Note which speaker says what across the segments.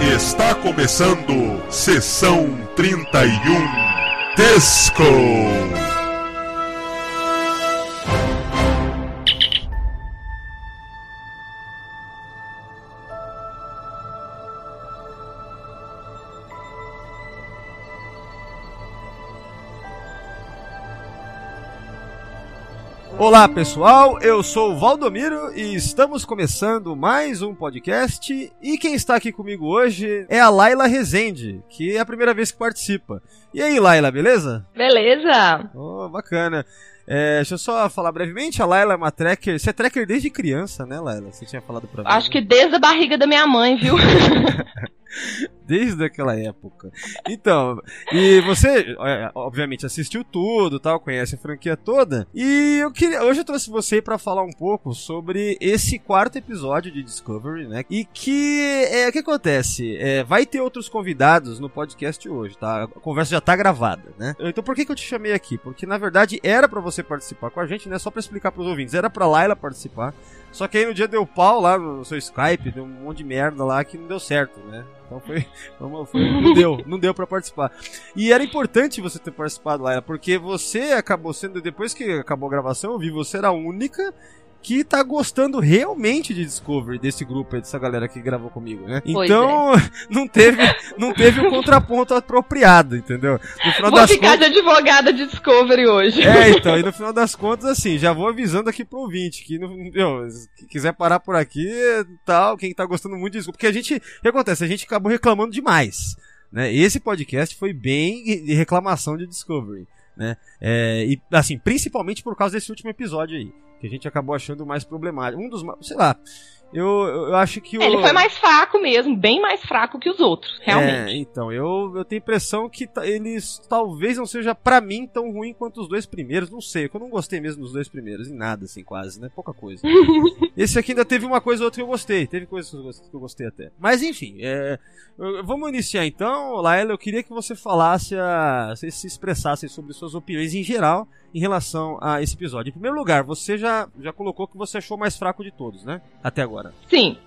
Speaker 1: Está começando Sessão 31 Disco.
Speaker 2: Olá pessoal, eu sou o Valdomiro e estamos começando mais um podcast. E quem está aqui comigo hoje é a Laila Rezende, que é a primeira vez que participa. E aí, Laila, beleza?
Speaker 3: Beleza!
Speaker 2: Oh, bacana. É, deixa eu só falar brevemente, a Laila é uma tracker. Você é tracker desde criança, né, Laila? Você tinha falado pra mim.
Speaker 3: Acho que desde a barriga da minha mãe, viu?
Speaker 2: Desde aquela época. Então, e você, é, obviamente, assistiu tudo, tal, conhece a franquia toda. E eu queria, hoje eu trouxe você para falar um pouco sobre esse quarto episódio de Discovery, né? E que é o que acontece, é, vai ter outros convidados no podcast hoje, tá? A conversa já tá gravada, né? Então, por que que eu te chamei aqui? Porque na verdade era para você participar com a gente, né? Só para explicar para os ouvintes, era para Laila participar. Só que aí no dia deu pau lá no seu Skype, deu um monte de merda lá que não deu certo, né? Então foi, foi, não deu, não deu para participar. E era importante você ter participado lá, porque você acabou sendo depois que acabou a gravação, eu vi você era a única que tá gostando realmente de Discovery desse grupo aí, dessa galera que gravou comigo, né?
Speaker 3: Pois
Speaker 2: então,
Speaker 3: é.
Speaker 2: não teve não teve o contraponto apropriado, entendeu? No final
Speaker 3: Vou
Speaker 2: das
Speaker 3: ficar
Speaker 2: contas,
Speaker 3: de advogada de Discovery hoje.
Speaker 2: é, então, e no final das contas, assim, já vou avisando aqui pro ouvinte, que não, meu, se quiser parar por aqui, tal, quem tá gostando muito disso, porque a gente, o que acontece? A gente acabou reclamando demais, né? Esse podcast foi bem de reclamação de Discovery, né? É, e, assim, principalmente por causa desse último episódio aí, que a gente acabou achando mais problemático. Um dos, sei lá, eu, eu acho que o...
Speaker 3: É, ele foi mais fraco mesmo, bem mais fraco que os outros,
Speaker 2: É,
Speaker 3: realmente.
Speaker 2: então, eu, eu tenho a impressão que eles talvez não seja pra mim tão ruim quanto os dois primeiros, não sei, que eu não gostei mesmo dos dois primeiros, em nada, assim, quase, né? Pouca coisa. Esse aqui ainda teve uma coisa ou outra que eu gostei, teve coisas que eu gostei, até. Mas enfim, é, vamos iniciar então, Laela, eu queria que você falasse, a, se se expressasse sobre suas opiniões em geral em relação a esse episódio. Em primeiro lugar, você já, já colocou que você achou mais fraco de todos, né? Até agora.
Speaker 3: Sim.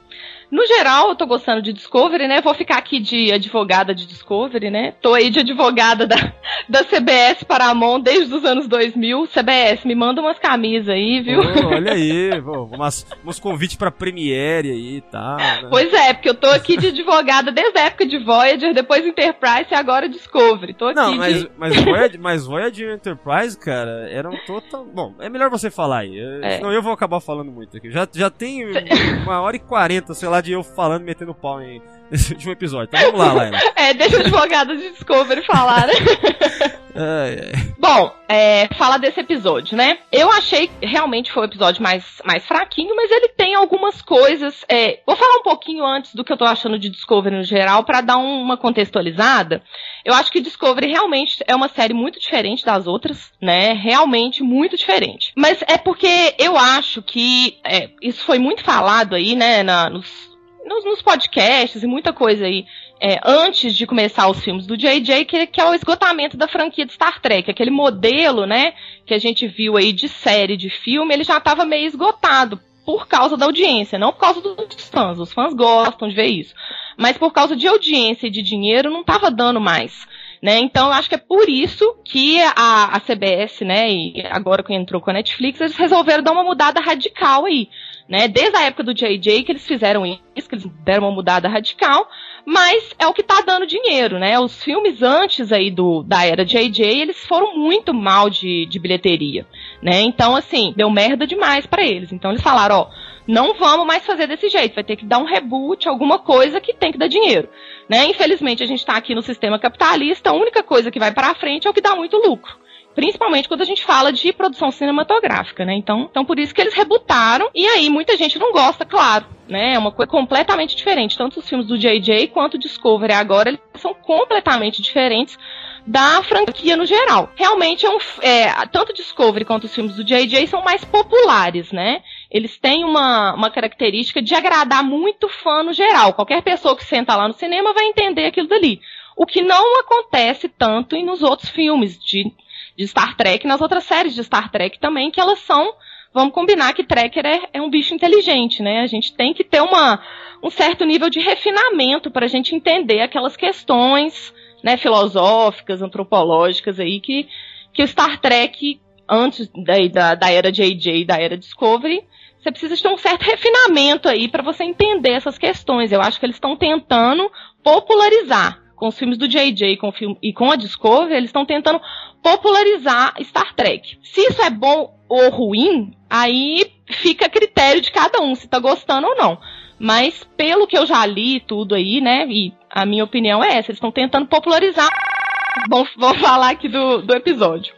Speaker 3: No geral, eu tô gostando de Discovery, né? Vou ficar aqui de advogada de Discovery, né? Tô aí de advogada da, da CBS Paramount desde os anos 2000. CBS, me manda umas camisas aí, viu?
Speaker 2: Ô, olha aí, umas, uns convites pra Premiere aí e tal. né?
Speaker 3: Pois é, porque eu tô aqui de advogada desde a época de Voyager, depois Enterprise e agora Discovery. Tô aqui
Speaker 2: Não,
Speaker 3: de...
Speaker 2: mas, mas, Voyager, mas Voyager Enterprise, cara, era um total. Bom, é melhor você falar aí.
Speaker 3: É.
Speaker 2: Senão eu vou acabar falando muito aqui. Já, já tem uma hora e quarenta, sei lá, de eu falando, metendo pau em, nesse último episódio. Então vamos lá, Laila.
Speaker 3: É, deixa o advogado de Discovery falar, né?
Speaker 2: Ai, ai.
Speaker 3: Bom, é, falar desse episódio, né? Eu achei que realmente foi o episódio mais, mais fraquinho, mas ele tem algumas coisas. é, vou falar um pouquinho antes do que eu tô achando de Discovery no geral, pra dar um- uma contextualizada. Eu acho que Discovery realmente é uma série muito diferente das outras, né? Realmente muito diferente. Mas é porque eu acho que é, isso foi muito falado aí, né? na- nos, nos, nos podcasts e muita coisa aí é, antes de começar os filmes do JJ, que, que é o esgotamento da franquia de Star Trek. Aquele modelo, né, que a gente viu aí de série, de filme, ele já estava meio esgotado por causa da audiência, não por causa dos fãs. Os fãs gostam de ver isso. Mas por causa de audiência e de dinheiro, não estava dando mais. Né? Então, acho que é por isso que a, a CBS, né, e agora que entrou com a Netflix, eles resolveram dar uma mudada radical aí. Né? Desde a época do JJ que eles fizeram isso, que eles deram uma mudada radical, mas é o que tá dando dinheiro, né? Os filmes antes aí do, da era JJ, eles foram muito mal de, de bilheteria, né? Então, assim, deu merda demais pra eles. Então eles falaram, ó, não vamos mais fazer desse jeito, vai ter que dar um reboot, alguma coisa que tem que dar dinheiro, né? Infelizmente a gente tá aqui no sistema capitalista, a única coisa que vai pra frente é o que dá muito lucro. Principalmente quando a gente fala de produção cinematográfica, né? Então, então por isso que eles rebutaram. E aí muita gente não gosta, claro, né? É uma coisa completamente diferente. Tanto os filmes do JJ quanto o Discovery agora, eles são completamente diferentes da franquia no geral. Realmente é um. É, tanto Discovery quanto os filmes do JJ são mais populares, né? Eles têm uma, uma característica de agradar muito fã no geral. Qualquer pessoa que senta lá no cinema vai entender aquilo dali. O que não acontece tanto nos outros filmes de, de Star Trek, nas outras séries de Star Trek também, que elas são vamos combinar que tracker é, é um bicho inteligente, né? A gente tem que ter uma, um certo nível de refinamento para a gente entender aquelas questões né, filosóficas, antropológicas aí que, que o Star Trek, antes da, da, era JJ e da era Discovery, você precisa ter um certo refinamento aí para você entender essas questões. Eu acho que eles estão tentando popularizar com os filmes do JJ com filme, e com a Discovery, eles estão tentando popularizar Star Trek. Se isso é bom ou ruim, aí fica a critério de cada um, se tá gostando ou não. Mas pelo que eu já li tudo aí, né, e a minha opinião é essa, eles estão tentando popularizar. Vou falar aqui do, do episódio.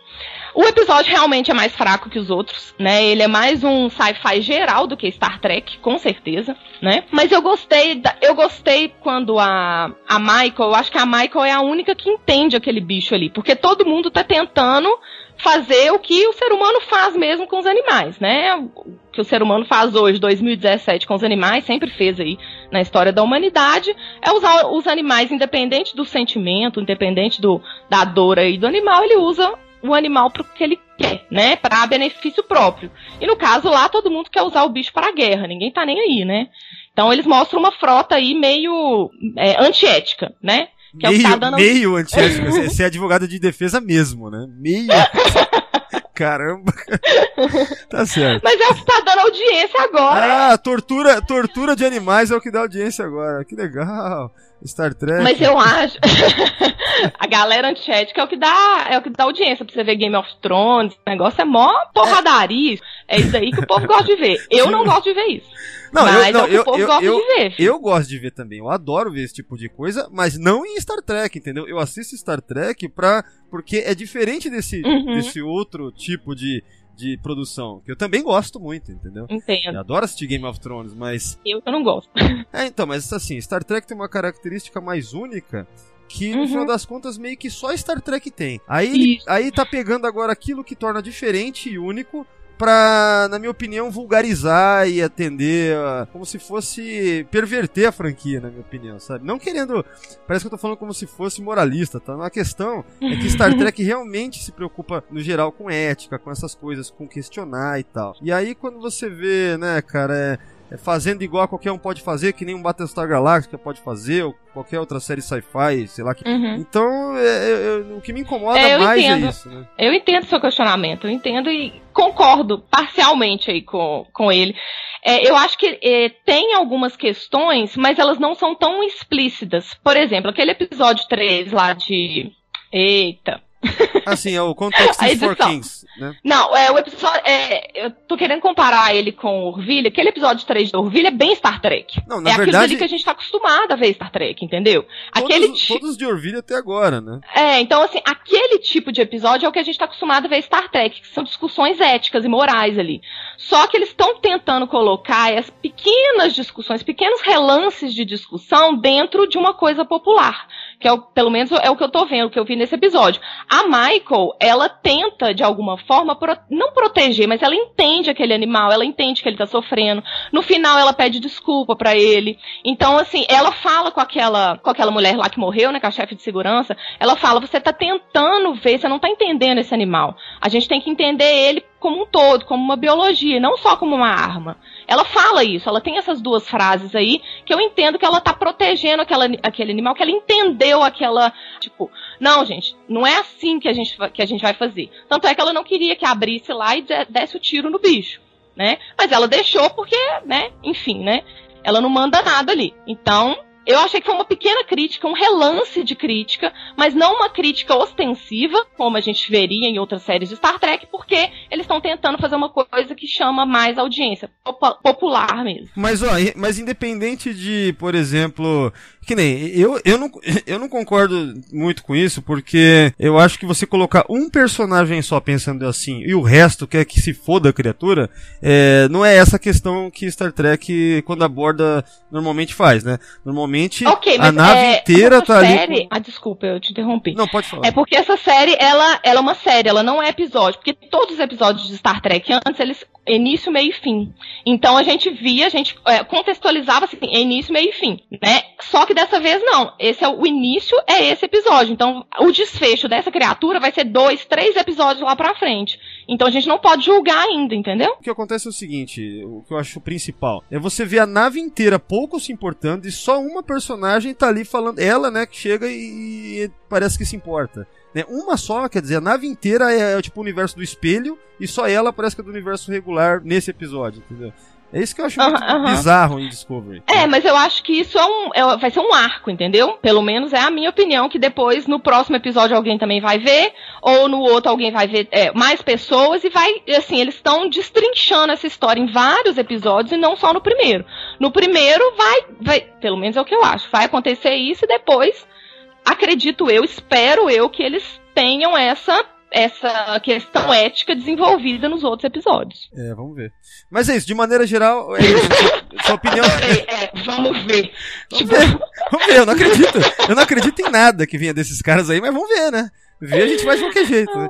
Speaker 3: O episódio realmente é mais fraco que os outros, né? Ele é mais um sci-fi geral do que Star Trek, com certeza, né? Mas eu gostei, da, eu gostei quando a, a Michael, eu acho que a Michael é a única que entende aquele bicho ali, porque todo mundo tá tentando fazer o que o ser humano faz mesmo com os animais, né? O que o ser humano faz hoje, 2017, com os animais, sempre fez aí na história da humanidade, é usar os animais, independente do sentimento, independente do, da dor aí do animal, ele usa o animal para o que ele quer, né? Para benefício próprio. E no caso lá, todo mundo quer usar o bicho para a guerra, ninguém tá nem aí, né? Então eles mostram uma frota aí meio é, antiética, né?
Speaker 2: Que meio, é tá dando... meio antiética. Você é advogado de defesa mesmo, né? Meio. Caramba. tá certo.
Speaker 3: Mas é o que tá dando audiência agora.
Speaker 2: Ah, tortura, tortura de animais é o que dá audiência agora. Que legal. Star Trek.
Speaker 3: Mas eu acho. a galera antiética é o que dá, é o que dá audiência pra você ver Game of Thrones. O negócio é mó porradaria. É isso aí que o povo gosta de ver. Eu não gosto de ver isso. Não, mas eu, não, é o que eu, o povo eu, gosta
Speaker 2: eu,
Speaker 3: de ver.
Speaker 2: Eu gosto de ver também. Eu adoro ver esse tipo de coisa, mas não em Star Trek, entendeu? Eu assisto Star Trek pra. Porque é diferente desse, uhum. desse outro tipo de de produção, que eu também gosto muito, entendeu?
Speaker 3: Entendo.
Speaker 2: Eu adoro assistir Game of Thrones, mas.
Speaker 3: Eu, eu não gosto.
Speaker 2: É, então, mas assim, Star Trek tem uma característica mais única que no uhum. final das contas meio que só Star Trek tem. Aí, aí tá pegando agora aquilo que torna diferente e único pra, na minha opinião, vulgarizar e atender a, como se fosse perverter a franquia, na minha opinião, sabe? Não querendo. Parece que eu tô falando como se fosse moralista, tá? A questão é que Star Trek realmente se preocupa, no geral, com ética, com essas coisas, com questionar e tal. E aí, quando você vê, né, cara, é, fazendo igual a qualquer um pode fazer, que nem um Battlestar Galactica pode fazer, ou qualquer outra série sci-fi, sei lá. Que... Uhum. Então, é, é, é, o que me incomoda é, mais é
Speaker 3: entendo.
Speaker 2: é isso, né?
Speaker 3: Eu entendo seu questionamento, eu entendo e concordo parcialmente aí com, com ele. É, eu acho que é, tem algumas questões, mas elas não são tão explícitas. Por exemplo, aquele episódio 3 lá de. Eita,
Speaker 2: Assim, é o Context for Kings, né?
Speaker 3: Não, é o episódio. É, eu tô querendo comparar ele com o Orville. Aquele episódio 3 do Orville é bem Star Trek.
Speaker 2: Não, na
Speaker 3: é
Speaker 2: verdade.
Speaker 3: aquilo que a gente tá acostumado a ver Star Trek, entendeu?
Speaker 2: Todos, aquele todos de Orville até agora, né?
Speaker 3: É, então, assim, aquele tipo de episódio é o que a gente tá acostumado a ver Star Trek, que são discussões éticas e morais ali. Só que eles estão tentando colocar as pequenas discussões, pequenos relances de discussão dentro de uma coisa popular. Que é o, pelo menos é o que eu tô vendo, o que eu vi nesse episódio. A Michael, ela tenta, de alguma forma, pro, não proteger, mas ela entende aquele animal, ela entende que ele tá sofrendo. No final, ela pede desculpa para ele. Então, assim, ela fala com aquela, com aquela mulher lá que morreu, né, com a chefe de segurança, ela fala, você tá tentando ver, você não tá entendendo esse animal. A gente tem que entender ele como um todo, como uma biologia, não só como uma arma. Ela fala isso, ela tem essas duas frases aí que eu entendo que ela tá protegendo aquela, aquele animal, que ela entendeu aquela, tipo, não, gente, não é assim que a gente, que a gente vai fazer. Tanto é que ela não queria que abrisse lá e desse o tiro no bicho, né? Mas ela deixou porque, né, enfim, né? Ela não manda nada ali. Então, eu achei que foi uma pequena crítica, um relance de crítica, mas não uma crítica ostensiva, como a gente veria em outras séries de Star Trek, porque eles estão tentando fazer uma coisa que chama mais audiência, popular mesmo.
Speaker 2: Mas, ó, mas independente de, por exemplo, que nem, eu, eu, não, eu não concordo muito com isso, porque eu acho que você colocar um personagem só pensando assim e o resto quer que se foda a criatura, é, não é essa questão que Star Trek, quando aborda, normalmente faz, né? Normalmente okay, a nave é, inteira tá
Speaker 3: série...
Speaker 2: ali.
Speaker 3: Ah, desculpa, eu te interrompi.
Speaker 2: Não, pode falar.
Speaker 3: É porque essa série, ela, ela é uma série, ela não é episódio, porque todos os episódios de Star Trek, antes eles início, meio e fim. Então a gente via, a gente é, contextualizava assim, início, meio e fim, né? Só que dessa vez não. Esse é o início, é esse episódio. Então o desfecho dessa criatura vai ser dois, três episódios lá pra frente. Então a gente não pode julgar ainda, entendeu?
Speaker 2: O que acontece é o seguinte, o que eu acho principal, é você ver a nave inteira pouco se importando e só uma personagem tá ali falando, ela, né, que chega e, e parece que se importa. Né? Uma só, quer dizer, a nave inteira é, é tipo o universo do espelho e só ela parece que é do universo regular nesse episódio, entendeu? É isso que eu acho muito bizarro em Discovery.
Speaker 3: É, mas eu acho que isso é um, é, vai ser um arco, entendeu? Pelo menos é a minha opinião, que depois, no próximo episódio, alguém também vai ver, ou no outro alguém vai ver é, mais pessoas, e vai, assim, eles estão destrinchando essa história em vários episódios, e não só no primeiro. No primeiro, vai, vai, pelo menos é o que eu acho, vai acontecer isso, e depois, acredito eu, espero eu, que eles tenham essa essa questão ética desenvolvida nos outros episódios.
Speaker 2: É, vamos ver. Mas é isso, de maneira geral, é isso. Sua opinião.
Speaker 3: É, é, vamos ver.
Speaker 2: Vamos, tipo... ver. vamos ver, eu não acredito. Eu não acredito em nada que venha desses caras aí, mas vamos ver, né? Ver a gente faz de qualquer jeito. Né?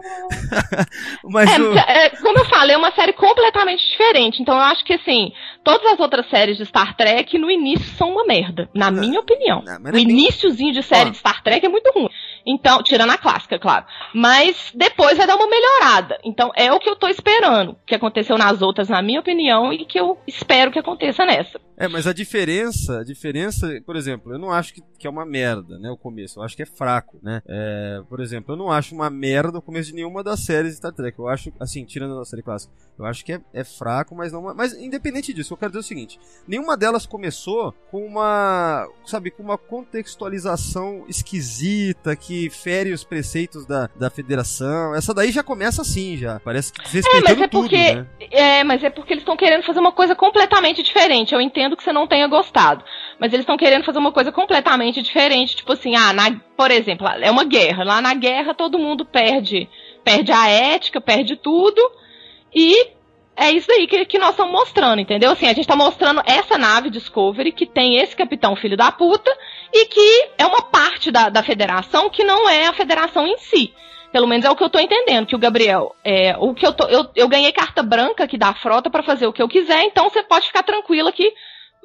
Speaker 3: Mas é, o... é, como eu falei, é uma série completamente diferente. Então eu acho que, assim, todas as outras séries de Star Trek no início são uma merda, na não, minha opinião. Não, o é iníciozinho de série Ó. de Star Trek é muito ruim. Então, tirando a clássica, claro. Mas depois vai dar uma melhorada. Então, é o que eu tô esperando. Que aconteceu nas outras, na minha opinião, e que eu espero que aconteça nessa.
Speaker 2: É, mas a diferença, a diferença, por exemplo, eu não acho que, que é uma merda, né, o começo. Eu acho que é fraco, né? É, por exemplo, eu não acho uma merda o começo de nenhuma das séries de Star Trek. Eu acho, assim, tirando a série clássica, eu acho que é, é fraco, mas não. Mas independente disso, eu quero dizer o seguinte: nenhuma delas começou com uma, sabe, com uma contextualização esquisita que fere os preceitos da, da federação. Essa daí já começa assim, já. Parece que desrespeitando é, mas é tudo, porque, né?
Speaker 3: É, mas é porque eles estão querendo fazer uma coisa completamente diferente. Eu entendo que você não tenha gostado. Mas eles estão querendo fazer uma coisa completamente diferente. Tipo assim, ah, na, por exemplo, é uma guerra. Lá na guerra todo mundo perde, perde a ética, perde tudo. E é isso aí que, que nós estamos mostrando, entendeu? Assim, a gente está mostrando essa nave Discovery que tem esse capitão filho da puta e que é uma parte da, da federação que não é a federação em si. Pelo menos é o que eu tô entendendo, que o Gabriel, é, o que eu tô, eu, eu ganhei carta branca aqui da frota para fazer o que eu quiser, então você pode ficar tranquila que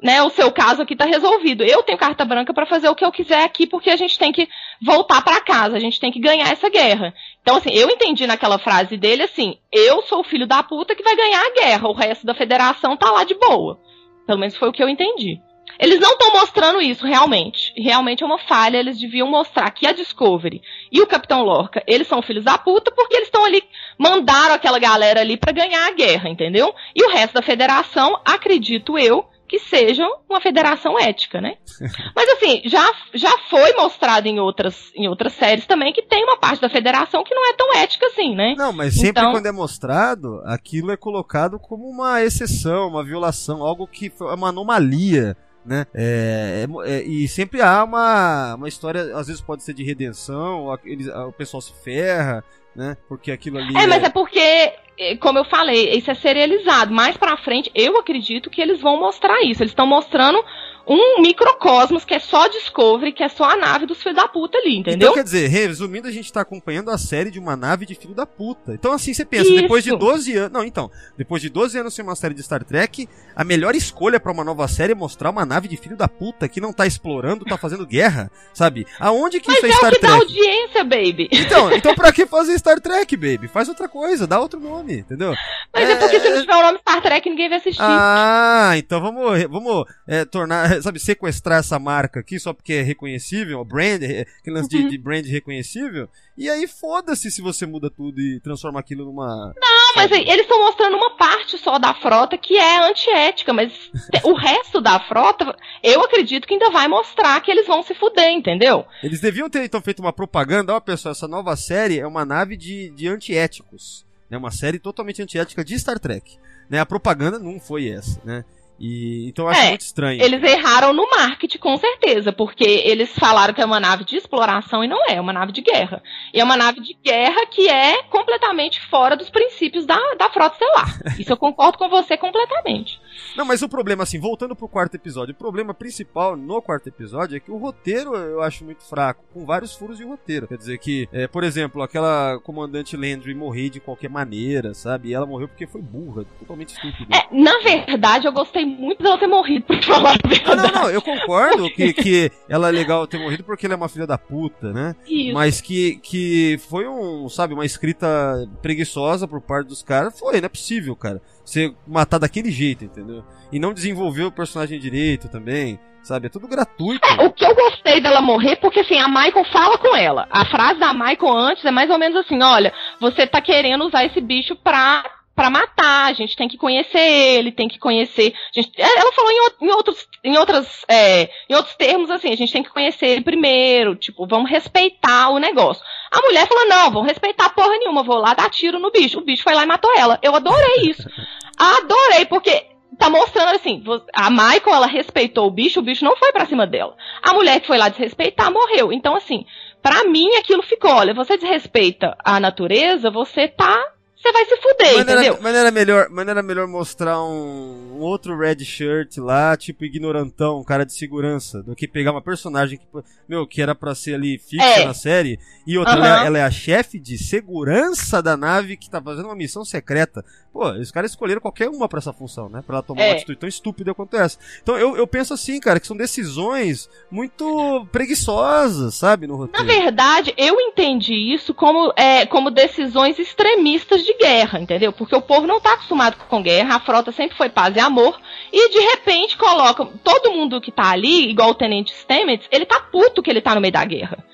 Speaker 3: né, o seu caso aqui está resolvido. Eu tenho carta branca para fazer o que eu quiser aqui, porque a gente tem que voltar para casa, a gente tem que ganhar essa guerra. Então, assim, eu entendi naquela frase dele assim: eu sou o filho da puta que vai ganhar a guerra, o resto da federação tá lá de boa. Pelo menos foi o que eu entendi. Eles não estão mostrando isso realmente. Realmente é uma falha. Eles deviam mostrar que a Discovery e o Capitão Lorca, eles são filhos da puta porque eles estão ali, mandaram aquela galera ali para ganhar a guerra, entendeu? E o resto da federação, acredito eu, que sejam uma federação ética, né? Mas assim, já, já foi mostrado em outras, em outras séries também que tem uma parte da federação que não é tão ética assim, né?
Speaker 2: Não, mas sempre então... quando é mostrado, aquilo é colocado como uma exceção, uma violação, algo que é uma anomalia. Né? É, é, é, e sempre há uma, uma história, às vezes pode ser de redenção, eles, o pessoal se ferra, né? Porque aquilo ali.
Speaker 3: É, mas é, é porque como eu falei, isso é serializado. Mais pra frente, eu acredito que eles vão mostrar isso. Eles estão mostrando um microcosmos que é só Discovery, que é só a nave dos filhos da puta ali, entendeu?
Speaker 2: Então, quer dizer, resumindo, a gente tá acompanhando a série de uma nave de filho da puta. Então, assim, você pensa, Isso. depois de 12 anos. Não, então, depois de 12 anos sem uma série de Star Trek, a melhor escolha para uma nova série é mostrar uma nave de filho da puta que não tá explorando, tá fazendo guerra, sabe? Aonde que
Speaker 3: Mas
Speaker 2: isso é,
Speaker 3: é
Speaker 2: Star
Speaker 3: o que
Speaker 2: Trek?
Speaker 3: Dá audiência, baby.
Speaker 2: Então, então pra que fazer Star Trek, baby? Faz outra coisa, dá outro nome, entendeu?
Speaker 3: Mas é, é porque se não tiver o nome Star Trek, ninguém vai assistir.
Speaker 2: Ah, então vamos, vamos é, tornar, sabe, sequestrar essa marca aqui só porque é reconhecível, brand, é, aquele lance uhum. de, de, brand reconhecível, e aí foda-se se você muda tudo e transforma aquilo numa.
Speaker 3: Não, mas aí, eles estão mostrando uma parte só da frota que é antiética, mas o resto da frota, eu acredito que ainda vai mostrar que eles vão se fuder, entendeu?
Speaker 2: Eles deviam ter então feito uma propaganda, ó, pessoal, essa nova série é uma nave de, de antiéticos. É né? uma série totalmente antiética de Star Trek. Né? A propaganda não foi essa, né? E, então eu acho é, muito estranho.
Speaker 3: Eles erraram no marketing, com certeza, porque eles falaram que é uma nave de exploração e não é, é uma nave de guerra. E é uma nave de guerra que é completamente fora dos princípios da, da frota estelar. Isso eu concordo com você completamente.
Speaker 2: Não, mas o problema, assim, voltando pro quarto episódio, o problema principal no quarto episódio é que o roteiro eu acho muito fraco, com vários furos de roteiro. Quer dizer que, é, por exemplo, aquela comandante Landry morrer de qualquer maneira, sabe? E ela morreu porque foi burra, totalmente estúpida.
Speaker 3: É, na verdade, eu gostei muito dela ter morrido, pra falar a verdade.
Speaker 2: Ah, não, não, eu concordo que, que ela é legal ter morrido porque ela é uma filha da puta, né?
Speaker 3: Isso.
Speaker 2: Mas que, que foi um, sabe, uma escrita preguiçosa por parte dos caras. Foi, não é possível, cara. Você matar daquele jeito, entendeu? E não desenvolver o personagem direito também, sabe? É tudo gratuito.
Speaker 3: É, o que eu gostei dela morrer, porque assim, a Michael fala com ela. A frase da Michael antes é mais ou menos assim: olha, você tá querendo usar esse bicho pra para matar, a gente tem que conhecer ele, tem que conhecer. Gente, ela falou em, em, outros, em, outras, é, em outros termos assim, a gente tem que conhecer ele primeiro, tipo, vamos respeitar o negócio. A mulher falou: não, vamos respeitar porra nenhuma, vou lá dar tiro no bicho. O bicho foi lá e matou ela. Eu adorei isso. Adorei, porque tá mostrando assim, a Michael, ela respeitou o bicho, o bicho não foi para cima dela. A mulher que foi lá desrespeitar morreu. Então, assim, para mim aquilo ficou, olha, você desrespeita a natureza, você tá você vai se fuder,
Speaker 2: mas
Speaker 3: entendeu?
Speaker 2: Era, mas, era melhor, mas era melhor mostrar um, um, outro red shirt lá, tipo ignorantão, um cara de segurança, do que pegar uma personagem que, meu, que era pra ser ali fixa é. na série, e outra, uhum. ela, ela, é a chefe de segurança da nave que tá fazendo uma missão secreta. Pô, os caras escolheram qualquer uma para essa função, né? Pra ela tomar é. uma atitude tão estúpida quanto essa. Então eu, eu penso assim, cara, que são decisões muito preguiçosas, sabe, no roteiro.
Speaker 3: Na verdade, eu entendi isso como, é, como decisões extremistas de guerra, entendeu? Porque o povo não tá acostumado com guerra, a frota sempre foi paz e amor, e de repente colocam todo mundo que tá ali, igual o Tenente Stamets, ele tá puto que ele tá no meio da guerra.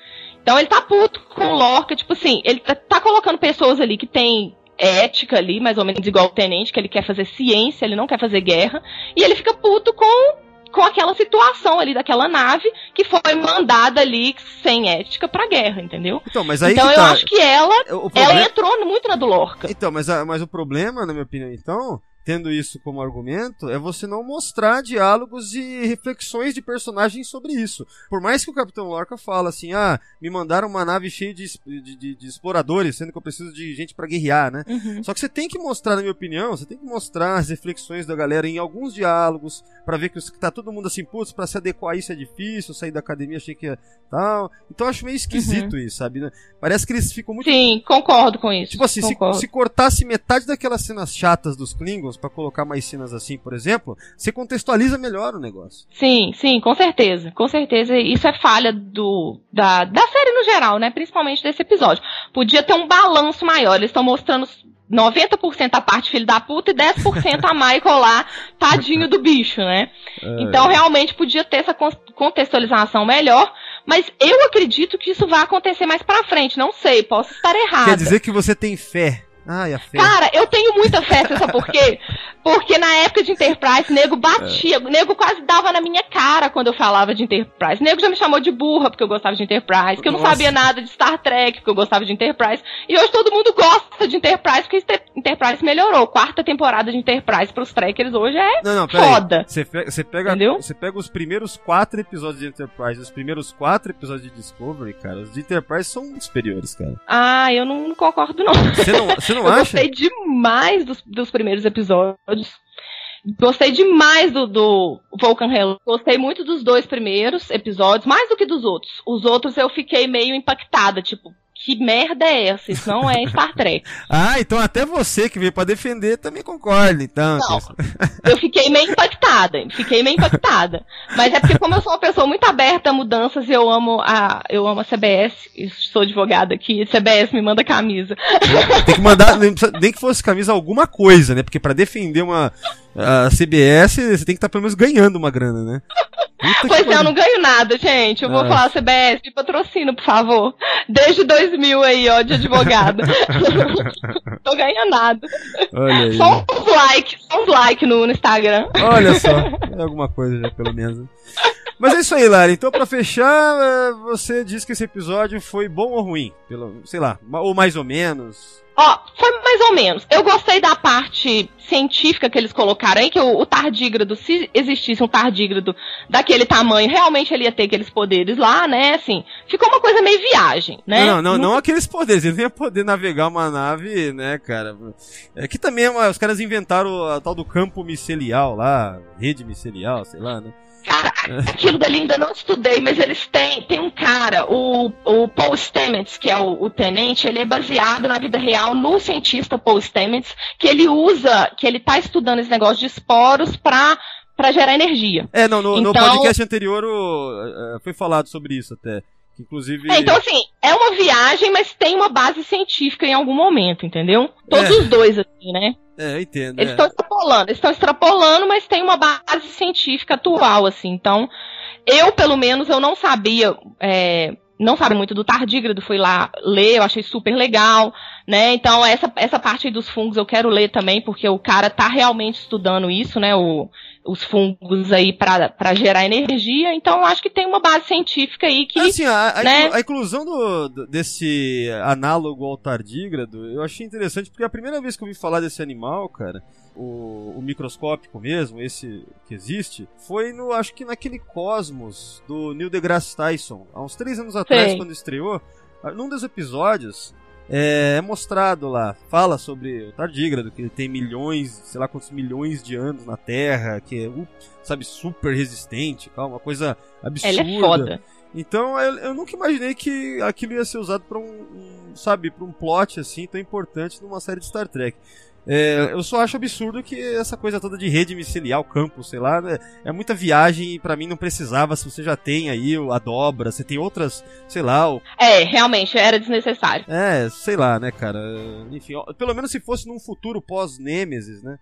Speaker 3: Então ele tá puto com o Lorca, tipo assim, ele tá, tá colocando pessoas ali que tem ética ali, mais ou menos igual o tenente, que ele quer fazer ciência, ele não quer fazer guerra, e ele fica puto com com aquela situação ali daquela nave que foi mandada ali sem ética pra guerra, entendeu?
Speaker 2: Então, mas aí
Speaker 3: então eu
Speaker 2: tá.
Speaker 3: acho que ela, problema... ela entrou muito na do Lorca.
Speaker 2: Então, mas, mas o problema, na minha opinião, então, tendo isso como argumento, é você não mostrar diálogos e reflexões de personagens sobre isso. Por mais que o Capitão Lorca fala assim, ah, me mandaram uma nave cheia de, de, de, de exploradores, sendo que eu preciso de gente para guerrear, né? Uhum. Só que você tem que mostrar, na minha opinião, você tem que mostrar as reflexões da galera em alguns diálogos, para ver que tá todo mundo assim, putz, pra se adequar a isso é difícil, sair da academia achei que ia tal. Então eu acho meio esquisito uhum. isso, sabe? Né? Parece que eles ficam muito...
Speaker 3: Sim, concordo com isso.
Speaker 2: Tipo assim, se, se cortasse metade daquelas cenas chatas dos Klingons, para colocar mais cenas assim, por exemplo, você contextualiza melhor o negócio.
Speaker 3: Sim, sim, com certeza. Com certeza. Isso é falha do da, da série no geral, né? Principalmente desse episódio. Podia ter um balanço maior. Eles estão mostrando 90% a parte filho da puta e 10% a Michael lá, tadinho do bicho, né? É. Então realmente podia ter essa contextualização melhor, mas eu acredito que isso vai acontecer mais pra frente, não sei, posso estar errado.
Speaker 2: Quer dizer que você tem fé Ai, a fé.
Speaker 3: Cara, eu tenho muita fé, sabe por quê? Porque na época de Enterprise, nego batia, é. nego quase dava na minha cara quando eu falava de Enterprise. Nego já me chamou de burra porque eu gostava de Enterprise, que eu não sabia nada de Star Trek porque eu gostava de Enterprise. E hoje todo mundo gosta de Enterprise porque Enterprise melhorou. Quarta temporada de Enterprise pros trekkers hoje é não, não, foda.
Speaker 2: Você pega, pega, você pega os primeiros quatro episódios de Enterprise, os primeiros quatro episódios de Discovery, cara, os de Enterprise são superiores, cara.
Speaker 3: Ah, eu não concordo não.
Speaker 2: Você não, você não
Speaker 3: eu
Speaker 2: acha?
Speaker 3: Gostei demais dos, dos primeiros episódios. Gostei demais do, do Vulcan Hell. Gostei muito dos dois primeiros episódios, mais do que dos outros. Os outros eu fiquei meio impactada, tipo, que merda é essa? Isso não é Star Trek.
Speaker 2: ah, então até você que veio para defender também concorda, então.
Speaker 3: Não, eu fiquei meio impactada, fiquei meio impactada. Mas é porque como eu sou uma pessoa muito aberta a mudanças e eu amo a, eu amo a CBS, sou advogada aqui, CBS me manda camisa.
Speaker 2: Tem que mandar, nem que fosse camisa alguma coisa, né? Porque para defender uma a CBS, você tem que estar tá pelo menos ganhando uma grana, né?
Speaker 3: Puta pois é, eu não ganho nada, gente. Eu vou ah. falar CBS de patrocínio, por favor. Desde 2000 aí, ó, de advogada. Tô ganhando nada. Olha aí. Só uns like, só uns like no, no Instagram.
Speaker 2: Olha só, é alguma coisa já, pelo menos. Mas é isso aí, Lara. Então, pra fechar, é, você disse que esse episódio foi bom ou ruim? Pelo, sei lá, ou mais ou menos.
Speaker 3: Ó, foi mais ou menos. Eu gostei da parte científica que eles colocaram aí, que o, o tardígrado, se existisse um tardígrado daquele tamanho, realmente ele ia ter aqueles poderes lá, né? Assim, ficou uma coisa meio viagem, né?
Speaker 2: Não, não, não, não aqueles poderes. Ele não ia poder navegar uma nave, né, cara? É que também é os caras inventaram a tal do campo micelial lá, rede micelial, sei lá, né?
Speaker 3: Cara, aquilo dali ainda não estudei, mas eles têm, tem um cara, o, o Paul Stamets, que é o, o, tenente, ele é baseado na vida real no cientista Paul Stamets, que ele usa, que ele tá estudando esse negócio de esporos pra para gerar energia.
Speaker 2: É, não, no, então, no podcast anterior o, foi falado sobre isso até. Inclusive.
Speaker 3: É, então, assim, é uma viagem, mas tem uma base científica em algum momento, entendeu? Todos é. os dois, assim, né?
Speaker 2: É, eu entendo.
Speaker 3: Eles estão é. extrapolando, eles estão extrapolando, mas tem uma base científica atual, assim. Então, eu, pelo menos, eu não sabia. É, não sabe muito do tardígrado, fui lá ler, eu achei super legal, né? Então, essa, essa parte aí dos fungos eu quero ler também, porque o cara tá realmente estudando isso, né? O, os fungos aí para gerar energia, então acho que tem uma base científica aí que.
Speaker 2: Assim, a, a,
Speaker 3: né?
Speaker 2: a inclusão do, desse análogo ao tardígrado, eu achei interessante porque a primeira vez que eu ouvi falar desse animal, cara, o, o, microscópico mesmo, esse que existe, foi no, acho que naquele Cosmos do Neil deGrasse Tyson, há uns três anos atrás, Sei. quando estreou. Num dos episódios, é, é, mostrado lá. Fala sobre o tardígrado, que ele tem milhões, sei lá quantos milhões de anos na Terra, que é, sabe, super resistente, uma coisa absurda.
Speaker 3: Ele é foda.
Speaker 2: Então eu, eu nunca imaginei que aquilo ia ser usado para um, um, sabe, para um plot assim tão importante numa série de Star Trek. É, eu só acho absurdo que essa coisa toda de rede micelial, campus, sei lá, né, é muita viagem e pra mim não precisava, se você já tem aí a dobra, você tem outras, sei lá. O...
Speaker 3: É, realmente, era desnecessário.
Speaker 2: É, sei lá, né, cara. Enfim, pelo menos se fosse num futuro pós-Nemesis, né?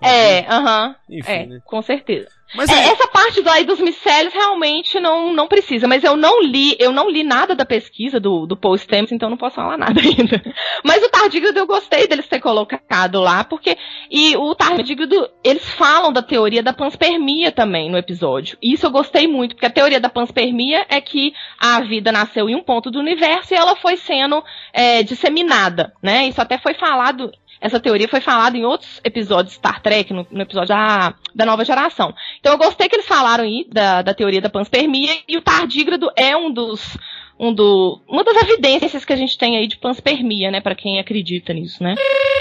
Speaker 3: É, aham. Uh -huh, é, né? com certeza. Mas é, é... Essa parte do, aí dos micélios realmente não, não precisa, mas eu não li, eu não li nada da pesquisa do, do Paul Stamets, então não posso falar nada ainda. Mas o tardígrado eu gostei deles ter colocado lá, porque e o tardígrado, eles falam da teoria da panspermia também no episódio. E isso eu gostei muito, porque a teoria da panspermia é que a vida nasceu em um ponto do universo e ela foi sendo é, disseminada, né? Isso até foi falado essa teoria foi falada em outros episódios de Star Trek, no, no episódio da, da nova geração. Então eu gostei que eles falaram aí da, da teoria da panspermia e o tardígrado é um dos um do, uma das evidências que a gente tem aí de panspermia, né, para quem acredita nisso, né?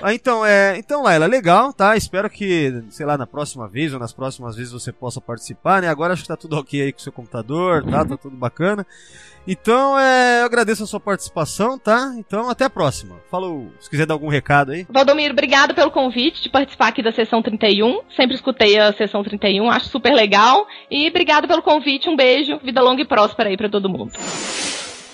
Speaker 2: Ah, então, é, então, Laila, legal, tá? Espero que, sei lá, na próxima vez ou nas próximas vezes você possa participar, né? Agora acho que tá tudo ok aí com o seu computador, tá? Tá tudo bacana. Então, é, eu agradeço a sua participação, tá? Então, até a próxima. Falou, se quiser dar algum recado aí.
Speaker 3: Valdomiro, obrigado pelo convite de participar aqui da sessão 31. Sempre escutei a sessão 31, acho super legal. E obrigado pelo convite, um beijo, vida longa e próspera aí para todo mundo.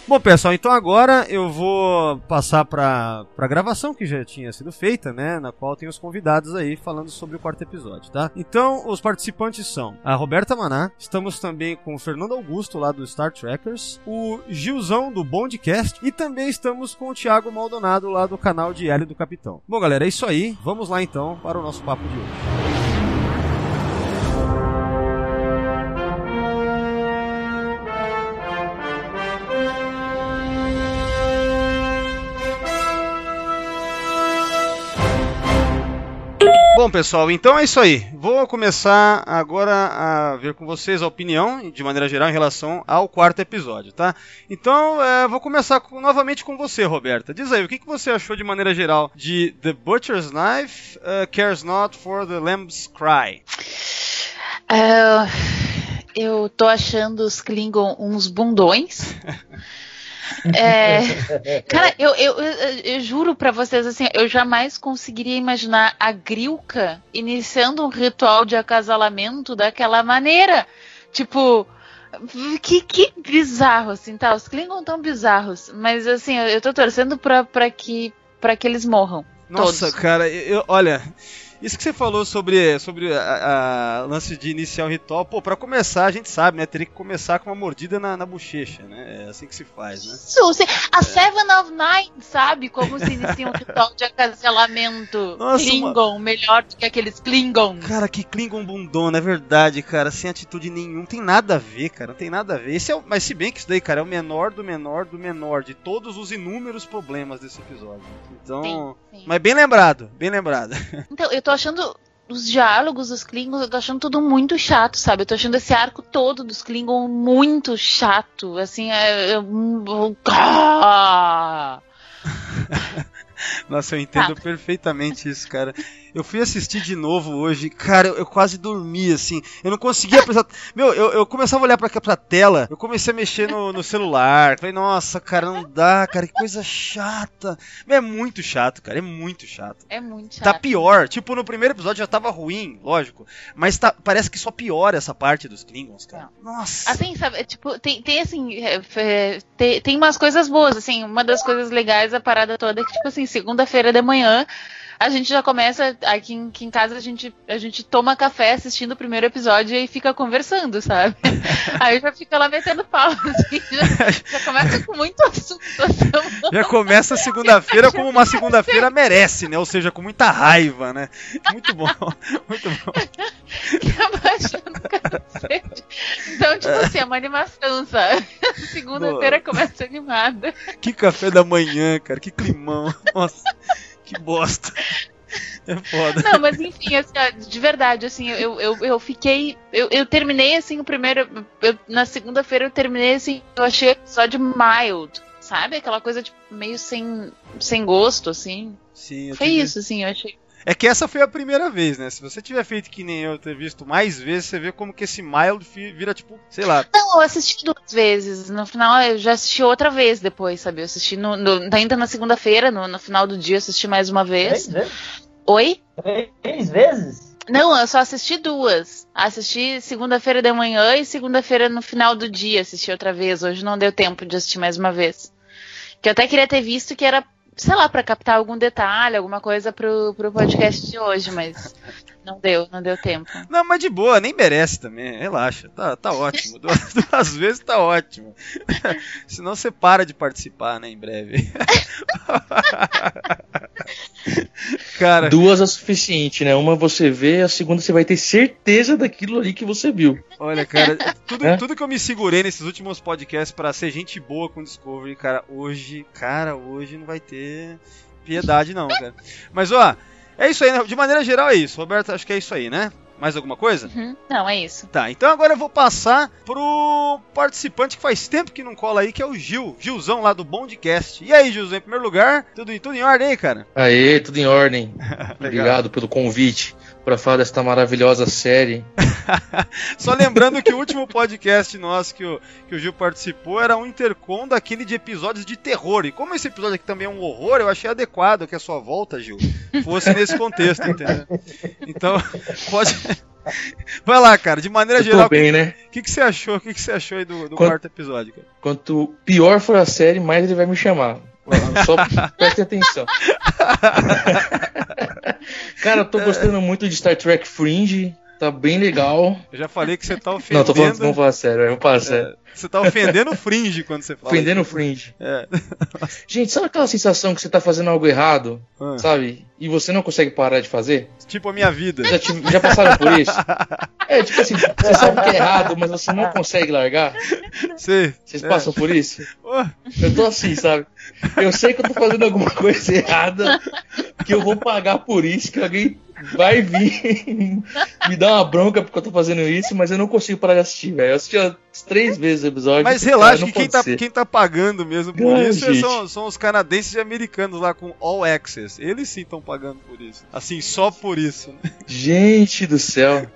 Speaker 2: Bom, pessoal, então agora eu vou passar para a gravação que já tinha sido feita, né? Na qual tem os convidados aí falando sobre o quarto episódio, tá? Então, os participantes são a Roberta Maná, estamos também com o Fernando Augusto lá do Star Trekkers, o Gilzão do Bondcast e também estamos com o Thiago Maldonado lá do canal de L do Capitão. Bom, galera, é isso aí. Vamos lá então para o nosso papo de hoje. Bom, pessoal, então é isso aí. Vou começar agora a ver com vocês a opinião, de maneira geral, em relação ao quarto episódio, tá? Então, é, vou começar com, novamente com você, Roberta. Diz aí, o que, que você achou de maneira geral de The Butcher's Knife uh, Cares Not for the Lamb's Cry?
Speaker 4: Uh, eu tô achando os Klingon uns bundões. É, cara, eu, eu, eu, eu juro para vocês assim, eu jamais conseguiria imaginar a Grilka iniciando um ritual de acasalamento daquela maneira. Tipo, que, que bizarro, assim, tá? Os Klingon tão bizarros, mas assim, eu, eu tô torcendo pra, pra, que, pra que eles morram.
Speaker 2: Nossa,
Speaker 4: todos.
Speaker 2: cara, eu, olha. Isso que você falou sobre, sobre a, a lance de iniciar o ritual, pô, pra começar, a gente sabe, né? Teria que começar com uma mordida na, na bochecha, né? É assim que se faz, né?
Speaker 4: Isso, se- a Seven of Nine, sabe? Como se inicia um ritual de acasalamento.
Speaker 2: Nossa,
Speaker 4: Klingon, melhor do que aqueles Klingons.
Speaker 2: Cara, que Klingon bundona, é verdade, cara, sem atitude nenhuma, tem nada a ver, cara, não tem nada a ver. Esse é o, mas se bem que isso daí, cara, é o menor do menor do menor de todos os inúmeros problemas desse episódio. Então,
Speaker 4: Sim, sim.
Speaker 2: mas bem lembrado, bem lembrado.
Speaker 4: Então, eu tô achando os diálogos dos Klingons, eu tô achando tudo muito chato, sabe? Eu tô achando esse arco todo dos Klingons muito chato. Assim, é. é Ah!
Speaker 2: Nossa, eu entendo perfeitamente isso, cara. Eu fui assistir de novo hoje, cara, eu, eu quase dormi, assim. Eu não conseguia prestar. Meu, eu, eu começava a olhar pra, pra tela, eu comecei a mexer no, no celular. Falei, nossa, cara, não dá, cara, que coisa chata. É muito chato, cara, é muito chato.
Speaker 4: É muito chato.
Speaker 2: Tá pior. Tipo, no primeiro episódio já tava ruim, lógico. Mas tá, parece que só piora essa parte dos Klingons, cara. Nossa.
Speaker 4: Assim, sabe, é, tipo, tem, tem assim, é, é, tem, tem umas coisas boas, assim, uma das coisas legais da parada toda é que, tipo assim, segunda-feira de manhã, a gente já começa, aqui em, aqui em casa a gente, a gente toma café assistindo o primeiro episódio e fica conversando, sabe? Aí já fica lá metendo pau, assim, já, já começa com muito assunto,
Speaker 2: Já começa a segunda-feira como uma segunda-feira merece, né? Ou seja, com muita raiva, né? Muito bom, muito bom.
Speaker 4: cacete. Então, tipo assim, é uma animação, sabe? Segunda-feira começa animada.
Speaker 2: Que café da manhã, cara, que climão. Nossa, que bosta. É foda.
Speaker 4: Não, mas enfim, assim, ó, de verdade, assim, eu, eu, eu fiquei. Eu, eu terminei assim o primeiro. eu- na segunda-feira eu terminei assim, eu achei só de mild. Sabe? Aquela coisa, tipo, meio sem, sem gosto, assim.
Speaker 2: Sim, eu
Speaker 4: Foi isso, assim, eu achei.
Speaker 2: É que essa foi a primeira vez, né? Se você tiver feito que nem eu, ter visto mais vezes, você vê como que esse mild vira tipo, sei lá.
Speaker 4: Não, eu assisti duas vezes. No final eu já assisti outra vez depois, sabe? Eu assisti no, no- ainda na segunda-feira, no, no final do dia, eu assisti mais uma vez.
Speaker 5: Três vezes?
Speaker 4: Oi?
Speaker 5: Três vezes?
Speaker 4: Não, eu só assisti duas. Assisti segunda-feira de manhã e segunda-feira no final do dia assisti outra vez. Hoje não deu tempo de assistir mais uma vez. Que eu até queria ter visto que era, sei lá, pra captar algum detalhe, alguma coisa pro, pro podcast de hoje, mas não deu, não deu tempo.
Speaker 2: Não, mas de boa, nem merece também. Relaxa, tá, tá ótimo. Duas, duas vezes tá ótimo. Senão você para de participar, né, em breve. Cara,
Speaker 6: Duas é o suficiente, né? Uma você vê, a segunda você vai ter certeza daquilo ali que você viu.
Speaker 2: olha, cara, tudo,
Speaker 6: É?
Speaker 2: tudo que eu me segurei nesses últimos podcasts pra ser gente boa com Discovery, cara, hoje, cara, hoje não vai ter piedade não, cara. Mas ó, é isso aí, né? De maneira geral é isso. Roberto, acho que é isso aí, né? Mais alguma coisa?
Speaker 4: Uhum. Não, é isso.
Speaker 2: Tá, então agora eu vou passar pro participante que faz tempo que não cola aí, que é o Gil. Gilzão lá do Bondcast. E aí, Gilzão, em primeiro lugar, tudo, em- tudo em ordem aí, cara?
Speaker 6: Aê, tudo em ordem. Obrigado pelo convite para falar desta maravilhosa série.
Speaker 2: Só lembrando que o último podcast nosso que o, que o Gil participou era um intercom daquele de episódios de terror. E como esse episódio aqui também é um horror, eu achei adequado que a sua volta, Gil, fosse nesse contexto, entendeu? Então, pode. Vai lá, cara, de maneira geral, o que,
Speaker 6: bem, né?
Speaker 2: que, que você achou? O que, que você achou aí do, do
Speaker 6: Quando-
Speaker 2: quarto episódio, cara?
Speaker 6: Quanto pior for a série, mais ele vai me chamar. Só preste atenção. Cara, eu tô gostando muito de Star Trek Fringe. Tá bem legal.
Speaker 2: Eu já falei que você tá ofendendo.
Speaker 6: Não, tô falando, vamos falar sério, vamos falar sério.
Speaker 2: É, você tá ofendendo o Fringe quando você fala.
Speaker 6: Ofendendo o Fringe.
Speaker 2: É.
Speaker 6: Gente, sabe aquela sensação que você tá fazendo algo errado,
Speaker 2: Ah,
Speaker 6: sabe? E você não consegue parar de fazer?
Speaker 2: tipo a minha vida.
Speaker 6: Já, tive- já passaram por isso? É, tipo assim, você sabe que é errado, mas você não consegue largar.
Speaker 2: Sei.
Speaker 6: Vocês
Speaker 2: É.
Speaker 6: passam por isso?
Speaker 2: Ô,
Speaker 6: Eu tô assim, sabe? Eu sei que eu tô fazendo alguma coisa errada, que eu vou pagar por isso, que alguém vai vir me dar uma bronca porque eu tô fazendo isso, mas eu não consigo parar de assistir, velho. Eu assisti três vezes o episódio.
Speaker 2: Mas relaxa que quem tá, quem tá pagando mesmo por isso
Speaker 6: gente.
Speaker 2: são, são os canadenses e americanos lá com All Access. Eles sim estão pagando por isso. Assim, só por isso. né?
Speaker 6: Gente do céu.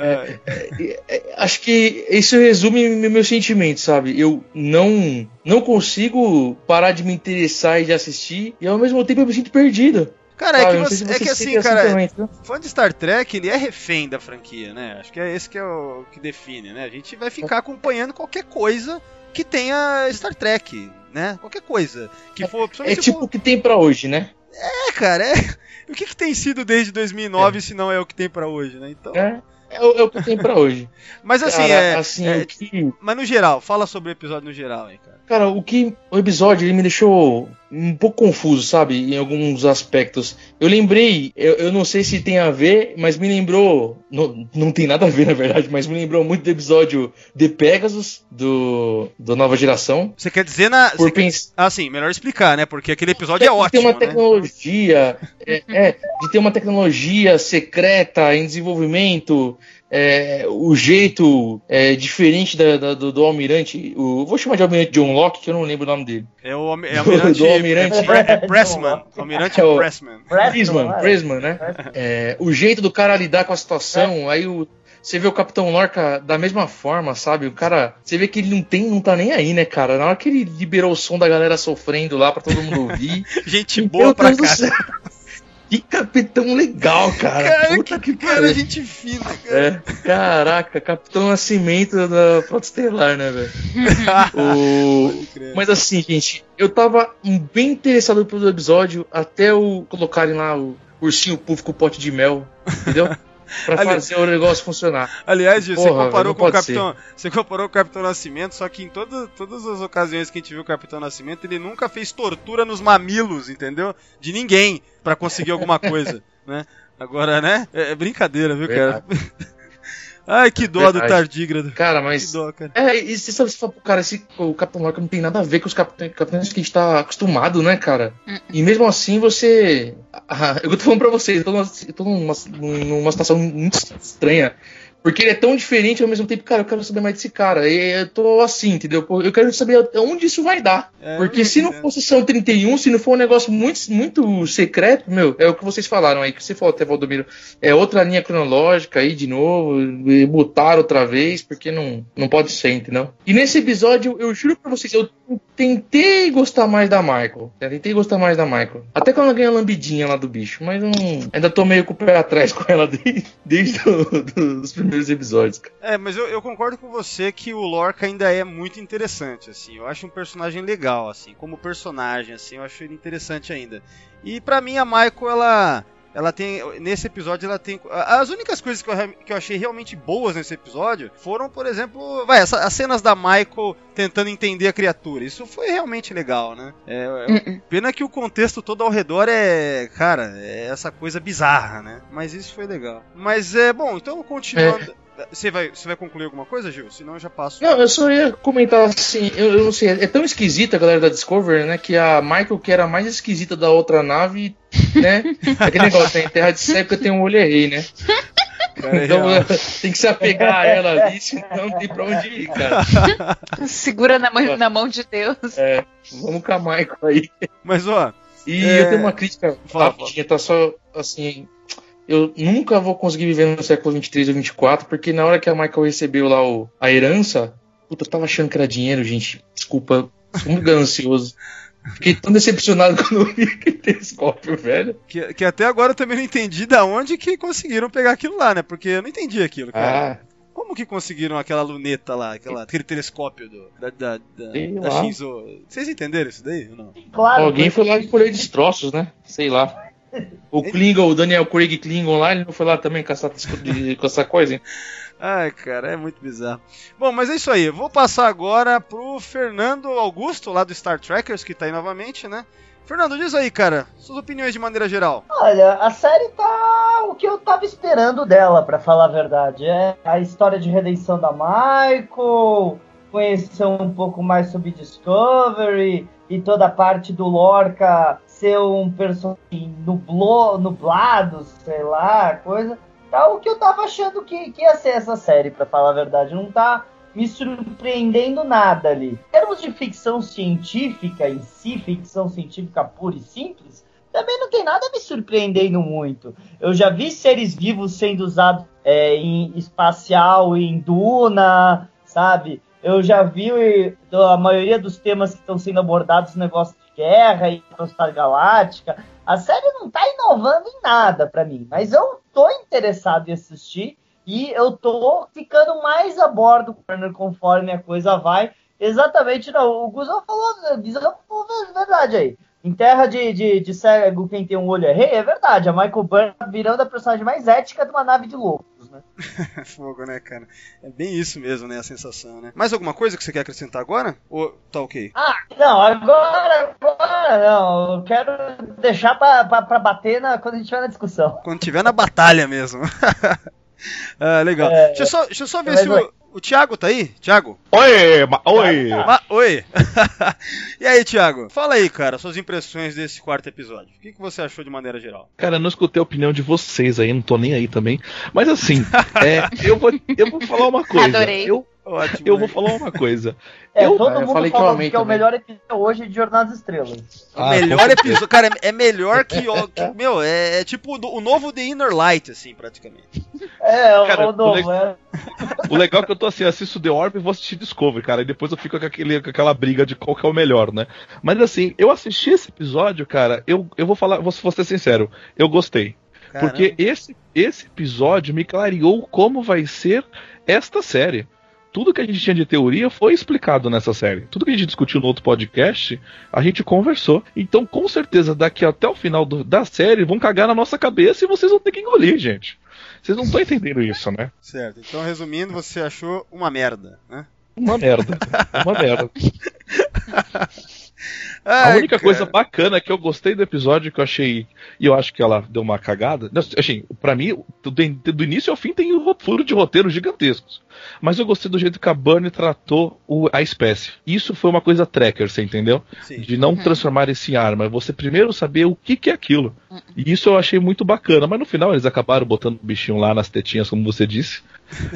Speaker 2: É,
Speaker 6: Acho que isso resume meu, sentimento, sabe? Eu não não consigo parar de me interessar e de assistir, e ao mesmo tempo eu me sinto perdido.
Speaker 2: Cara, é
Speaker 6: sabe?
Speaker 2: que, você,
Speaker 6: se
Speaker 2: é que assim, cara, fã de Star Trek, ele é refém da franquia, né? Acho que é esse que é o que define, né? A gente vai ficar acompanhando qualquer coisa que tenha Star Trek, né? Qualquer coisa. Que for,
Speaker 6: É tipo
Speaker 2: for-
Speaker 6: o que tem pra hoje, né?
Speaker 2: É, cara, é. O que, que tem sido desde 2009 se não é o que tem pra hoje, né? Então.
Speaker 6: É, é, o, é o que tem pra hoje.
Speaker 2: Mas assim,
Speaker 6: Cara,
Speaker 2: é,
Speaker 6: assim,
Speaker 2: é-
Speaker 6: que,
Speaker 2: Mas no geral, fala sobre o episódio no geral aí, cara.
Speaker 6: Cara, o que o episódio ele me deixou um pouco confuso, sabe, em alguns aspectos. Eu lembrei, eu, eu não sei se tem a ver, mas me lembrou, não, não tem nada a ver na verdade, mas me lembrou muito do episódio de Pegasus do, do Nova Geração.
Speaker 2: Você quer dizer na.
Speaker 6: Por
Speaker 2: quer- Ah, sim, melhor explicar, né? Porque aquele episódio é
Speaker 6: de ter
Speaker 2: ótimo.
Speaker 6: uma
Speaker 2: né?
Speaker 6: tecnologia, é, é, de ter uma tecnologia secreta em desenvolvimento, é, o jeito é, diferente da- da- do, do almirante, o, vou chamar de almirante John Locke, que eu não lembro o nome dele.
Speaker 2: É o é Almirante.
Speaker 6: do Almirante.
Speaker 2: É, Pre- é Pressman. Almirante
Speaker 6: É o-
Speaker 2: Pressman.
Speaker 6: Prisman,
Speaker 5: é.
Speaker 6: Prisman, né? É, o jeito do cara lidar com a situação, aí o, você vê o Capitão Lorca da mesma forma, sabe? O cara, você vê que ele não tem, não tá nem aí, né, cara? Na hora que ele liberou o som da galera sofrendo lá pra todo mundo ouvir.
Speaker 2: Gente boa pra
Speaker 6: Deus
Speaker 2: cá.
Speaker 6: Que capitão legal, cara.
Speaker 2: Cara,
Speaker 6: Puta que,
Speaker 2: Cara,
Speaker 6: pariu.
Speaker 2: gente fina, cara.
Speaker 6: É, caraca, Capitão Nascimento da Frota Estelar, né, velho? O-. Mas assim, gente, eu tava bem interessado pelo episódio até o colocarem lá o ursinho puff com pote de mel, entendeu? Pra
Speaker 2: Ali-
Speaker 6: fazer o negócio funcionar.
Speaker 2: Aliás, Gil, você
Speaker 6: Porra,
Speaker 2: comparou
Speaker 6: não
Speaker 2: com o Capitão. Você comparou com o Capitão Nascimento, só que em toda, todas as ocasiões que a gente viu o Capitão Nascimento, ele nunca fez tortura nos mamilos, entendeu? De ninguém pra conseguir alguma coisa, né? Agora, né? É, é brincadeira, viu, cara? Ai, que dó do tardígrado.
Speaker 6: Cara,
Speaker 2: Que
Speaker 6: mas.
Speaker 2: dó, cara.
Speaker 6: É, e você sabe, você fala, cara, esse, o Capitão Lorca não tem nada a ver com os capitães, capitães que a gente tá acostumado, né, cara? E mesmo assim você. Ah, eu tô falando pra vocês, eu tô numa, eu tô numa, numa situação muito estranha. Porque ele é tão diferente ao mesmo tempo, cara, eu quero saber mais desse cara. E eu tô assim, entendeu? Eu quero saber onde isso vai dar.
Speaker 2: É,
Speaker 6: Porque se não fosse São 31, se não for um negócio muito, muito secreto, meu, é o que vocês falaram aí, que você falou até, Valdomiro. É outra linha cronológica aí de novo, e botaram outra vez, porque não, não pode ser, entendeu? E nesse episódio, eu juro pra vocês, eu tentei gostar mais da Michael. Eu tentei gostar mais da Michael. Até quando ela ganha a lambidinha lá do bicho, mas não, ainda tô meio com o pé atrás com ela desde, desde o- dos primeiros episódios, cara.
Speaker 2: É, mas eu, eu concordo com você que o Lorca ainda é muito interessante, assim. Eu acho um personagem legal, assim, como personagem, assim, eu acho ele interessante ainda. E pra mim a Michael, ela ela tem nesse episódio ela tem as únicas coisas que eu, que eu achei realmente boas nesse episódio foram, por exemplo, vai, essa- as cenas da Michael tentando entender a criatura. Isso foi realmente legal, né? É, é- Pena que o contexto todo ao redor é, cara, é essa coisa bizarra, né? Mas isso foi legal. Mas é bom, então continuando. Você vai, você vai concluir alguma coisa, Gil? Senão eu já passo.
Speaker 6: Não, eu só ia comentar assim, eu, eu não sei, é tão esquisita a galera da Discovery, né? Que a Michael, que era a mais esquisita da outra nave, né? Aquele negócio, né? Em terra de seca tem um olho errei, né?
Speaker 2: Cara, é
Speaker 6: Então
Speaker 2: real.
Speaker 6: tem que se apegar a ela ali, senão não tem pra onde ir, cara.
Speaker 4: Segura na mão, na mão de Deus.
Speaker 6: É, vamos com a Michael aí.
Speaker 2: Mas ó,
Speaker 6: E
Speaker 2: É,
Speaker 6: eu tenho uma crítica
Speaker 2: fala,
Speaker 6: rapidinha, tá só assim. Eu nunca vou conseguir viver no século 23 ou 24, porque na hora que a Michael recebeu lá o, a herança, puta, eu tava achando que era dinheiro, gente. Desculpa, sou muito ganancioso. Fiquei tão decepcionado quando eu vi aquele telescópio, velho.
Speaker 2: que, que até agora eu também não entendi da onde que conseguiram pegar aquilo lá, né? Porque eu não entendi aquilo, cara.
Speaker 6: Ah,
Speaker 2: Como que conseguiram aquela luneta lá, aquela, aquele telescópio do, da, da, da,
Speaker 6: Sei
Speaker 2: da. Shinzo? Vocês entenderam isso daí ou não?
Speaker 5: Claro.
Speaker 6: alguém foi lá e colheu destroços, né? Sei lá. O Klingon, o Daniel Craig Klingon lá, ele não foi lá também caçar, essa coisa, hein?
Speaker 2: Ai, cara, é muito bizarro. Bom, mas é isso aí. Eu vou passar agora pro Fernando Augusto, lá do Star Trekkers, que tá aí novamente, né? Fernando, diz aí, cara, suas opiniões de maneira geral.
Speaker 5: Olha, a série tá o que eu tava esperando dela, pra falar a verdade. É a história de redenção da Michael, conhecer um pouco mais sobre Discovery e toda a parte do Lorca ser um personagem nublado, sei lá, coisa. Tá o que eu tava achando que, que ia ser essa série, pra falar a verdade. Não tá me surpreendendo nada ali. Em termos de ficção científica em si, ficção científica pura e simples, também não tem nada me surpreendendo muito. Eu já vi seres vivos sendo usados é, em espacial, em Duna, sabe? Eu já vi a maioria dos temas que estão sendo abordados negócio de guerra e Star Galáctica. A série não tá inovando em nada pra mim, mas eu tô interessado em assistir e eu tô ficando mais a bordo conforme a coisa vai. Exatamente, não. O Guzão falou, Guzão falou a verdade aí. Em terra de, de, de cego, quem tem um olho é rei, é verdade. A Michael tá virando a personagem mais ética de uma nave de loucos, né?
Speaker 2: Fogo, né, cara? É bem isso mesmo, né? A sensação, né? Mais alguma coisa que você quer acrescentar agora? Ou tá ok?
Speaker 5: Ah, não, agora, agora não. Eu quero deixar pra, pra, pra bater na, quando a gente tiver na discussão.
Speaker 2: Quando tiver na batalha mesmo. ah, legal.
Speaker 5: É,
Speaker 2: deixa, eu só, deixa eu só ver se o, o Thiago tá aí. Thiago?
Speaker 1: Oi, ma- oi.
Speaker 2: Ah, oi! e aí, Thiago? Fala aí, cara, suas impressões desse quarto episódio. O que, que você achou de maneira geral?
Speaker 7: Cara, eu não escutei a opinião de vocês aí, não tô nem aí também. Mas assim, é, eu, vou, eu vou falar uma coisa.
Speaker 4: Adorei.
Speaker 7: Eu,
Speaker 2: Ótimo.
Speaker 7: eu
Speaker 2: né?
Speaker 7: vou falar uma coisa.
Speaker 5: É,
Speaker 7: Eu-
Speaker 5: todo
Speaker 6: eu
Speaker 5: mundo
Speaker 6: falei que eu amei
Speaker 5: que é o melhor episódio hoje de Jornada das Estrelas.
Speaker 2: O
Speaker 7: Ah,
Speaker 2: melhor
Speaker 7: com certeza.
Speaker 2: episódio. Cara, é, é melhor que, o- que- Meu, é, é tipo o, o novo The Inner Light, assim, praticamente.
Speaker 5: É,
Speaker 7: Cara,
Speaker 5: o novo,
Speaker 7: o
Speaker 5: é.
Speaker 7: O legal é que eu tô assim, assisto The Orb e vou assistir Discovery, cara. E depois eu fico com, aquele, com aquela briga de qual que é o melhor, né? Mas assim, eu assisti esse episódio, cara, eu, eu vou falar, vou, vou ser sincero, eu gostei. Porque esse, esse episódio me clareou como vai ser esta série. Tudo que a gente tinha de teoria foi explicado nessa série. Tudo que a gente discutiu no outro podcast, a gente conversou. Então, com certeza, daqui até o final do- da série, vão cagar na nossa cabeça e vocês vão ter que engolir, gente. Vocês não estão entendendo isso, né?
Speaker 2: Certo. Então, resumindo, você achou uma merda, né?
Speaker 7: Uma merda. Uma merda. A
Speaker 2: Ai,
Speaker 7: única
Speaker 2: cara.
Speaker 7: coisa bacana que eu gostei do episódio, que eu achei. E eu acho que ela deu uma cagada. Assim, pra mim, do, do início ao fim tem um furo de roteiros gigantescos. Mas eu gostei do jeito que a Bunny tratou o- a espécie. Isso foi uma coisa tracker, você entendeu?
Speaker 2: Sim.
Speaker 7: De não transformar isso em arma. Você primeiro saber o que, que é aquilo. E isso eu achei muito bacana. Mas no final eles acabaram botando o bichinho lá nas tetinhas, como você disse.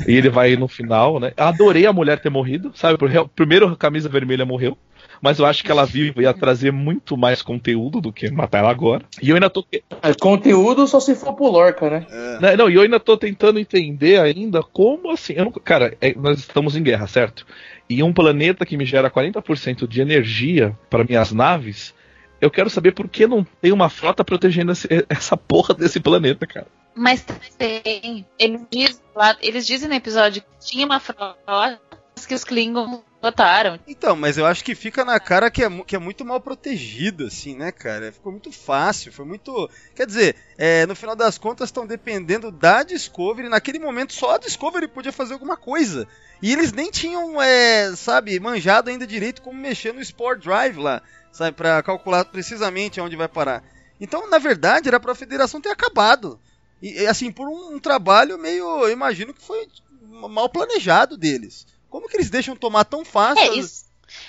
Speaker 7: E ele vai no final, né? Adorei a mulher ter morrido, sabe? Primeiro a camisa vermelha morreu. Mas eu acho que ela viva ia trazer muito mais conteúdo do que matar ela agora. E eu ainda tô.
Speaker 6: É, conteúdo só se for pro Lorca, né?
Speaker 7: Né, Não, e eu ainda tô tentando entender ainda como assim. eu não- cara, é- nós estamos em guerra, certo? E um planeta que me gera 40% de energia para minhas naves, eu quero saber por que não tem uma frota protegendo esse- essa porra desse planeta, cara.
Speaker 4: Mas tem. Eles dizem, lá, eles dizem no episódio que tinha uma frota que os Klingons botaram.
Speaker 2: Então, mas eu acho que fica na cara que é, que é muito mal protegido, assim, né, cara? Ficou muito fácil, foi muito. Quer dizer, é, no final das contas estão dependendo da Discovery. Naquele momento só a Discovery podia fazer alguma coisa. E eles nem tinham, é, sabe, manjado ainda direito como mexer no Sport Drive lá, sabe, pra calcular precisamente onde vai parar. Então, na verdade, era pra Federação ter acabado. E, assim, por um, um trabalho meio. Eu imagino que foi mal planejado deles. Como que eles deixam tomar tão fácil?
Speaker 4: É, isso,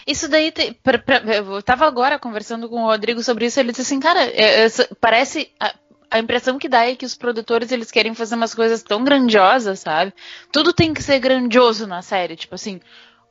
Speaker 4: isso daí. Pra- pra- eu tava agora conversando com o Rodrigo sobre isso. Ele disse assim, cara, é, é, parece. A, a impressão que dá é que os produtores eles querem fazer umas coisas tão grandiosas, sabe? Tudo tem que ser grandioso na série. Tipo assim,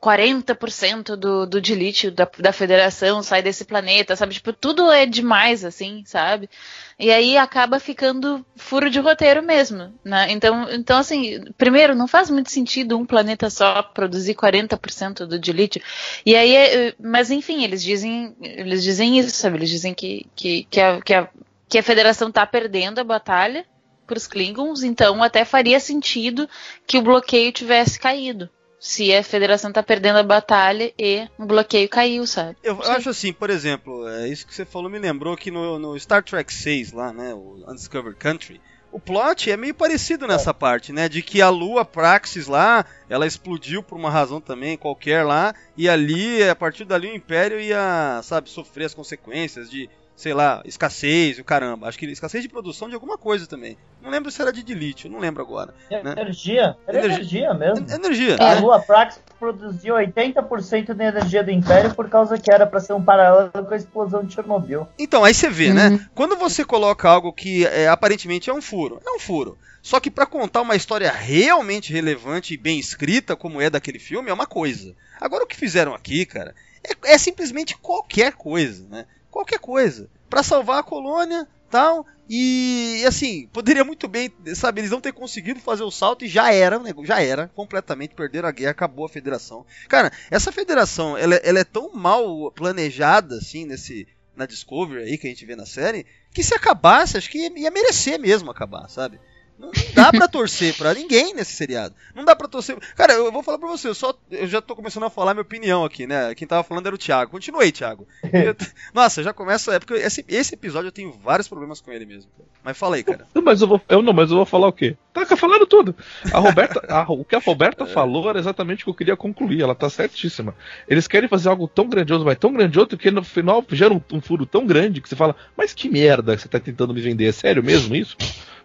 Speaker 4: 40% do, do de lítio da, da federação sai desse planeta, sabe? Tipo, tudo é demais, assim, sabe? E aí acaba ficando furo de roteiro mesmo, né? Então, então assim, primeiro, não faz muito sentido um planeta só produzir 40% do de lítio. E aí, é, mas enfim, eles dizem, eles dizem isso, sabe? Eles dizem que, que, que, a, que, a, que a federação tá perdendo a batalha pros Klingons, então até faria sentido que o bloqueio tivesse caído. Se a federação tá perdendo a batalha e o bloqueio caiu, sabe?
Speaker 2: Eu, eu acho assim, por exemplo, é, isso que você falou me lembrou que no, no Star Trek 6 lá, né, o Undiscovered Country, o plot é meio parecido nessa parte, né, de que a lua Praxis lá, ela explodiu por uma razão também qualquer lá, e ali, a partir dali o Império ia, sabe, sofrer as consequências de, sei lá, escassez e o caramba. Acho que escassez de produção de alguma coisa também. Não lembro se era de dilítio, não lembro agora.
Speaker 5: Energia. Era
Speaker 2: Energia.
Speaker 5: energia mesmo.
Speaker 2: Energia,
Speaker 5: A
Speaker 2: né?
Speaker 5: Lua Praxis produziu 80% da energia do Império por causa que era pra ser um paralelo com a explosão de Chernobyl.
Speaker 2: Então, aí você vê, né? Quando você coloca algo que é, aparentemente é um furo, é um furo. Só que pra contar uma história realmente relevante e bem escrita, como é daquele filme, é uma coisa. Agora o que fizeram aqui, cara, é, é simplesmente qualquer coisa, né? Qualquer coisa. Pra salvar a colônia, tal. E assim, poderia muito bem, sabe, eles não ter conseguido fazer o salto e já era, né, já era, completamente perderam a guerra, acabou a federação. Cara, essa federação, ela, ela é tão mal planejada assim nesse na Discovery aí que a gente vê na série, que se acabasse, acho que ia, ia merecer mesmo acabar, sabe? Não, dá pra torcer pra ninguém nesse seriado. Não dá pra torcer. Cara, eu vou falar pra você, eu, só, eu já tô começando a falar minha opinião aqui, né? Quem tava falando era o Thiago. Continuei, Thiago. Eu- nossa, já começa. É porque esse, esse episódio eu tenho vários problemas com ele mesmo. cara. Mas fala aí, cara.
Speaker 7: Não, Mas eu vou, eu não, mas eu vou falar o quê? Tá falando tudo. A Roberta, a- o que a Roberta falou era exatamente o que eu queria concluir. Ela tá certíssima. Eles querem fazer algo tão grandioso, mas tão grandioso que no final gera um, um furo tão grande que você fala, mas que merda que você tá tentando me vender? É sério mesmo isso?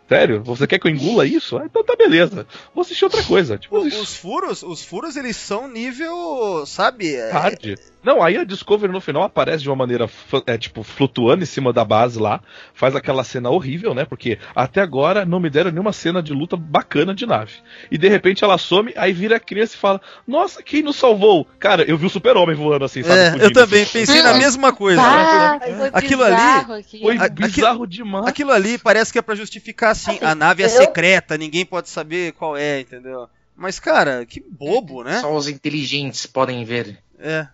Speaker 7: Sério? Você quer que eu engula isso? Ah, então tá beleza. Vou assistir outra coisa. Tipo,
Speaker 2: O- Os furos, os furos, eles são nível, sabe? é-
Speaker 7: hard. Não, aí a Discovery no final aparece de uma maneira, é, tipo, flutuando em cima da base lá, faz aquela cena horrível, né? Porque até agora não me deram nenhuma cena de luta bacana de nave. E de repente ela some, aí vira a criança e fala: Nossa, quem nos salvou? Cara, eu vi o super-homem voando assim, sabe?
Speaker 2: É, eu também
Speaker 7: assim.
Speaker 2: pensei na mesma coisa.
Speaker 4: Ah, foi
Speaker 2: Aquilo ali
Speaker 4: bizarro aqui.
Speaker 7: Foi
Speaker 2: A- aquilo-
Speaker 7: bizarro demais.
Speaker 2: Aquilo ali parece que é pra justificar assim, a nave é
Speaker 5: eu-
Speaker 2: secreta, ninguém pode saber qual é, entendeu? Mas, cara, que bobo, né?
Speaker 6: Só os inteligentes podem ver.
Speaker 2: É.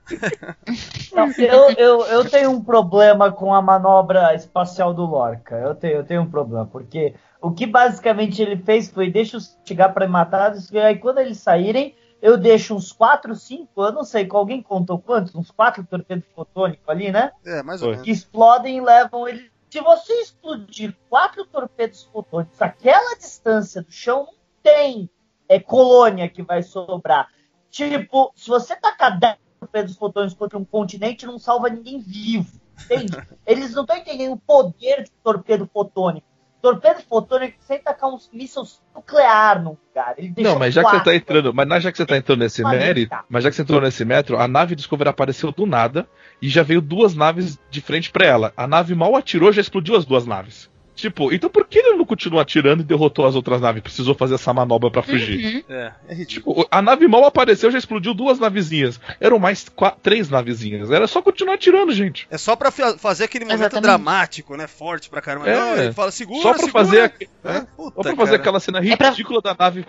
Speaker 5: Não, eu, eu, eu tenho um problema com a manobra espacial do Lorca. Eu tenho, eu tenho um problema, porque o que basicamente ele fez foi deixa os chegar para matados, e aí quando eles saírem, eu deixo uns 4, 5, eu não sei, alguém contou quantos? Uns 4 torpedos fotônicos ali, né?
Speaker 2: É, mais ou menos.
Speaker 5: Que explodem e levam ele. Se você explodir quatro torpedos fotônicos, aquela distância do chão não tem é, colônia que vai sobrar. Tipo, se você tacar 10 torpedos fotônicos contra um continente, não salva ninguém vivo. Entende? Eles não estão entendendo o poder de torpedo fotônico. Torpedo fotônico sem tacar uns mísseis nuclear no lugar.
Speaker 7: Não, mas já que você tá
Speaker 5: quatro.
Speaker 7: entrando, mas na- já que você tá entrando nesse mérito, mas já que você entrou nesse metro, a nave Discovery apareceu do nada e já veio duas naves de frente pra ela. A nave mal atirou, já explodiu as duas naves. Tipo, então por que ele não continuou atirando e derrotou as outras naves? Precisou fazer essa manobra pra fugir.
Speaker 4: Uhum.
Speaker 2: É, é ridículo.
Speaker 7: Tipo, a nave mal apareceu, já explodiu duas navezinhas. Eram mais qua- três navezinhas. Era só continuar atirando, gente.
Speaker 2: É só pra fa- fazer aquele momento
Speaker 4: Exatamente.
Speaker 2: dramático, né? Forte pra caramba.
Speaker 7: É.
Speaker 2: Não, ele fala, segura,
Speaker 7: Só pra
Speaker 2: segura.
Speaker 7: fazer, a-
Speaker 2: É,
Speaker 7: é,
Speaker 2: puta,
Speaker 7: só pra fazer
Speaker 2: cara.
Speaker 7: aquela cena
Speaker 4: É pra-
Speaker 7: ridícula da nave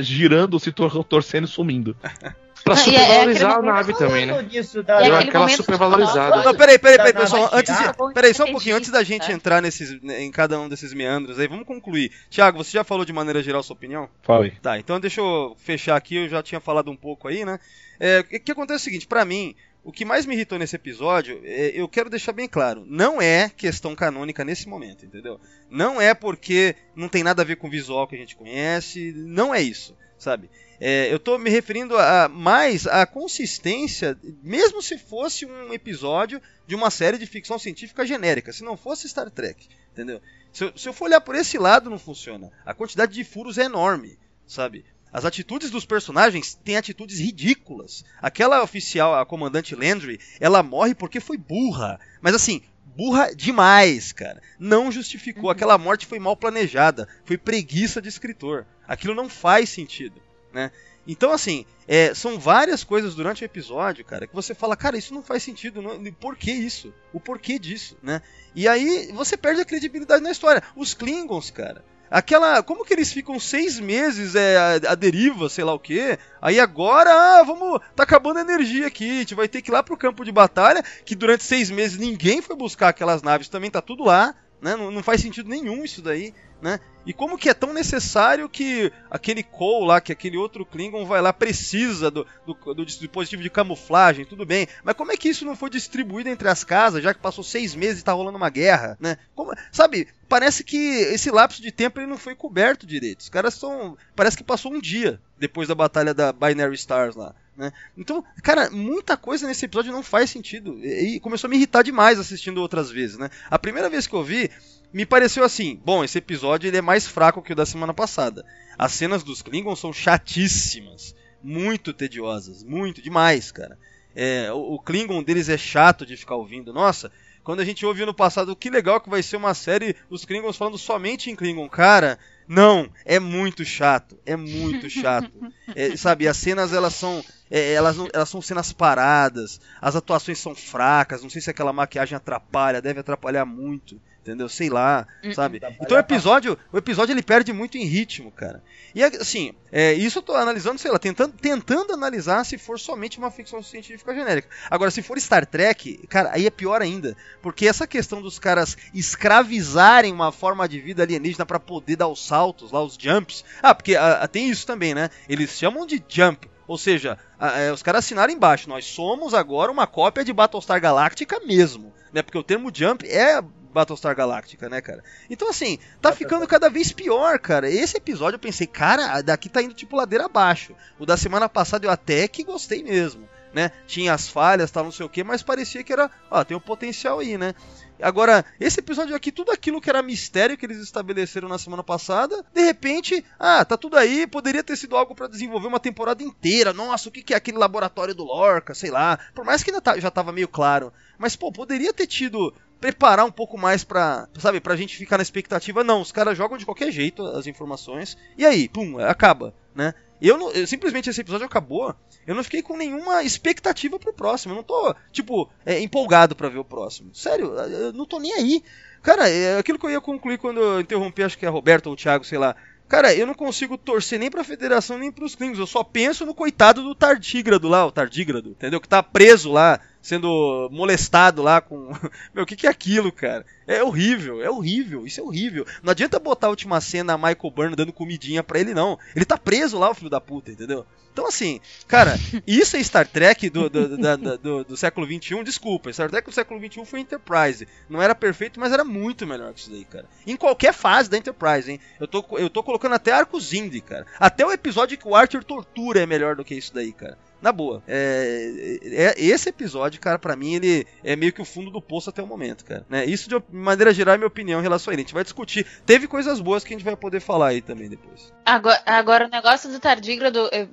Speaker 7: girando, se tor torcendo e sumindo.
Speaker 6: Pra
Speaker 4: e é- é
Speaker 6: supervalorizar a nave também, né?
Speaker 5: disso, da-
Speaker 4: E
Speaker 6: Deu
Speaker 4: aquele
Speaker 6: aquela supervalorizada.
Speaker 2: Não, peraí, peraí, peraí,
Speaker 5: Da
Speaker 2: pessoal. Antes de, peraí, só um pouquinho. Antes da gente
Speaker 4: É.
Speaker 2: entrar nesses, em cada um desses meandros aí, vamos concluir. Tiago, você já falou de maneira geral sua opinião?
Speaker 7: Fala aí.
Speaker 2: Tá, então deixa eu fechar aqui, eu já tinha falado um pouco aí, né? É, o que, acontece é o seguinte, pra mim, o que mais me irritou nesse episódio, é, eu quero deixar bem claro, não é questão canônica nesse momento, entendeu? Não é porque não tem nada a ver com o visual que a gente conhece, não é isso, sabe? É, eu tô me referindo a mais à consistência, mesmo se fosse um episódio de uma série de ficção científica genérica, se não fosse Star Trek, entendeu? Se eu, se eu for olhar por esse lado, não funciona. A quantidade de furos é enorme, sabe? As atitudes dos personagens têm atitudes ridículas. Aquela oficial, a comandante Landry, ela morre porque foi burra. Mas assim, burra demais, cara. Não justificou. Aquela morte foi mal planejada. Foi preguiça de escritor. Aquilo não faz sentido, né? Então, assim, é, são várias coisas durante o episódio, cara, que você fala, cara, isso não faz sentido. Não, por que isso? O porquê disso, né? E aí você perde a credibilidade na história. Os Klingons, cara. Aquela. Como que eles ficam seis meses é, a, a deriva, sei lá o quê? Aí agora, ah, vamos. Tá acabando a energia aqui. A gente vai ter que ir lá pro campo de batalha. Que durante seis meses ninguém foi buscar aquelas naves. Também tá tudo lá. Né? Não, não faz sentido nenhum isso daí. Né? E como que é tão necessário que aquele Cole lá, que aquele outro Klingon vai lá, precisa do, do, do dispositivo de camuflagem, tudo bem. Mas como é que isso não foi distribuído entre as casas, já que passou seis meses e tá rolando uma guerra, né? Como, sabe, parece que esse lapso de tempo ele não foi coberto direito. Os caras são. Parece que passou um dia depois da batalha da Binary Stars lá. Né? Então, cara, muita coisa nesse episódio não faz sentido. E, e começou a me irritar demais assistindo outras vezes, né? A primeira vez que eu vi, me pareceu assim, bom, esse episódio ele é mais fraco que o da semana passada. As cenas dos Klingons são chatíssimas, muito tediosas, muito demais, cara. É, o, o Klingon deles é chato de ficar ouvindo. Nossa, quando a gente ouviu no passado, que legal que vai ser uma série os Klingons falando somente em Klingon, cara. Não, é muito chato, é muito chato. É, sabe, as cenas elas são é, elas, não, elas são cenas paradas, as atuações são fracas, não sei se aquela maquiagem atrapalha, deve atrapalhar muito, entendeu? Sei lá,
Speaker 4: Hum,
Speaker 2: sabe?
Speaker 5: trabalhar
Speaker 2: Então o episódio, o episódio ele perde muito em ritmo, cara. E assim, é, isso eu tô analisando, sei lá, tentando, tentando analisar se for somente uma ficção científica genérica. Agora, se for Star Trek, cara, aí é pior ainda. Porque essa questão dos caras escravizarem uma forma de vida alienígena pra poder dar os saltos, lá, os jumps. Ah, porque ah, tem isso também, né? Eles chamam de jump. Ou seja, ah, é, os caras assinaram embaixo, nós somos agora uma cópia de Battlestar Galactica mesmo, né? Porque o termo jump é Battlestar Galactica, né, cara? Então, assim, tá ficando cada vez pior, cara. Esse episódio eu pensei, cara, daqui tá indo tipo ladeira abaixo. O da semana passada eu até que gostei mesmo, né? Tinha as falhas, tal, não sei o que, mas parecia que era, ó, tem um potencial aí, né? Agora, esse episódio aqui, tudo aquilo que era mistério que eles estabeleceram na semana passada, de repente, ah, tá tudo aí, poderia ter sido algo pra desenvolver uma temporada inteira. Nossa, o que que é aquele laboratório do Lorca, sei lá. Por mais que ainda tá- já tava meio claro. Mas, pô, poderia ter tido preparar um pouco mais pra, sabe, pra gente ficar na expectativa. Não, os caras jogam de qualquer jeito as informações. E aí, pum, acaba, né? Eu, não, eu- simplesmente esse episódio acabou. Eu não fiquei com nenhuma expectativa pro próximo. Eu não tô, tipo, é, empolgado pra ver o próximo. Sério, eu não tô nem aí. Cara, é aquilo que eu ia concluir quando eu interrompi, acho que é Roberto ou o Thiago, sei lá. Cara, eu não consigo torcer nem pra federação nem pros Klingons. Eu só penso no coitado do Tardígrado lá, o Tardígrado, entendeu? Que tá preso lá, sendo molestado lá com. Meu, o que, que é aquilo, cara? É horrível, é horrível, isso é horrível. Não adianta botar a última cena a Michael Byrne dando comidinha pra ele, não. Ele tá preso lá, o filho da puta, entendeu? Então, assim, cara, isso é Star Trek do, do, da- do, do século XXI, desculpa. Star Trek do século XXI foi Enterprise. Não era perfeito, mas era muito melhor que isso daí, cara. Em qualquer fase da Enterprise, hein? Eu tô, eu tô colocando até arcos indie, cara. Até o episódio que o Arthur tortura é melhor do que isso daí, cara. Na boa. É, é- esse episódio, cara, pra mim, ele é meio que o fundo do poço até o momento, cara. Né? Isso, de maneira geral, é minha opinião em relação a ele. A gente vai discutir. Teve coisas boas que a gente vai poder falar aí também depois.
Speaker 4: Agora, agora o negócio do tardígrado, eu,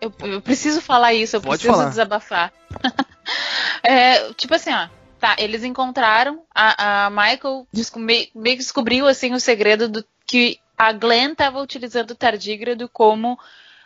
Speaker 4: eu, eu preciso falar isso, eu
Speaker 2: Pode
Speaker 4: preciso
Speaker 2: falar.
Speaker 4: desabafar. É, tipo assim, ó. Tá, eles encontraram, a, a Michael meio, meio que descobriu assim o segredo do que a Glenn estava utilizando o tardígrado como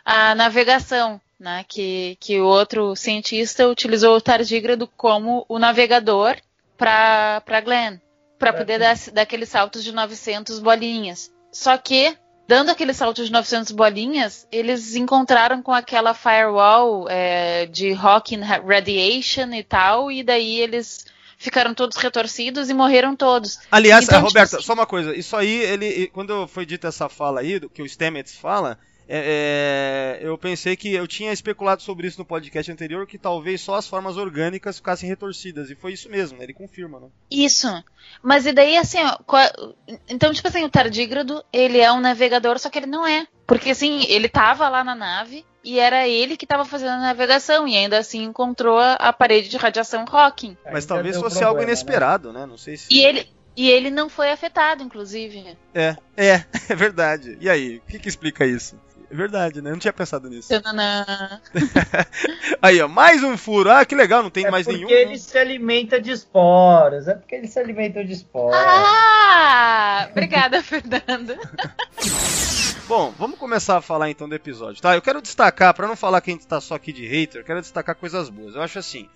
Speaker 4: a navegação, né? Que, que o outro cientista utilizou o tardígrado como o navegador para para Glenn, para
Speaker 5: Pra
Speaker 4: poder dar, dar aqueles saltos de 900 bolinhas. Só que dando aqueles saltos de 900 bolinhas, eles encontraram com aquela firewall é, de Hawking Radiation e tal, e daí eles ficaram todos retorcidos e morreram todos.
Speaker 2: Aliás,
Speaker 4: Então,
Speaker 2: Roberto,
Speaker 4: tipo assim-
Speaker 2: só uma coisa. Isso aí, ele, quando foi dita essa fala aí, do que o Stamets fala, é, é, eu pensei que eu tinha especulado sobre isso no podcast anterior, que talvez só as formas orgânicas ficassem retorcidas. E foi isso mesmo, né? Ele confirma, né?
Speaker 4: Isso. Mas e daí, assim, ó, qual- então, tipo assim, o tardígrado, ele é um navegador, só que ele não é. Porque, assim, ele tava lá na nave e era ele que tava fazendo a navegação e ainda assim encontrou a, a parede de radiação Hawking.
Speaker 2: Mas
Speaker 5: Ainda
Speaker 2: talvez fosse
Speaker 5: problema,
Speaker 2: algo
Speaker 5: né?
Speaker 2: inesperado, né? Não sei se.
Speaker 4: E ele, e ele não foi afetado, inclusive.
Speaker 2: É, é, é verdade. E aí, o que, que explica isso? É verdade, né? Eu não tinha pensado nisso. Aí, ó, mais um furo. Ah, que legal, não tem
Speaker 5: É
Speaker 2: mais
Speaker 5: porque
Speaker 2: nenhum. né?
Speaker 5: ele se alimenta de esporos. É porque ele se alimenta de esporos.
Speaker 4: Ah! Obrigada, Fernanda.
Speaker 2: Bom, vamos começar a falar então do episódio, tá? Eu quero destacar, pra não falar que a gente tá só aqui de hater, eu quero destacar coisas boas. Eu acho assim,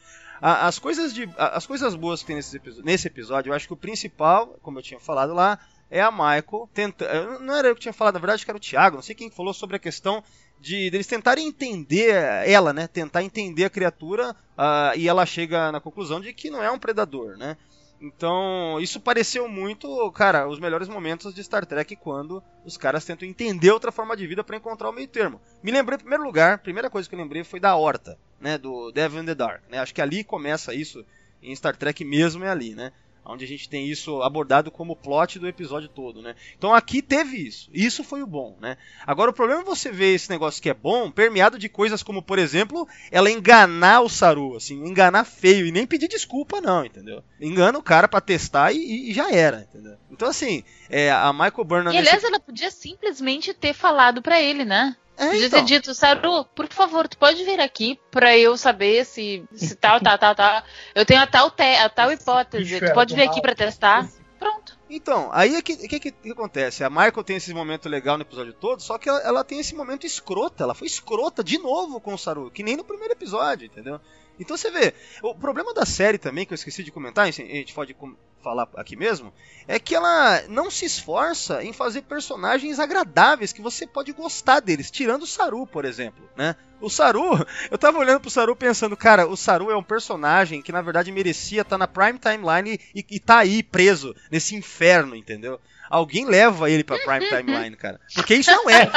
Speaker 2: a- as coisas de a- as coisas boas que tem nesse, nesse episódio, eu acho que o principal, como eu tinha falado lá, é a Michael tentando, não era eu que tinha falado, na verdade que era o Thiago, não sei quem falou sobre a questão de deles tentarem entender ela, né? Tentar entender a criatura ah, e ela chega na conclusão de que não é um predador, né? Então, isso pareceu muito, cara, os melhores momentos de Star Trek quando os caras tentam entender outra forma de vida para encontrar o meio termo. Me lembrei, em primeiro lugar, a primeira coisa que eu lembrei foi da Horta, né, do Devil in the Dark, né? Acho que ali começa isso em Star Trek mesmo é ali, né? Onde a gente tem isso abordado como plot do episódio todo, né? Então aqui teve isso. Isso foi o bom, né? Agora o problema é você ver esse negócio que é bom permeado de coisas como, por exemplo, ela enganar o Saru, assim, enganar feio e nem pedir desculpa não, entendeu? Engana o cara pra testar e, e já era, entendeu? Então assim, é, a Michael Burnham...
Speaker 4: E aliás, ela podia simplesmente ter falado pra ele, né?
Speaker 2: É,
Speaker 4: Podia
Speaker 2: então,
Speaker 4: ter dito, Saru, por favor, tu pode vir aqui pra eu saber se, se tal, tal, tal, tal. Eu tenho a tal, te, a tal hipótese. Tu
Speaker 5: é
Speaker 4: pode vir aqui pra testar? Pronto.
Speaker 2: Então, aí o que, que, que, que acontece? A Michael tem esse momento legal no episódio todo, só que ela, ela tem esse momento escrota. Ela foi escrota de novo com o Saru, que nem no primeiro episódio, entendeu? Então você vê, o problema da série também, que eu esqueci de comentar, a gente pode falar aqui mesmo, é que ela não se esforça em fazer personagens agradáveis que você pode gostar deles, tirando o Saru, por exemplo, né? O Saru, eu tava olhando pro Saru pensando, cara, o Saru é um personagem que na verdade merecia estar tá na Prime Timeline e, e tá aí preso nesse inferno, entendeu? Alguém leva ele pra Prime Timeline, cara. Porque isso não é.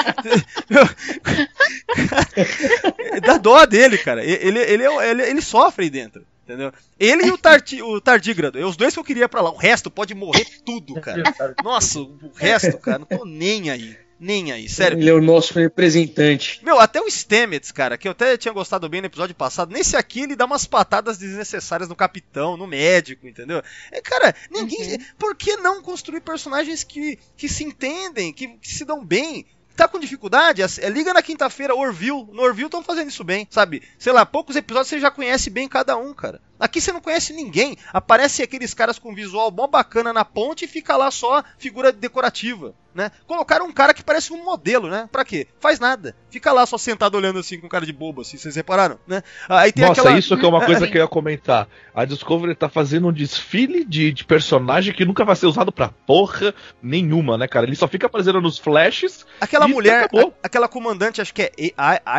Speaker 2: Dá dó dele, cara. Ele, ele, ele, ele sofre aí dentro. Entendeu? Ele e o, tarti, o Tardígrado, é os dois que eu queria pra lá. O resto pode morrer tudo, cara. Nossa, o resto, cara, não tô nem aí. Nem aí, sério.
Speaker 6: Ele é o nosso representante.
Speaker 2: Meu, até o Stamets, cara, que eu até tinha gostado bem no episódio passado, nesse aqui ele dá umas patadas desnecessárias no capitão, no médico, entendeu? É, cara, ninguém. Uhum. Por que não construir personagens que, que se entendem, que, que se dão bem? Tá com dificuldade, é, liga na quinta-feira, Orville. No Orville estão fazendo isso bem, sabe? Sei lá, poucos episódios você já conhece bem cada um, cara. Aqui você não conhece ninguém. Aparece aqueles caras com visual mó bacana na ponte e fica lá só figura decorativa né? Colocaram um cara que parece um modelo, né? Pra quê? Faz nada. Fica lá só sentado olhando assim com cara de bobo, assim, vocês repararam, né?
Speaker 7: Aí tem Nossa, aquela... isso que é uma coisa que eu ia comentar. A Discovery tá fazendo um desfile de, de personagem que nunca vai ser usado pra porra nenhuma, né, cara? Ele só fica aparecendo nos flashes.
Speaker 2: Aquela mulher, a, aquela comandante, acho que é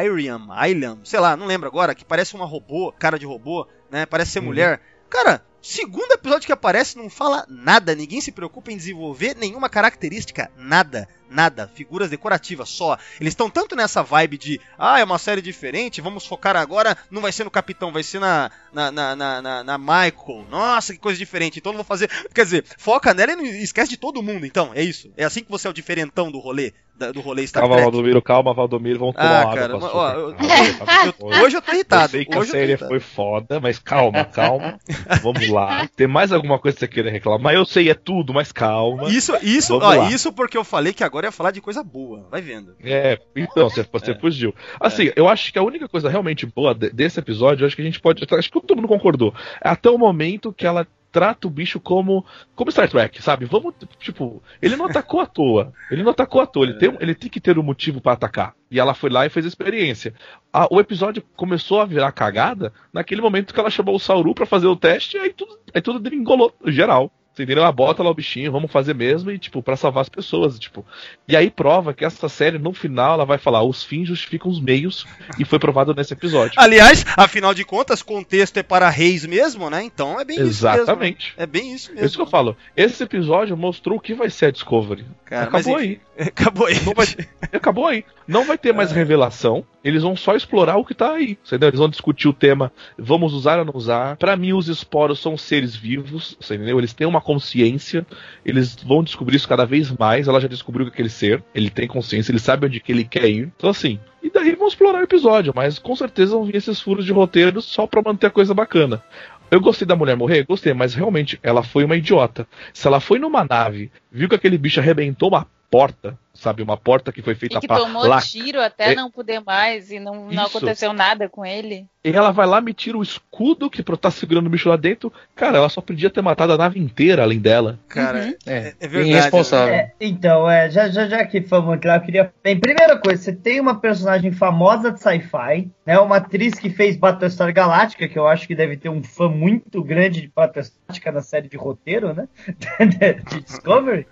Speaker 2: Iriam, Iliam, sei lá, não lembro agora, que parece uma robô, cara de robô, né? Parece ser uhum. mulher. Cara, Segundo episódio que aparece, não fala nada. Ninguém se preocupa em desenvolver nenhuma característica. Nada nada, figuras decorativas só. Eles estão tanto nessa vibe de, ah, é uma série diferente, vamos focar agora, não vai ser no Capitão, vai ser na, na, na, na, na Michael. Nossa, que coisa diferente, então não vou fazer. Quer dizer, foca nela e não esquece de todo mundo, então, é isso. É assim que você é o diferentão do rolê. do rolê Star
Speaker 7: calma, Trek. Valdomiro, calma, Valdomiro, vamos tomar
Speaker 2: ah, cara, água. Ó, eu, eu, hoje eu tô irritado. Eu
Speaker 7: sei que hoje a série foi foda, mas calma, calma. vamos lá. Tem mais alguma coisa que você queira reclamar? Eu sei, é tudo, mas calma.
Speaker 2: Isso, isso, ó, isso porque eu falei que agora ia falar de coisa boa. Vai vendo.
Speaker 7: É, então, você, você é. fugiu. Assim, é. eu acho que a única coisa realmente boa desse episódio, acho que a gente pode. Acho que todo mundo concordou. É até o momento que ela trata o bicho como como Star Trek, sabe? Vamos, tipo, ele não atacou à toa. Ele não atacou à toa. Ele, tem, ele tem que ter um motivo para atacar. E ela foi lá e fez a experiência. A, o episódio começou a virar cagada naquele momento que ela chamou o Sauru para fazer o teste, e aí tudo, aí tudo degringolou, geral. Você entendeu? Ela bota lá o bichinho, vamos fazer mesmo e, tipo, para salvar as pessoas, tipo. E aí prova que essa série, no final, ela vai falar, os fins justificam os meios, e foi provado nesse episódio.
Speaker 2: Aliás, afinal de contas, contexto é para reis mesmo, né? Então é bem
Speaker 7: Exatamente. isso
Speaker 2: Exatamente. É bem isso mesmo.
Speaker 7: É isso que eu falo. Esse episódio mostrou o que vai ser a Discovery.
Speaker 2: Cara, Acabou aí. Acabou aí.
Speaker 7: Vai... Acabou aí. Não vai ter mais é. revelação. Eles vão só explorar o que tá aí. Entendeu? Eles vão discutir o tema. Vamos usar ou não usar. Para mim, os esporos são seres vivos. Entendeu? Eles têm uma consciência. Eles vão descobrir isso cada vez mais. Ela já descobriu que é aquele ser. Ele tem consciência. Ele sabe onde que ele quer ir. Então, assim. E daí vão explorar o episódio. Mas com certeza vão vir esses furos de roteiro só pra manter a coisa bacana. Eu gostei da mulher morrer? Gostei, mas realmente ela foi uma idiota. Se ela foi numa nave, viu que aquele bicho arrebentou uma porta, sabe? Uma porta que foi feita para.
Speaker 4: tomou lá... tiro até é... não poder mais e não, não aconteceu nada com ele.
Speaker 7: E ela vai lá, me tira o escudo que tá segurando o bicho lá dentro. Cara, ela só podia ter matado a nave inteira além dela.
Speaker 2: Cara, uhum.
Speaker 6: é, é verdade. Irresponsável.
Speaker 5: É, então, é, já, já, já que muito lá, eu queria. Bem, primeira coisa, você tem uma personagem famosa de sci-fi, né? Uma atriz que fez Battlestar Galáctica, que eu acho que deve ter um fã muito grande de Battlestar Galáctica na série de roteiro, né? de Discovery.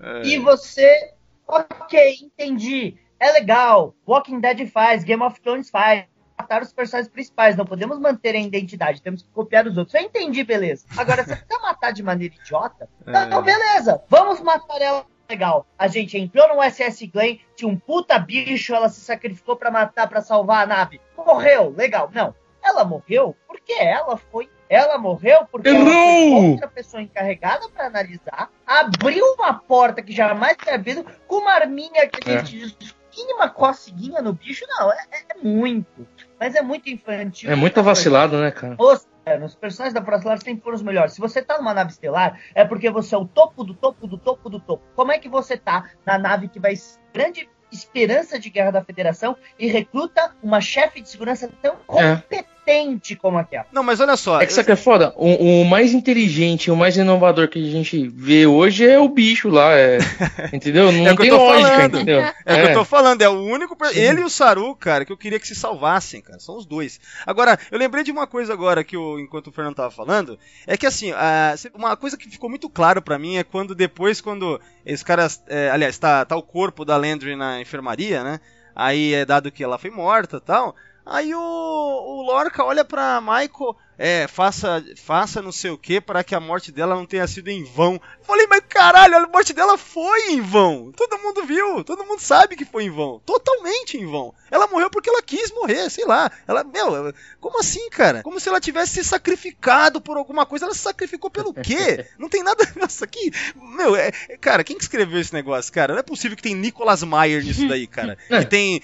Speaker 5: É. E você, ok, entendi, é legal, Walking Dead faz, Game of Thrones faz, matar os personagens principais, não podemos manter a identidade, temos que copiar os outros. Eu entendi, beleza. Agora, você quer matar de maneira idiota? É. Então, beleza, vamos matar ela legal. A gente entrou no SS Glen, tinha um puta bicho, ela se sacrificou para matar, para salvar a nave. Morreu, legal. Não, ela morreu porque ela foi ela morreu porque
Speaker 7: ela
Speaker 5: outra pessoa encarregada para analisar, abriu uma porta que jamais tinha abrido, com uma arminha que a é. gente mínima coceguinha no bicho, não, é, é, é, muito. Mas é muito infantil.
Speaker 6: É muito vacilado, né, cara?
Speaker 5: Os, é, os personagens da Procelar sempre foram os melhores. Se você tá numa nave estelar, é porque você é o topo do topo do topo do topo. Como é que você tá na nave que vai grande esperança de guerra da Federação e recruta uma chefe de segurança tão é. competente? Competente como aquela.
Speaker 2: Não, mas olha só.
Speaker 6: É que que é foda? O, o mais inteligente, o mais inovador que a gente vê hoje é o bicho lá, é, entendeu? Não
Speaker 2: É o que eu
Speaker 6: tem
Speaker 2: tô
Speaker 6: lógica,
Speaker 2: falando.
Speaker 6: entendeu?
Speaker 2: É o que eu tô falando, é o único. per- Ele e o Saru, cara, que eu queria que se salvassem, cara. São os dois. Agora, eu lembrei de uma coisa agora que o, enquanto o Fernando tava falando, é que assim, a- uma coisa que ficou muito claro pra mim é quando depois, quando esse cara. é, aliás, tá, tá o corpo da Landry na enfermaria, né? Aí é dado que ela foi morta e tal. Aí o, o Lorca olha pra Michael, é, faça, faça não sei o que para que a morte dela não tenha sido em vão. Falei, mas caralho, a morte dela foi em vão. Todo mundo viu, todo mundo sabe que foi em vão. Totalmente em vão. Ela morreu porque ela quis morrer, sei lá. Ela, meu, como assim, cara? Como se ela tivesse se sacrificado por alguma coisa. Ela se sacrificou pelo quê? Não tem nada. Nossa, aqui. Meu, é, é- cara, quem que escreveu esse negócio, cara? Não é possível que tem Nicolas Meyer nisso daí, cara.
Speaker 6: É.
Speaker 2: Que tem.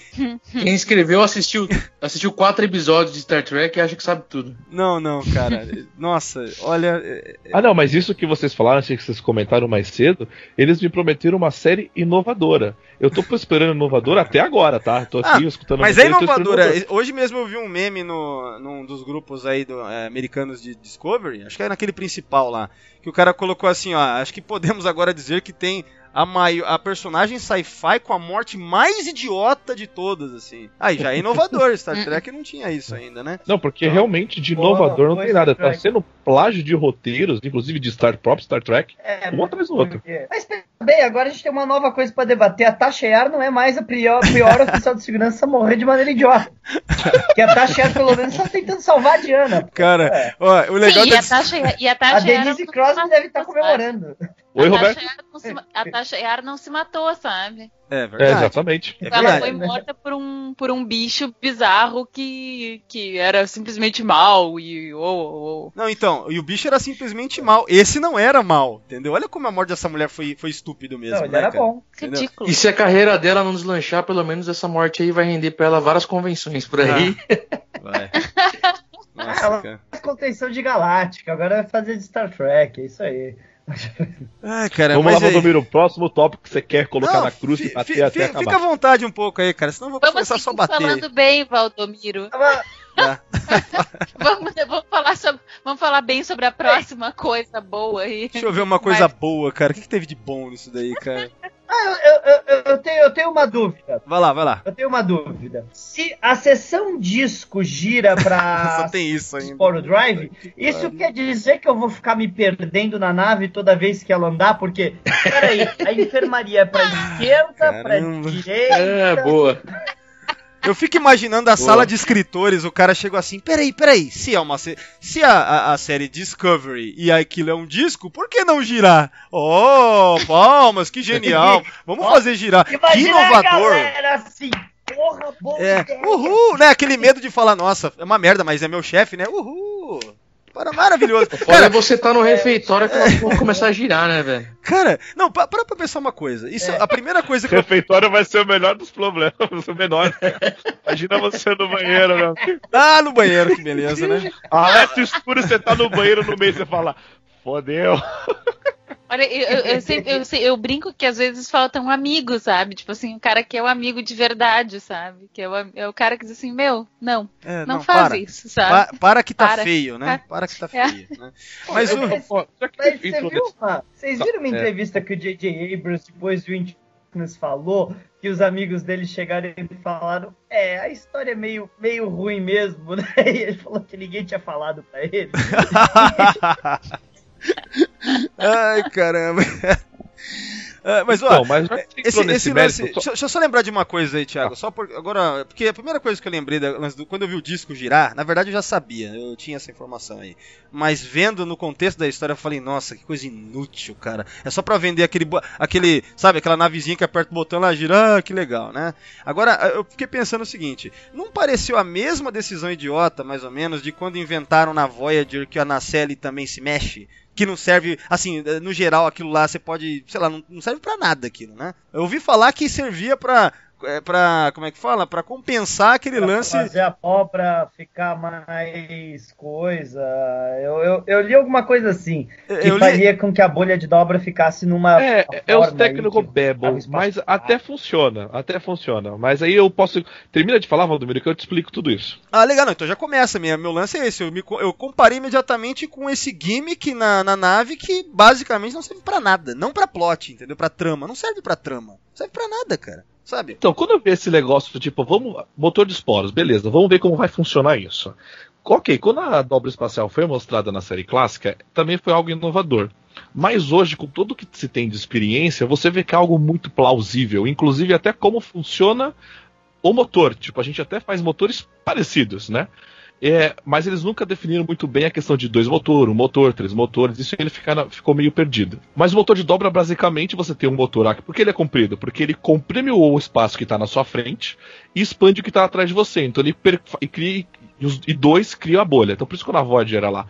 Speaker 6: Quem escreveu assistiu, assistiu quatro episódios de Star Trek e acha que sabe tudo.
Speaker 2: Não, não, cara. Nossa, olha. é-
Speaker 7: Ah, não, mas isso que vocês falaram, achei que vocês comentaram mais cedo, eles me prometeram uma série inovadora. Eu tô esperando inovadora até agora, tá? Tô aqui
Speaker 2: Ah,
Speaker 7: escutando
Speaker 2: Mas é inovadora. Hoje mesmo eu vi um meme no, num dos grupos aí do, é, americanos de Discovery, acho que é naquele principal lá, que o cara colocou assim, ó, acho que podemos agora dizer que tem a, maior, a personagem sci-fi com a morte mais idiota de todas, assim. Aí já é inovador, Star Trek não tinha isso ainda, né?
Speaker 7: Não, porque realmente de inovador não tem nada. Tá sendo plágio de roteiros, inclusive de Star próprio Star Trek,
Speaker 5: É,
Speaker 7: um atrás do outro.
Speaker 5: Mas bem, agora a gente tem uma nova coisa pra debater. A Tasha Yar não é mais a pior, pior oficial de segurança a morrer de maneira idiota. que a Tasha Yar, pelo menos, tá tentando salvar a Diana.
Speaker 2: Cara,
Speaker 5: É.
Speaker 2: ó, o legal
Speaker 4: Sim, e
Speaker 2: da
Speaker 4: a Tasha, e a
Speaker 5: A
Speaker 4: Tasha Yar
Speaker 5: Denise
Speaker 4: se
Speaker 5: Crosby deve estar
Speaker 4: sabe?
Speaker 5: comemorando.
Speaker 7: Oi,
Speaker 4: a
Speaker 7: Roberto?
Speaker 4: Tasha a Tasha Yar não se matou, sabe?
Speaker 2: É
Speaker 7: É,
Speaker 2: verdade.
Speaker 7: exatamente.
Speaker 2: É
Speaker 4: Ela
Speaker 2: verdade.
Speaker 4: foi morta por um, por um bicho bizarro que, que era simplesmente mal e. Oh, oh, oh.
Speaker 2: Não, então, e o bicho era simplesmente mal. Esse não era mal, entendeu? Olha como a morte dessa mulher foi, foi estúpido mesmo,
Speaker 5: Não, ele
Speaker 2: né,
Speaker 5: era
Speaker 2: cara?
Speaker 5: bom.
Speaker 2: Entendeu?
Speaker 4: Ridículo.
Speaker 6: E se a carreira dela não deslanchar, pelo menos essa morte aí vai render pra ela várias convenções por aí.
Speaker 2: Vai. Nossa,
Speaker 5: Ela-
Speaker 2: cara.
Speaker 5: Contenção de Galáctica, agora vai fazer de Star Trek, é isso aí.
Speaker 2: Ai, cara,
Speaker 7: Vamos lá,
Speaker 2: mas
Speaker 7: Valdomiro. O próximo tópico que você quer colocar
Speaker 2: Não,
Speaker 7: na cruz
Speaker 2: fi-
Speaker 7: e bater
Speaker 2: fi-
Speaker 7: até
Speaker 2: fi-
Speaker 7: acabar.
Speaker 2: Fica à vontade um pouco aí, cara, senão eu vou
Speaker 4: Vamos
Speaker 2: começar só a bater.
Speaker 4: falando bem, Valdomiro.
Speaker 5: Tava-
Speaker 4: Vamos, vamos, falar sobre, vamos falar bem sobre a próxima coisa boa aí.
Speaker 2: Deixa eu ver uma coisa boa, cara. O que, que teve de bom nisso daí, cara?
Speaker 5: Ah, eu, eu- eu- eu tenho, eu tenho uma dúvida.
Speaker 2: Vai lá, vai lá.
Speaker 5: Eu tenho uma dúvida. Se a sessão disco gira pra
Speaker 2: Só tem isso ainda.
Speaker 5: Sporo Drive, isso quer dizer que eu vou ficar me perdendo na nave toda vez que ela andar? Porque, peraí, a enfermaria é pra esquerda, pra
Speaker 2: Caramba.
Speaker 5: direita.
Speaker 6: É, boa.
Speaker 2: Eu fico imaginando a
Speaker 6: Boa.
Speaker 2: sala de escritores, o cara chegou assim, peraí, peraí, se é uma se, se a, a, a série Discovery e aquilo é um disco, por que não girar? Oh, palmas, que genial. Vamos fazer girar. Que
Speaker 5: Imagina a
Speaker 2: inovador.
Speaker 5: galera assim, porra, boa
Speaker 2: É,
Speaker 5: ideia.
Speaker 2: uhul, né? Aquele medo de falar, nossa, é uma merda, mas é meu chefe, né? Uhul. Para maravilhoso.
Speaker 6: Fora
Speaker 2: Cara,
Speaker 6: você tá no refeitório que elas vão começar a girar, né, velho?
Speaker 2: cara, não, pa- para pra pensar uma coisa. Isso, a primeira coisa que eu
Speaker 7: Refeitório vai ser o melhor dos problemas, o menor. Imagina você no banheiro, né?
Speaker 2: Ah, no banheiro, que beleza, né?
Speaker 7: Alerta escuro, você tá no banheiro no meio, você fala, fodeu.
Speaker 4: Olha, eu, eu, eu sempre- eu eu brinco que às vezes faltam amigos, sabe? Tipo assim, o cara que é o amigo de verdade, sabe? Que é o, é o cara que diz assim, meu, não,
Speaker 2: É,
Speaker 4: não, faz
Speaker 2: para.
Speaker 4: isso, sabe?
Speaker 2: Pa- para que tá
Speaker 4: Para.
Speaker 2: feio, né? Para que tá
Speaker 4: É.
Speaker 2: feio, né? Mas o,
Speaker 5: Mas-
Speaker 7: que
Speaker 5: Mas você viu uma, vocês viram uma
Speaker 7: É.
Speaker 5: entrevista que o J.J. Abrams, depois do Intimus, falou que os amigos dele chegaram e falaram é, a história é meio, meio ruim mesmo, né? E ele falou que ninguém tinha falado pra ele.
Speaker 2: Ai, caramba. É, mas, ó,
Speaker 7: Então, mas que você
Speaker 2: esse, esse
Speaker 7: mérito,
Speaker 2: lance.
Speaker 7: só-
Speaker 2: Deixa, eu só lembrar de uma coisa aí, Thiago. Só por, agora, porque a primeira coisa que eu lembrei da- quando eu vi o disco girar, na verdade eu já sabia, eu tinha essa informação aí. Mas vendo no contexto da história, eu falei, nossa, que coisa inútil, cara. É só pra vender aquele, aquele sabe, aquela navezinha que aperta o botão lá gira, ah, que legal, né? Agora, eu fiquei pensando o seguinte: não pareceu a mesma decisão idiota, mais ou menos, de quando inventaram na Voyager que a nacelle também se mexe? Que não serve, assim, no geral aquilo lá você pode, sei lá, não, não serve pra nada aquilo, né? Eu ouvi falar que servia pra é, pra. Como é que fala? Pra compensar aquele
Speaker 5: Pra
Speaker 2: lance.
Speaker 5: Fazer a pó pra ficar mais coisa. Eu, eu, eu li alguma coisa assim. Que
Speaker 2: Eu li-
Speaker 5: faria com que a bolha de dobra ficasse numa.
Speaker 7: É, é os
Speaker 5: forma
Speaker 7: técnicos
Speaker 5: aí
Speaker 7: mas até funciona, até funciona. Mas aí eu posso. Termina de falar, Valdomiro, que eu te explico tudo isso.
Speaker 2: Ah, legal, não, então já começa. Minha, meu lance é esse. Eu, me, eu comparei imediatamente com esse gimmick na, na nave que basicamente não serve pra nada. Não pra plot, entendeu? Pra trama. Não serve pra trama. Não serve pra nada, cara. Sabe?
Speaker 7: Então, quando eu vi esse negócio, tipo, vamos. Motor de esporos, beleza, vamos ver como vai funcionar isso. Ok, quando a dobra espacial foi mostrada na série clássica, também foi algo inovador. Mas hoje, com tudo que se tem de experiência, você vê que é algo muito plausível, inclusive até como funciona o motor. Tipo, a gente até faz motores parecidos, né? É, mas eles nunca definiram muito bem a questão de dois motores, um motor, três motores, isso ele fica- ficou meio perdido. Mas o motor de dobra, basicamente, você tem um motor aqui. Por que ele é comprido? Porque ele comprime o espaço que está na sua frente e expande o que está atrás de você. Então ele per- e cria. E, os- e dois cria a bolha. Então por isso quando a Voyager ela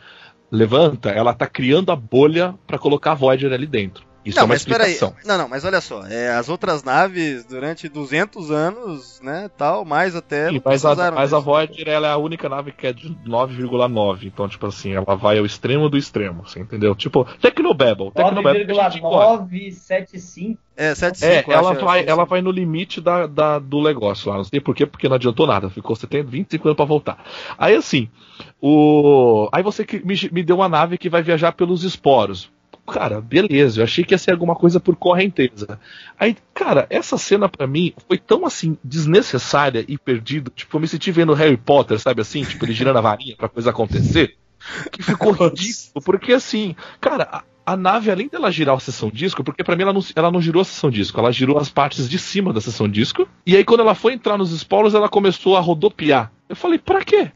Speaker 7: levanta, ela está criando a bolha para colocar a Voyager ali dentro. Isso
Speaker 2: não,
Speaker 7: é uma
Speaker 2: mas peraí.
Speaker 7: explicação.
Speaker 2: Não, não, mas olha só. é, as outras naves, durante 200 anos, né, tal, mais até.
Speaker 7: Sim, mas a, mas a
Speaker 2: disso.
Speaker 7: Voyager ela é a única nave que é de 9,9. Então, tipo assim, ela vai ao extremo do extremo, você entendeu? Tipo, Tecnobabble. Tecnobabble que a gente encontra.
Speaker 5: 9,75.
Speaker 2: É, 75,
Speaker 7: É, ela
Speaker 2: acho,
Speaker 7: vai, ela
Speaker 2: assim.
Speaker 7: vai no limite da, da- do negócio lá. Não sei por quê, porque não adiantou nada. Ficou 70, 25 anos pra voltar. Aí assim, o. Aí você que me, me deu uma nave que vai viajar pelos esporos. Cara, beleza, eu achei que ia ser alguma coisa por correnteza. Aí, cara, essa cena pra mim foi tão assim, desnecessária e perdida. Tipo, eu me senti vendo Harry Potter, sabe assim? Tipo, ele girando a varinha pra coisa acontecer. Que ficou ridículo, porque assim, cara, a, a nave, além dela girar a sessão disco, porque pra mim ela não, ela não girou a sessão disco, ela girou as partes de cima da sessão disco, e aí quando ela foi entrar nos esporos, ela começou a rodopiar. Eu falei, pra quê?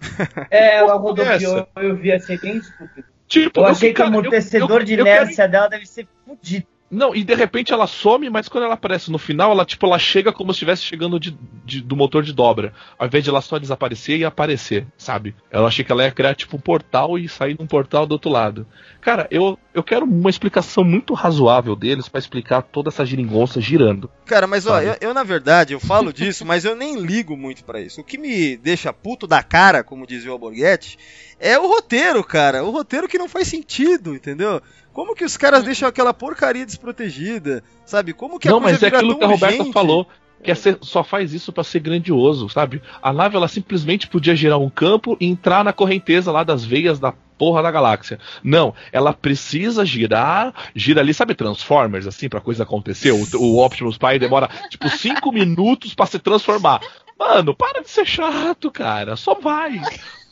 Speaker 5: É, ela
Speaker 7: Porra,
Speaker 5: rodopiou,
Speaker 7: essa?
Speaker 5: eu vi assim, bem estúpido.
Speaker 7: Tipo,
Speaker 5: Eu achei que
Speaker 7: cara,
Speaker 5: o
Speaker 7: eu-
Speaker 5: amortecedor
Speaker 7: eu-
Speaker 5: de
Speaker 7: eu
Speaker 5: inércia dela deve ser fudido.
Speaker 7: Não, e de repente ela some, mas quando ela aparece no final, ela tipo, ela chega como se estivesse chegando de, de- do motor de dobra. Ao invés de ela só desaparecer e aparecer, sabe? Eu achei que ela ia criar tipo um portal e sair num portal do outro lado. Cara, eu, eu quero uma explicação muito razoável deles pra explicar toda essa geringonça girando.
Speaker 2: Cara, mas ó,
Speaker 7: Sabe?
Speaker 2: eu, eu, na verdade, eu falo disso, mas eu nem ligo muito pra isso. O que me deixa puto da cara, como dizia o Alborguete, é o roteiro, cara. O roteiro que não faz sentido, entendeu? Como que os caras deixam aquela porcaria desprotegida, sabe? Como que a
Speaker 7: não,
Speaker 2: coisa
Speaker 7: mas é aquilo que a Roberta
Speaker 2: urgente?
Speaker 7: falou. Que é ser- só faz isso pra ser grandioso, sabe? A nave ela simplesmente podia girar um campo e entrar na correnteza lá das veias da porra da galáxia. Não, ela precisa girar, gira ali, sabe Transformers, assim, pra coisa acontecer? O, o Optimus Prime demora tipo cinco minutos pra se transformar. Mano, para de ser chato, cara. Só vai.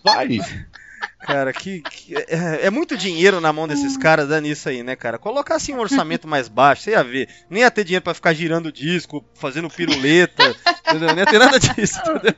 Speaker 7: Vai.
Speaker 2: Cara, que, que- é, é muito dinheiro na mão desses caras dando isso aí, né, cara? Colocar assim um orçamento mais baixo, você ia ver. Nem ia ter dinheiro pra ficar girando disco, fazendo piruleta, entendeu? Nem ia ter nada disso, entendeu?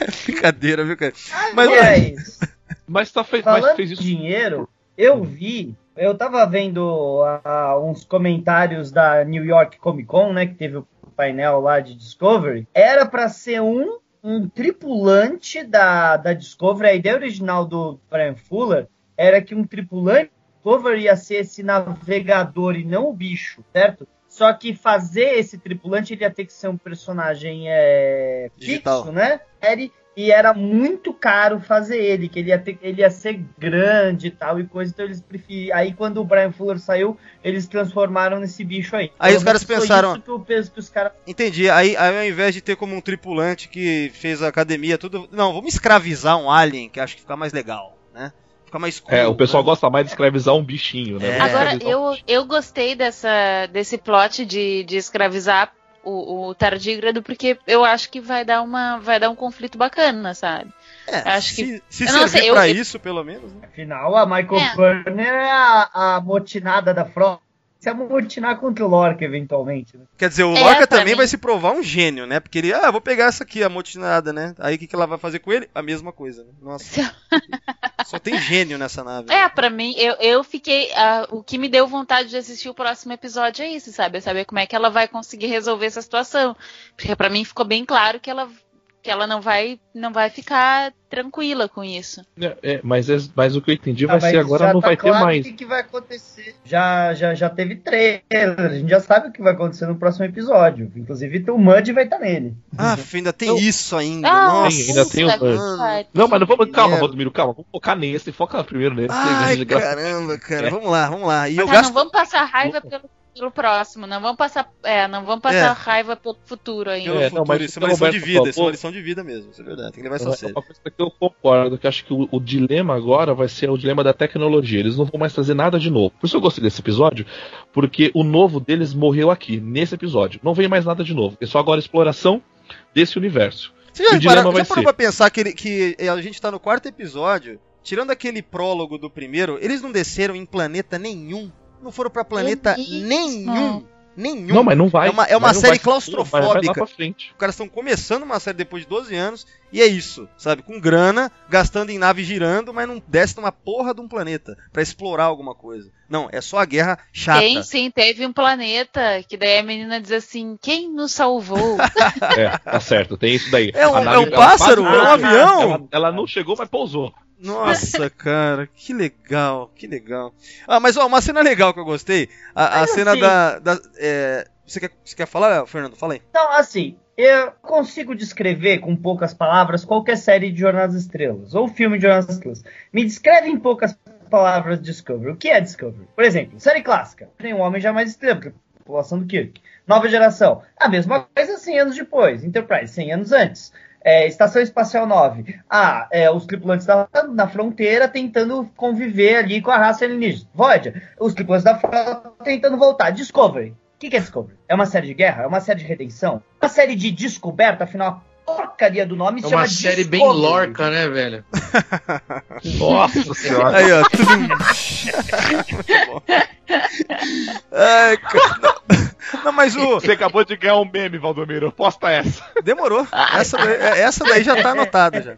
Speaker 2: É brincadeira, viu, cara? Mas,
Speaker 5: Aliás,
Speaker 7: Mas, tá fe... mas fez isso.
Speaker 5: dinheiro, eu vi, eu tava vendo ah, uns comentários da New York Comic Con, né, que teve o painel lá de Discovery. Era pra ser um, um tripulante da, da Discovery. A ideia original do Brian Fuller era que um tripulante Discovery ia ser esse navegador e não o bicho, certo? Só que fazer esse tripulante ele ia ter que ser um personagem é, fixo, né? Ele, e era muito caro fazer ele, que ele ia, ter, ele ia ser grande e tal e coisa, então eles preferiram. Aí quando o Brian Fuller saiu, eles transformaram nesse bicho aí.
Speaker 2: Aí
Speaker 5: Pelo
Speaker 2: os caras pensaram-
Speaker 5: isso que eu penso que os caras.
Speaker 2: Entendi. Aí, aí ao invés de ter como um tripulante que fez a academia, tudo. Não, vamos escravizar um alien, que acho que fica mais legal, né? Fica mais cool,
Speaker 7: É, o pessoal
Speaker 2: né?
Speaker 7: gosta mais de escravizar um bichinho, né?
Speaker 2: É.
Speaker 4: Agora, eu, eu gostei dessa, desse plot de, de escravizar o, o tardígrado, porque eu acho que vai dar, uma, vai dar um conflito bacana, sabe?
Speaker 2: É,
Speaker 4: acho
Speaker 2: se, se
Speaker 4: Eu não
Speaker 2: servir
Speaker 4: sei,
Speaker 2: pra
Speaker 4: eu-
Speaker 2: isso, pelo menos. Né?
Speaker 5: Afinal, a Michael
Speaker 4: É.
Speaker 5: Turner é a, a motinada da frota. Se amotinar contra o Lorca, eventualmente. Né?
Speaker 2: Quer dizer, o
Speaker 4: É,
Speaker 2: Lorca também
Speaker 4: mim-
Speaker 2: vai se provar um gênio, né? Porque ele, ah, vou pegar essa aqui, a motinada, né? Aí o que, que ela vai fazer com ele? A mesma coisa, né? Nossa. Só tem gênio nessa nave.
Speaker 4: É,
Speaker 2: né?
Speaker 4: pra mim, eu, eu fiquei. ah, o que me deu vontade de assistir o próximo episódio é isso, sabe? É saber como é que ela vai conseguir resolver essa situação. Porque pra mim ficou bem claro que ela, que ela não vai, não vai ficar tranquila com isso.
Speaker 7: É, é, mas, é- mas o que eu entendi
Speaker 5: Ah,
Speaker 7: vai ser agora não
Speaker 5: tá
Speaker 7: vai ter
Speaker 5: claro
Speaker 7: mais.
Speaker 5: O que, que vai acontecer? Já, já, já teve trailer, a gente já sabe o que vai acontecer no próximo episódio. Inclusive, o Mud vai estar nele.
Speaker 2: Ah, ainda tem
Speaker 7: Eu-
Speaker 2: isso ainda.
Speaker 4: Ah,
Speaker 2: Nossa.
Speaker 7: Tem, ainda tem o
Speaker 4: pariu.
Speaker 7: Não, mas não vamos. Calma. Valdomiro, calma. Vamos focar nesse. Foca primeiro nesse.
Speaker 2: Ai, caramba, cara. Vamos lá, vamos lá. E eu
Speaker 4: Tá,
Speaker 2: gasto.
Speaker 4: não vamos passar raiva pelo, pelo próximo, não vamos passar, é, não vamos passar
Speaker 2: É.
Speaker 4: raiva pelo futuro ainda.
Speaker 2: Pelo
Speaker 7: É, não,
Speaker 2: futuro,
Speaker 7: mas
Speaker 2: isso é uma lição de vida, isso é uma lição de vida mesmo, isso é verdade, tem que levar isso a
Speaker 7: É
Speaker 2: sério.
Speaker 7: uma coisa que eu concordo, que eu acho que o, o dilema agora vai ser o dilema da tecnologia. Eles não vão mais trazer nada de novo. Por isso eu gostei desse episódio, porque o novo deles morreu aqui, nesse episódio. Não vem mais nada de novo. É só agora a exploração desse universo.
Speaker 2: Você já,
Speaker 7: O dilema
Speaker 2: para,
Speaker 7: vai
Speaker 2: já parou
Speaker 7: ser-
Speaker 2: pra pensar que, ele- que a gente tá no quarto episódio, tirando aquele prólogo do primeiro, eles não desceram em planeta nenhum. Não foram pra planeta nenhum. Nenhum.
Speaker 7: Não, mas não vai.
Speaker 2: É uma- é uma série claustrofóbica. Os caras estão começando uma série depois de 12 anos e é isso, sabe? Com grana, gastando em nave girando, mas não desce numa porra de um planeta pra explorar alguma coisa. Não, é só a guerra chata.
Speaker 4: Tem sim, teve um planeta que daí a menina diz assim: quem nos salvou?
Speaker 7: É, tá certo, tem isso daí.
Speaker 2: É um- é
Speaker 7: nave-
Speaker 2: um
Speaker 7: ela
Speaker 2: pássaro? É um avião?
Speaker 7: Ela, ela não chegou, mas pousou.
Speaker 2: Nossa, cara, que legal, que legal. Ah, mas ó, uma cena legal que eu gostei, a, a cena
Speaker 5: assim-
Speaker 2: da. da- é, você, quer, você quer falar, Fernando? Fala aí.
Speaker 5: Então, assim, eu consigo descrever com poucas palavras qualquer série de Jornada das Estrelas, ou filme de Jornada das Estrelas. Me descreve em poucas palavras Discovery. O que é Discovery? Por exemplo, série clássica. Tem um homem jamais a população do Kirk. Nova geração. A mesma coisa 100 anos depois. Enterprise, 100 anos antes. É, Estação Espacial 9. Ah, é, os tripulantes da, na fronteira tentando conviver ali com a raça alienígena. Voyager. Os tripulantes da frota tentando voltar. Discovery. O que, que é Discovery? É uma série de guerra? É uma série de redenção? Uma série de descoberta? Afinal, a porcaria do nome
Speaker 6: É
Speaker 5: se chama
Speaker 6: uma série bem
Speaker 5: Discovery.
Speaker 6: lorca, né, velho?
Speaker 7: Nossa senhora.
Speaker 2: Aí, ó. bom. Ai, cara. Não, mas o.
Speaker 7: Você acabou de ganhar um meme, Valdomiro. Posta essa.
Speaker 2: Demorou. Essa daí, essa daí já tá anotada já.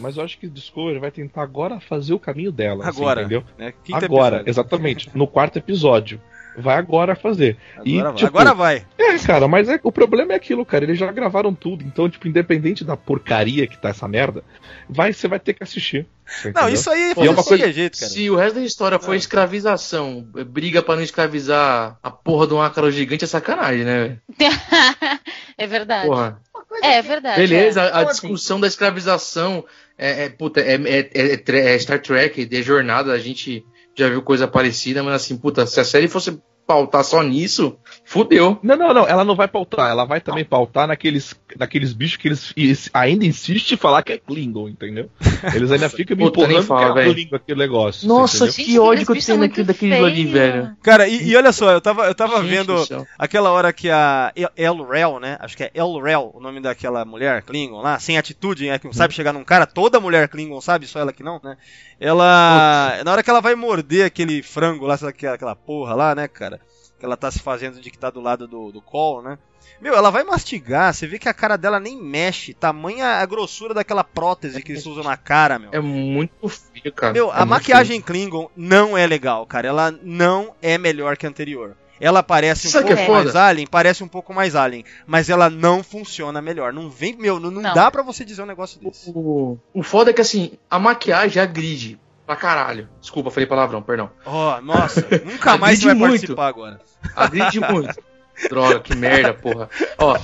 Speaker 7: Mas eu acho que o Discovery vai tentar agora fazer o caminho dela. assim,
Speaker 2: Agora.
Speaker 7: entendeu?
Speaker 2: Né?
Speaker 7: Agora,
Speaker 2: episódio.
Speaker 7: exatamente. No quarto episódio. Vai agora fazer. E,
Speaker 2: Agora, vai.
Speaker 7: tipo,
Speaker 2: Agora vai.
Speaker 7: É, cara, mas é- o problema é aquilo, cara. Eles já gravaram tudo. Então, tipo, independente da porcaria que tá essa merda, vai, você vai ter que assistir.
Speaker 2: Não, isso aí
Speaker 7: E é
Speaker 2: foi
Speaker 7: uma
Speaker 2: de
Speaker 7: coisa-
Speaker 2: jeito, cara.
Speaker 6: Se o resto da história foi escravização, briga pra não escravizar a porra de um ácaro gigante é sacanagem, né? velho?
Speaker 4: é verdade.
Speaker 6: Porra.
Speaker 5: Uma coisa
Speaker 4: É
Speaker 5: que-
Speaker 4: verdade.
Speaker 6: Beleza,
Speaker 4: é.
Speaker 6: a, a
Speaker 5: Então, assim-
Speaker 6: discussão da escravização é, é, puta, é, é- é- é é Star Trek, é jornada, a gente já viu coisa parecida, mas assim, puta, se a série fosse pautar só nisso, fudeu.
Speaker 7: Não, não, não. Ela não vai pautar. Ela vai também pautar naqueles, naqueles bichos que eles, eles ainda insistem em falar que é Klingon, entendeu? Eles ainda ficam me empurrando
Speaker 6: fala,
Speaker 7: que é. Klingon aquele negócio.
Speaker 6: Nossa, que ódio que eu tenho
Speaker 4: muito
Speaker 6: daquilo ali, velho.
Speaker 2: Cara, e, e olha só, eu tava, eu tava
Speaker 6: Gente
Speaker 2: vendo aquela hora que a El- El Rel, né? Acho que é El Rel, o nome daquela mulher Klingon lá, sem atitude, né? Que não sabe chegar num cara, toda mulher Klingon sabe, só ela que não, né? Ela. Na hora que ela vai morder aquele frango lá, sabe aquela, aquela porra lá, né, cara? Que ela tá se fazendo de que tá do lado do, do colo, né? Meu, ela vai mastigar, você vê que a cara dela nem mexe, tamanha a grossura daquela prótese que eles usam na cara, meu.
Speaker 6: É muito feio, cara.
Speaker 2: Meu,
Speaker 6: É
Speaker 2: a maquiagem Klingon não é legal, cara. Ela não é melhor que a anterior. Ela parece um
Speaker 6: Sabe
Speaker 2: pouco
Speaker 6: é foda?
Speaker 2: mais alien, parece um pouco mais alien, mas ela não funciona melhor. Não vem, meu, não, não
Speaker 4: Não.
Speaker 2: dá pra você dizer um negócio desse.
Speaker 6: O, o foda é que assim, a maquiagem agride pra caralho. Desculpa, falei palavrão, perdão.
Speaker 2: Oh, nossa, nunca mais vai
Speaker 6: muito.
Speaker 2: participar agora.
Speaker 6: Agride muito. Droga, que merda, porra. Ó.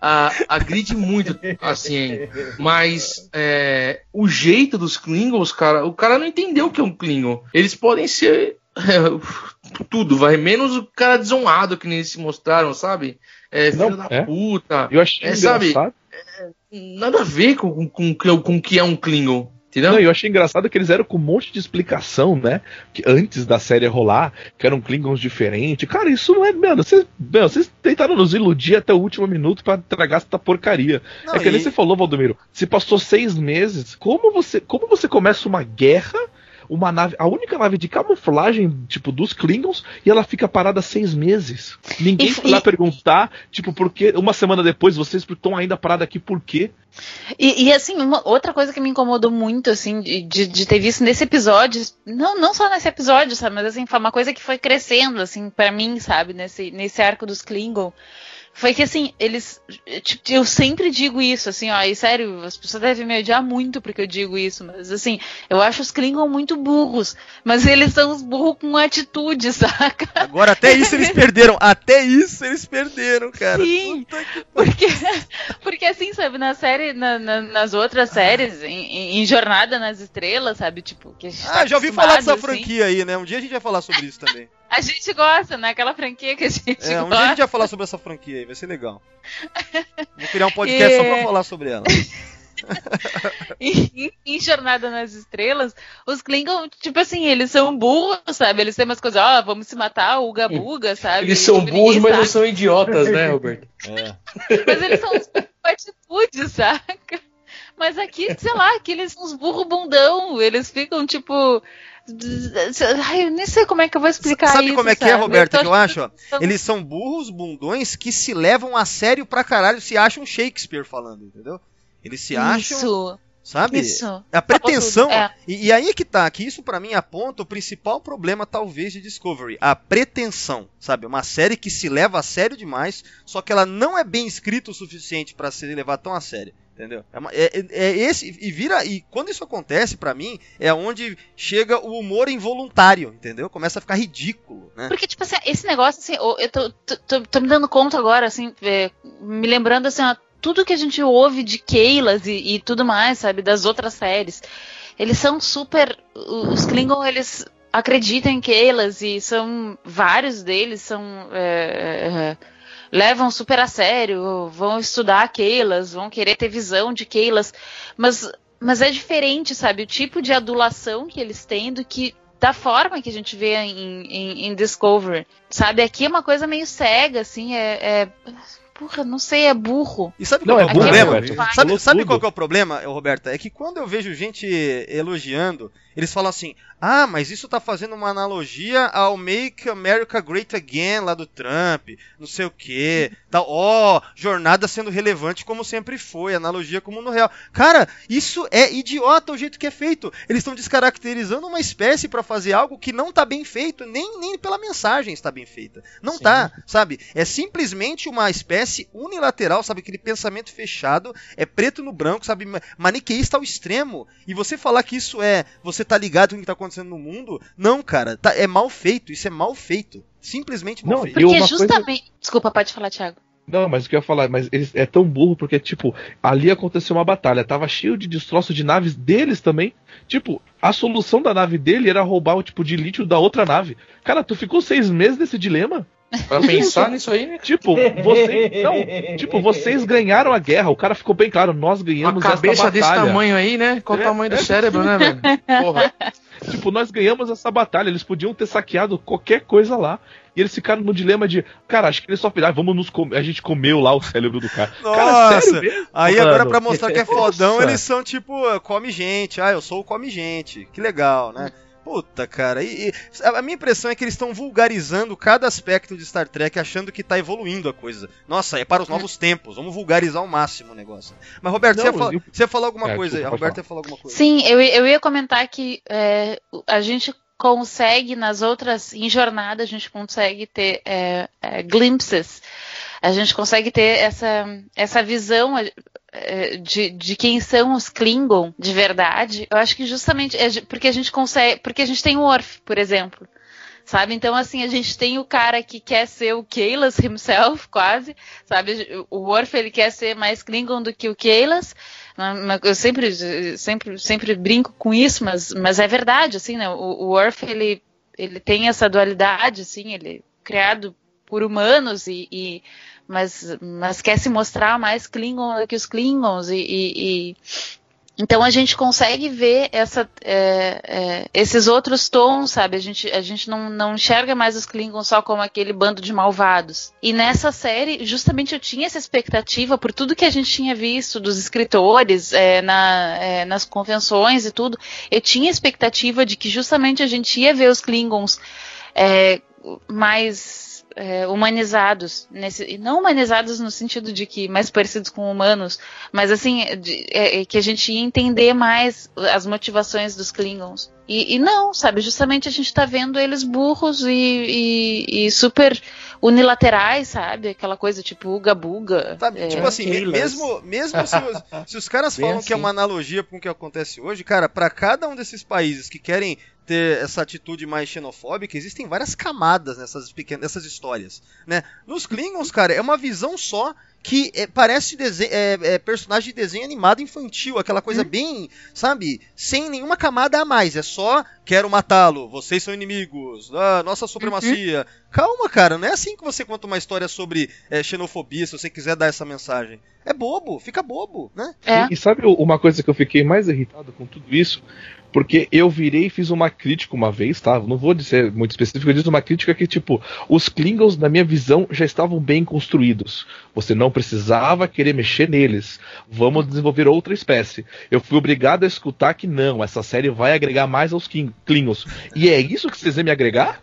Speaker 6: a, agride muito, assim, mas é, o jeito dos Klingons, cara, o cara não entendeu o que é um Klingon. Eles podem ser é, tudo, vai, menos o cara desonrado que nem eles se mostraram, sabe? É, filho
Speaker 7: Não,
Speaker 6: da
Speaker 7: é.
Speaker 6: puta.
Speaker 7: Eu achei
Speaker 6: É, sabe?
Speaker 7: engraçado.
Speaker 6: Nada a ver com, com, com, com o que é um Klingon. Entendeu?
Speaker 7: Não, eu achei engraçado que eles eram com um monte de explicação, né? Que antes da série rolar, que eram Klingons diferentes. Cara, isso não é. Mano, vocês, mano, vocês tentaram nos iludir até o último minuto pra tragar essa porcaria.
Speaker 2: Não,
Speaker 7: é que nem
Speaker 2: e-
Speaker 7: você falou, Valdomiro. Se passou seis meses, como você, como você começa uma guerra, uma nave, a única nave de camuflagem, tipo, dos Klingons, e ela fica parada seis meses? Ninguém
Speaker 4: E-
Speaker 7: foi lá
Speaker 4: e-
Speaker 7: perguntar, tipo, por quê? Uma semana depois, vocês estão ainda parados aqui por quê?
Speaker 4: E, e, assim, uma, outra coisa que me incomodou muito, assim, de, de, ter visto nesse episódio, não, não só nesse episódio, sabe, mas assim, foi uma coisa que foi crescendo, assim, pra mim, sabe, nesse, nesse arco dos Klingon, foi que assim, eles. Tipo, eu sempre digo isso, assim, ó, e sério, as pessoas devem me odiar muito porque eu digo isso, mas assim, eu acho os Klingon muito burros, mas eles são os burros com atitude, saca?
Speaker 2: Agora até isso eles perderam, até isso eles perderam, cara.
Speaker 4: Sim, porque, porque assim, sabe, na série, na, na, nas outras séries, em, em, Jornada nas Estrelas, sabe, tipo, que a gente
Speaker 2: Ah,
Speaker 4: tá
Speaker 2: já ouvi falar dessa
Speaker 4: assim.
Speaker 2: franquia aí, né? Um dia a gente vai falar sobre isso também.
Speaker 4: A gente gosta, né? Aquela franquia que a gente
Speaker 2: É, um
Speaker 4: gosta.
Speaker 2: dia a gente vai falar sobre essa franquia aí, vai ser legal. Vou criar um podcast só pra falar sobre ela.
Speaker 4: em, em Jornada nas Estrelas, os Klingon, tipo assim, eles são burros, sabe? Eles têm umas coisas, ó, vamos se matar, uga buga, sabe?
Speaker 6: Eles são
Speaker 4: Tipo,
Speaker 6: burros, mas não são idiotas, né, Roberto?
Speaker 2: É.
Speaker 4: Mas eles são uns burros com atitude, saca? Mas aqui, sei lá, que eles são uns burros bundão, eles ficam tipo. Ai, eu nem sei como é que eu vou explicar
Speaker 2: Sabe
Speaker 4: isso.
Speaker 2: como é que é,
Speaker 4: sabe?
Speaker 2: Roberto,
Speaker 4: tô
Speaker 2: que eu acho? Eles são burros, bundões, que se levam a sério pra caralho, se acham Shakespeare falando, entendeu? Eles se acham,
Speaker 4: Isso,
Speaker 2: sabe?
Speaker 4: isso.
Speaker 2: A pretensão.
Speaker 4: É.
Speaker 2: E, e aí é que tá, que isso pra mim aponta o principal problema, talvez, de Discovery. A pretensão, sabe? Uma série que se leva a sério demais, só que ela não é bem escrita o suficiente pra se levar tão a sério. Entendeu? É, uma- é- é- é esse. E vira. E quando isso acontece, pra mim, é onde chega o humor involuntário, entendeu? Começa a ficar ridículo, né?
Speaker 4: Porque, tipo assim, esse negócio, assim, eu eu tô, tô- tô- tô me dando conta agora, assim, é, me lembrando, assim, ó, tudo que a gente ouve de Keilas e, e tudo mais, sabe, das outras séries, eles são super. Os Klingon, eles acreditam em Keilas e são. Vários deles são. é, é, levam super a sério, vão estudar Keilas, vão querer ter visão de Keilas, mas, mas é diferente, sabe, o tipo de adulação que eles têm do que da forma que a gente vê em, em, em Discovery, sabe? Aqui é uma coisa meio cega, assim, é, é... Porra, não sei, é burro.
Speaker 2: E sabe
Speaker 7: Não,
Speaker 2: qual é
Speaker 7: é
Speaker 2: o
Speaker 7: burro,
Speaker 2: problema?
Speaker 7: Roberto.
Speaker 4: Vai.
Speaker 2: Sabe,
Speaker 7: Falou
Speaker 2: sabe
Speaker 7: tudo.
Speaker 2: qual que é o problema, Roberta? É que quando eu vejo gente elogiando, eles falam assim: ah, mas isso tá fazendo uma analogia ao Make America Great Again lá do Trump, não sei o quê. Tal, ó, jornada sendo relevante como sempre foi, analogia como no real. Cara, isso é idiota o jeito que é feito. Eles estão descaracterizando uma espécie pra fazer algo que não tá bem feito, nem, nem pela mensagem está bem feita. Não
Speaker 6: Sim.
Speaker 2: tá, sabe? É simplesmente uma espécie unilateral, sabe? Aquele pensamento fechado, é preto no branco, sabe? Ma- Maniqueísta ao extremo. E você falar que isso é. Você tá ligado com o que tá acontecendo no mundo? Não, cara. tá- é mal feito. Isso é mal feito. Simplesmente mal
Speaker 7: Não,
Speaker 2: feito.
Speaker 4: Porque
Speaker 7: uma coisa-
Speaker 4: justamente. Desculpa, pode falar, Thiago.
Speaker 7: Não, mas o que eu ia falar, mas eles, é tão burro porque, tipo, ali aconteceu uma batalha, tava cheio de destroço de naves deles também. Tipo, a solução da nave dele era roubar o tipo de lítio da outra nave. Cara, tu ficou seis meses nesse dilema?
Speaker 6: Pra pensar nisso aí, né?
Speaker 7: Tipo, vocês. Não, tipo, vocês ganharam a guerra. O cara ficou bem claro, nós
Speaker 6: Uma
Speaker 7: ganhamos
Speaker 6: cabeça
Speaker 7: essa
Speaker 6: desse
Speaker 7: batalha.
Speaker 6: tamanho aí, né? Qual o
Speaker 7: É,
Speaker 6: tamanho do
Speaker 7: é.
Speaker 6: cérebro, né, velho? Porra.
Speaker 7: Tipo, nós ganhamos essa batalha. Eles podiam ter saqueado qualquer coisa lá. E eles ficaram no dilema de, cara, acho que eles só viram, ah, vamos nos comer. A gente comeu lá o cérebro do cara. cara,
Speaker 2: Nossa!
Speaker 7: sério mesmo?
Speaker 2: Aí
Speaker 7: mano?
Speaker 2: agora pra mostrar que é fodão,
Speaker 7: Nossa.
Speaker 2: eles são tipo, come gente. Ah, eu sou o come gente. Que legal, né? Puta, cara. E, e a minha impressão é que eles estão vulgarizando cada aspecto de Star Trek, achando que tá evoluindo a coisa. Nossa, é para os novos tempos. Vamos vulgarizar ao máximo o negócio. Mas, Roberto,
Speaker 7: Não,
Speaker 2: você, ia fa-
Speaker 7: eu-
Speaker 2: você ia falar alguma
Speaker 7: É,
Speaker 2: coisa aí. Roberta ia falar alguma coisa.
Speaker 4: Sim, eu, eu ia comentar que é, a gente consegue nas outras, em jornada, a gente consegue ter é, é, glimpses, a gente consegue ter essa, essa visão de, de quem são os Klingon de verdade. Eu acho que justamente é porque a gente consegue, porque a gente tem o Worf, por exemplo. Sabe? Então, assim, a gente tem o cara que quer ser o Kailas himself, quase, sabe? O Worf, ele quer ser mais Klingon do que o Kailas, mas eu sempre, sempre, sempre brinco com isso, mas, mas é verdade, assim, né? O, o ele, ele tem essa dualidade, assim, ele é criado por humanos e, e mas, mas quer se mostrar mais Klingon do que os Klingons e, e- e- então a gente consegue ver essa, é, é, esses outros tons, sabe? A gente, a gente não, não enxerga mais os Klingons só como aquele bando de malvados. E nessa série, justamente eu tinha essa expectativa por tudo que a gente tinha visto dos escritores é, na, é, nas convenções e tudo. Eu tinha expectativa de que justamente a gente ia ver os Klingons é, mais é, humanizados, nesse, e não humanizados no sentido de que mais parecidos com humanos, mas assim, de- é, é que a gente ia entender mais as motivações dos Klingons. E, e não, sabe, justamente a gente tá vendo eles burros e, e- e super unilaterais, sabe? Aquela coisa tipo uga buga.
Speaker 2: Sabe,
Speaker 4: É.
Speaker 2: tipo assim,
Speaker 6: Killers.
Speaker 2: mesmo, mesmo se, os, se os caras
Speaker 6: Bem
Speaker 2: falam que é
Speaker 6: assim.
Speaker 2: uma analogia com o que acontece hoje, cara, pra cada um desses países que querem ter essa atitude mais xenofóbica, existem várias camadas nessas pequenas nessas histórias, né? Nos Klingons, cara, é uma visão só que é, parece é, é personagem de desenho animado infantil, aquela coisa bem, sabe, sem nenhuma camada a mais, é só quero matá-lo, vocês são inimigos, ah, nossa supremacia. Calma, cara, não é assim que você conta uma história sobre é, xenofobia, se você quiser dar essa mensagem. É bobo, fica bobo, né?
Speaker 4: É.
Speaker 7: E, e sabe uma coisa que eu fiquei mais irritado com tudo isso? Porque eu virei e fiz uma crítica uma vez, tá? Não vou dizer muito específico, eu disse uma crítica que, tipo, os Klingons, na minha visão, já estavam bem construídos. Você não precisava querer mexer neles. Vamos desenvolver outra espécie. Eu fui obrigado a escutar que não, essa série vai agregar mais aos Klingons. E é isso que vocês vêm me agregar?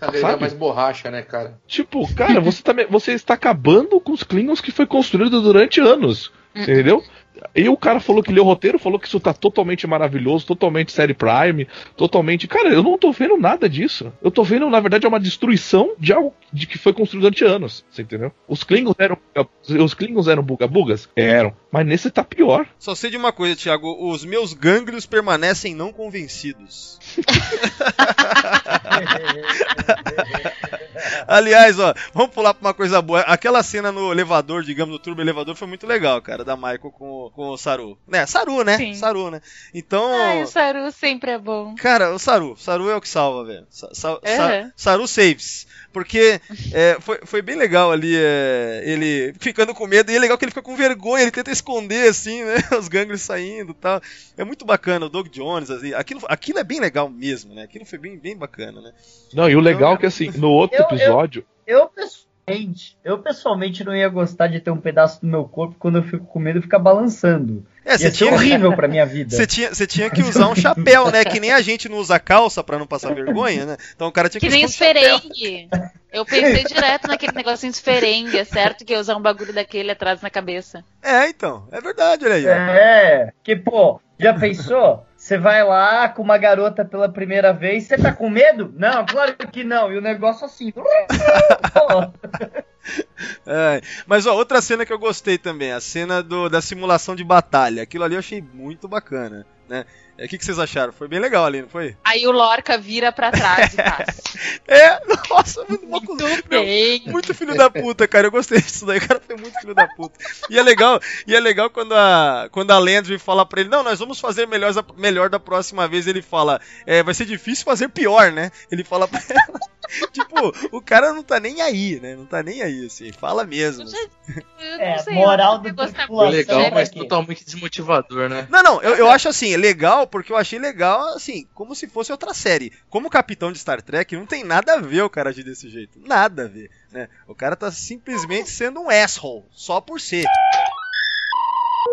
Speaker 6: Agregar
Speaker 7: Sabe?
Speaker 6: mais borracha, né, cara?
Speaker 7: Tipo, cara, você, tá, você está acabando com os Klingons que foi construído durante anos. Entendeu? E o cara falou que leu o roteiro, falou que isso tá totalmente maravilhoso, totalmente série Prime, totalmente. Cara, eu não tô vendo nada disso. Eu tô vendo, na verdade, é uma destruição de algo de que foi construído durante anos. Você entendeu? Os Klingons eram. Os Klingons eram bugabugas? Eram. Mas nesse tá pior.
Speaker 2: Só sei de uma coisa, Thiago, os meus gânglios permanecem não convencidos. Aliás, ó, vamos pular pra uma coisa boa. Aquela cena no elevador, digamos, no turbo elevador, foi muito legal, cara, da Michael com, o- com o Saru. Né, Saru, né?
Speaker 4: Sim.
Speaker 2: Saru, né? Então.
Speaker 4: Ai, o Saru sempre é bom.
Speaker 2: Cara, o Saru. Saru é o que salva, velho. Sa- sa- sa-
Speaker 4: Uhum.
Speaker 2: Saru saves. Porque é, foi, foi bem legal ali, é, ele ficando com medo, e é legal que ele fica com vergonha, ele tenta esconder, assim, né? Os gânglios saindo e tal. É muito bacana, o Doug Jones, assim, aquilo, aquilo é bem legal mesmo, né? Aquilo foi bem, bem bacana, né?
Speaker 7: Não, e o legal é que assim, no outro
Speaker 5: Eu- eu-
Speaker 7: episódio.
Speaker 5: Eu pessoalmente, eu pessoalmente não ia gostar de ter um pedaço do meu corpo quando eu fico com medo ficar balançando.
Speaker 2: É, você tinha,
Speaker 5: horrível pra minha vida.
Speaker 2: você, tinha, você tinha que usar um chapéu, né? Que nem a gente não usa calça pra não passar vergonha, né? Então o cara tinha que,
Speaker 4: Que nem
Speaker 2: usar um chapéu.
Speaker 4: esferengue. Eu pensei direto naquele negocinho de esferengue. É certo que ia usar um bagulho daquele atrás na cabeça.
Speaker 2: É, então, é verdade, olha aí.
Speaker 5: É, que pô, já pensou? Você vai lá com uma garota pela primeira vez, você tá com medo? Não, claro que não. E o negócio assim.
Speaker 2: É, mas ó, outra cena que eu gostei também, a cena do, da simulação de batalha. Aquilo ali eu achei muito bacana, né? É, O que, que vocês acharam? Foi bem legal ali, não foi?
Speaker 4: Aí o Lorca vira pra trás e faz.
Speaker 2: É, nossa, muito bom.
Speaker 4: Muito
Speaker 2: Meu,
Speaker 4: bem.
Speaker 2: muito filho da puta, cara. Eu gostei disso daí. O cara foi muito filho da puta. E é legal, e é legal quando a, quando a Landry fala pra ele: Não, nós vamos fazer melhor, melhor da próxima vez. Ele fala: é, Vai ser difícil fazer pior, né? Ele fala pra ela. tipo, o cara não tá nem aí, né? Não tá nem aí, assim. Fala mesmo.
Speaker 4: Eu
Speaker 5: É,
Speaker 4: sei,
Speaker 5: moral do
Speaker 4: gostar
Speaker 5: tripulação.
Speaker 6: Legal,
Speaker 5: Nossa,
Speaker 6: mas
Speaker 5: aqui.
Speaker 6: totalmente desmotivador, né?
Speaker 2: Não, não, eu, eu acho assim, legal, porque eu achei legal, assim, como se fosse outra série. Como capitão de Star Trek, não tem nada a ver o cara agir desse jeito. Nada a ver, né? O cara tá simplesmente sendo um asshole, só por ser.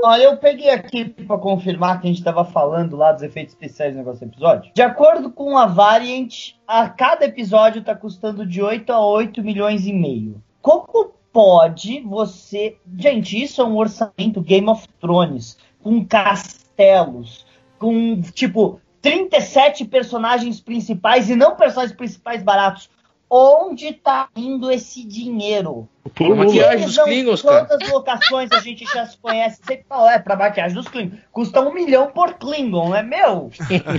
Speaker 5: Olha, eu peguei aqui pra confirmar que a gente tava falando lá dos efeitos especiais no negócio do episódio. De acordo com a Variant, a cada episódio tá custando de 8 a 8 milhões e meio. Como pode você. Gente, isso é um orçamento Game of Thrones, com castelos, com tipo 37 personagens principais e não personagens principais baratos. Onde tá indo esse dinheiro?
Speaker 7: Por
Speaker 6: A maquiagem dos Klingons, cara.
Speaker 5: Quantas locações a gente já se conhece? Sempre fala, é, pra maquiagem dos Klingons. Custa um milhão por Klingon, não é meu?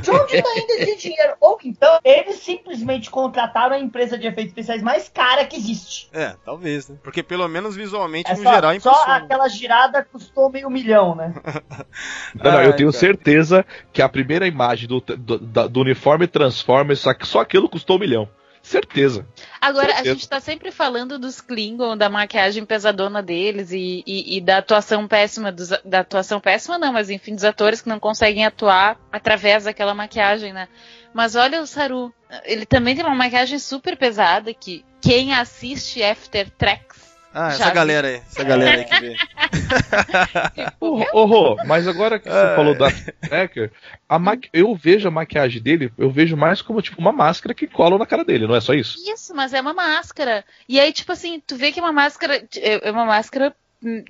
Speaker 5: De onde tá indo esse dinheiro? Ou então, eles simplesmente contrataram a empresa de efeitos especiais mais cara que existe.
Speaker 2: É, talvez, né? Porque pelo menos visualmente,
Speaker 5: É
Speaker 2: no
Speaker 5: só,
Speaker 2: geral,
Speaker 5: só
Speaker 2: impressiona.
Speaker 5: aquela girada custou meio milhão, né?
Speaker 7: Não, não, eu tenho
Speaker 2: cara.
Speaker 7: certeza que a primeira imagem do, do, do uniforme Transformers, só, só aquilo custou um milhão. Certeza.
Speaker 4: Agora, a
Speaker 7: Certeza.
Speaker 4: gente tá sempre falando dos Klingon, da maquiagem pesadona deles e, e- e da atuação péssima, dos, da atuação péssima não, mas enfim, dos atores que não conseguem atuar através daquela maquiagem, né? Mas olha o Saru, ele também tem uma maquiagem super pesada que quem assiste After Tracks
Speaker 2: Ah, essa
Speaker 4: Já
Speaker 2: galera aí, essa galera aí que vê.
Speaker 7: Ô, ô, Rô, mas agora que você
Speaker 2: Ai.
Speaker 7: falou da Tracker, a maqui... eu vejo a maquiagem dele, eu vejo mais como tipo uma máscara que cola na cara dele, não é só isso?
Speaker 4: Isso, mas é uma máscara. E aí, tipo assim, tu vê que é uma máscara. É é uma máscara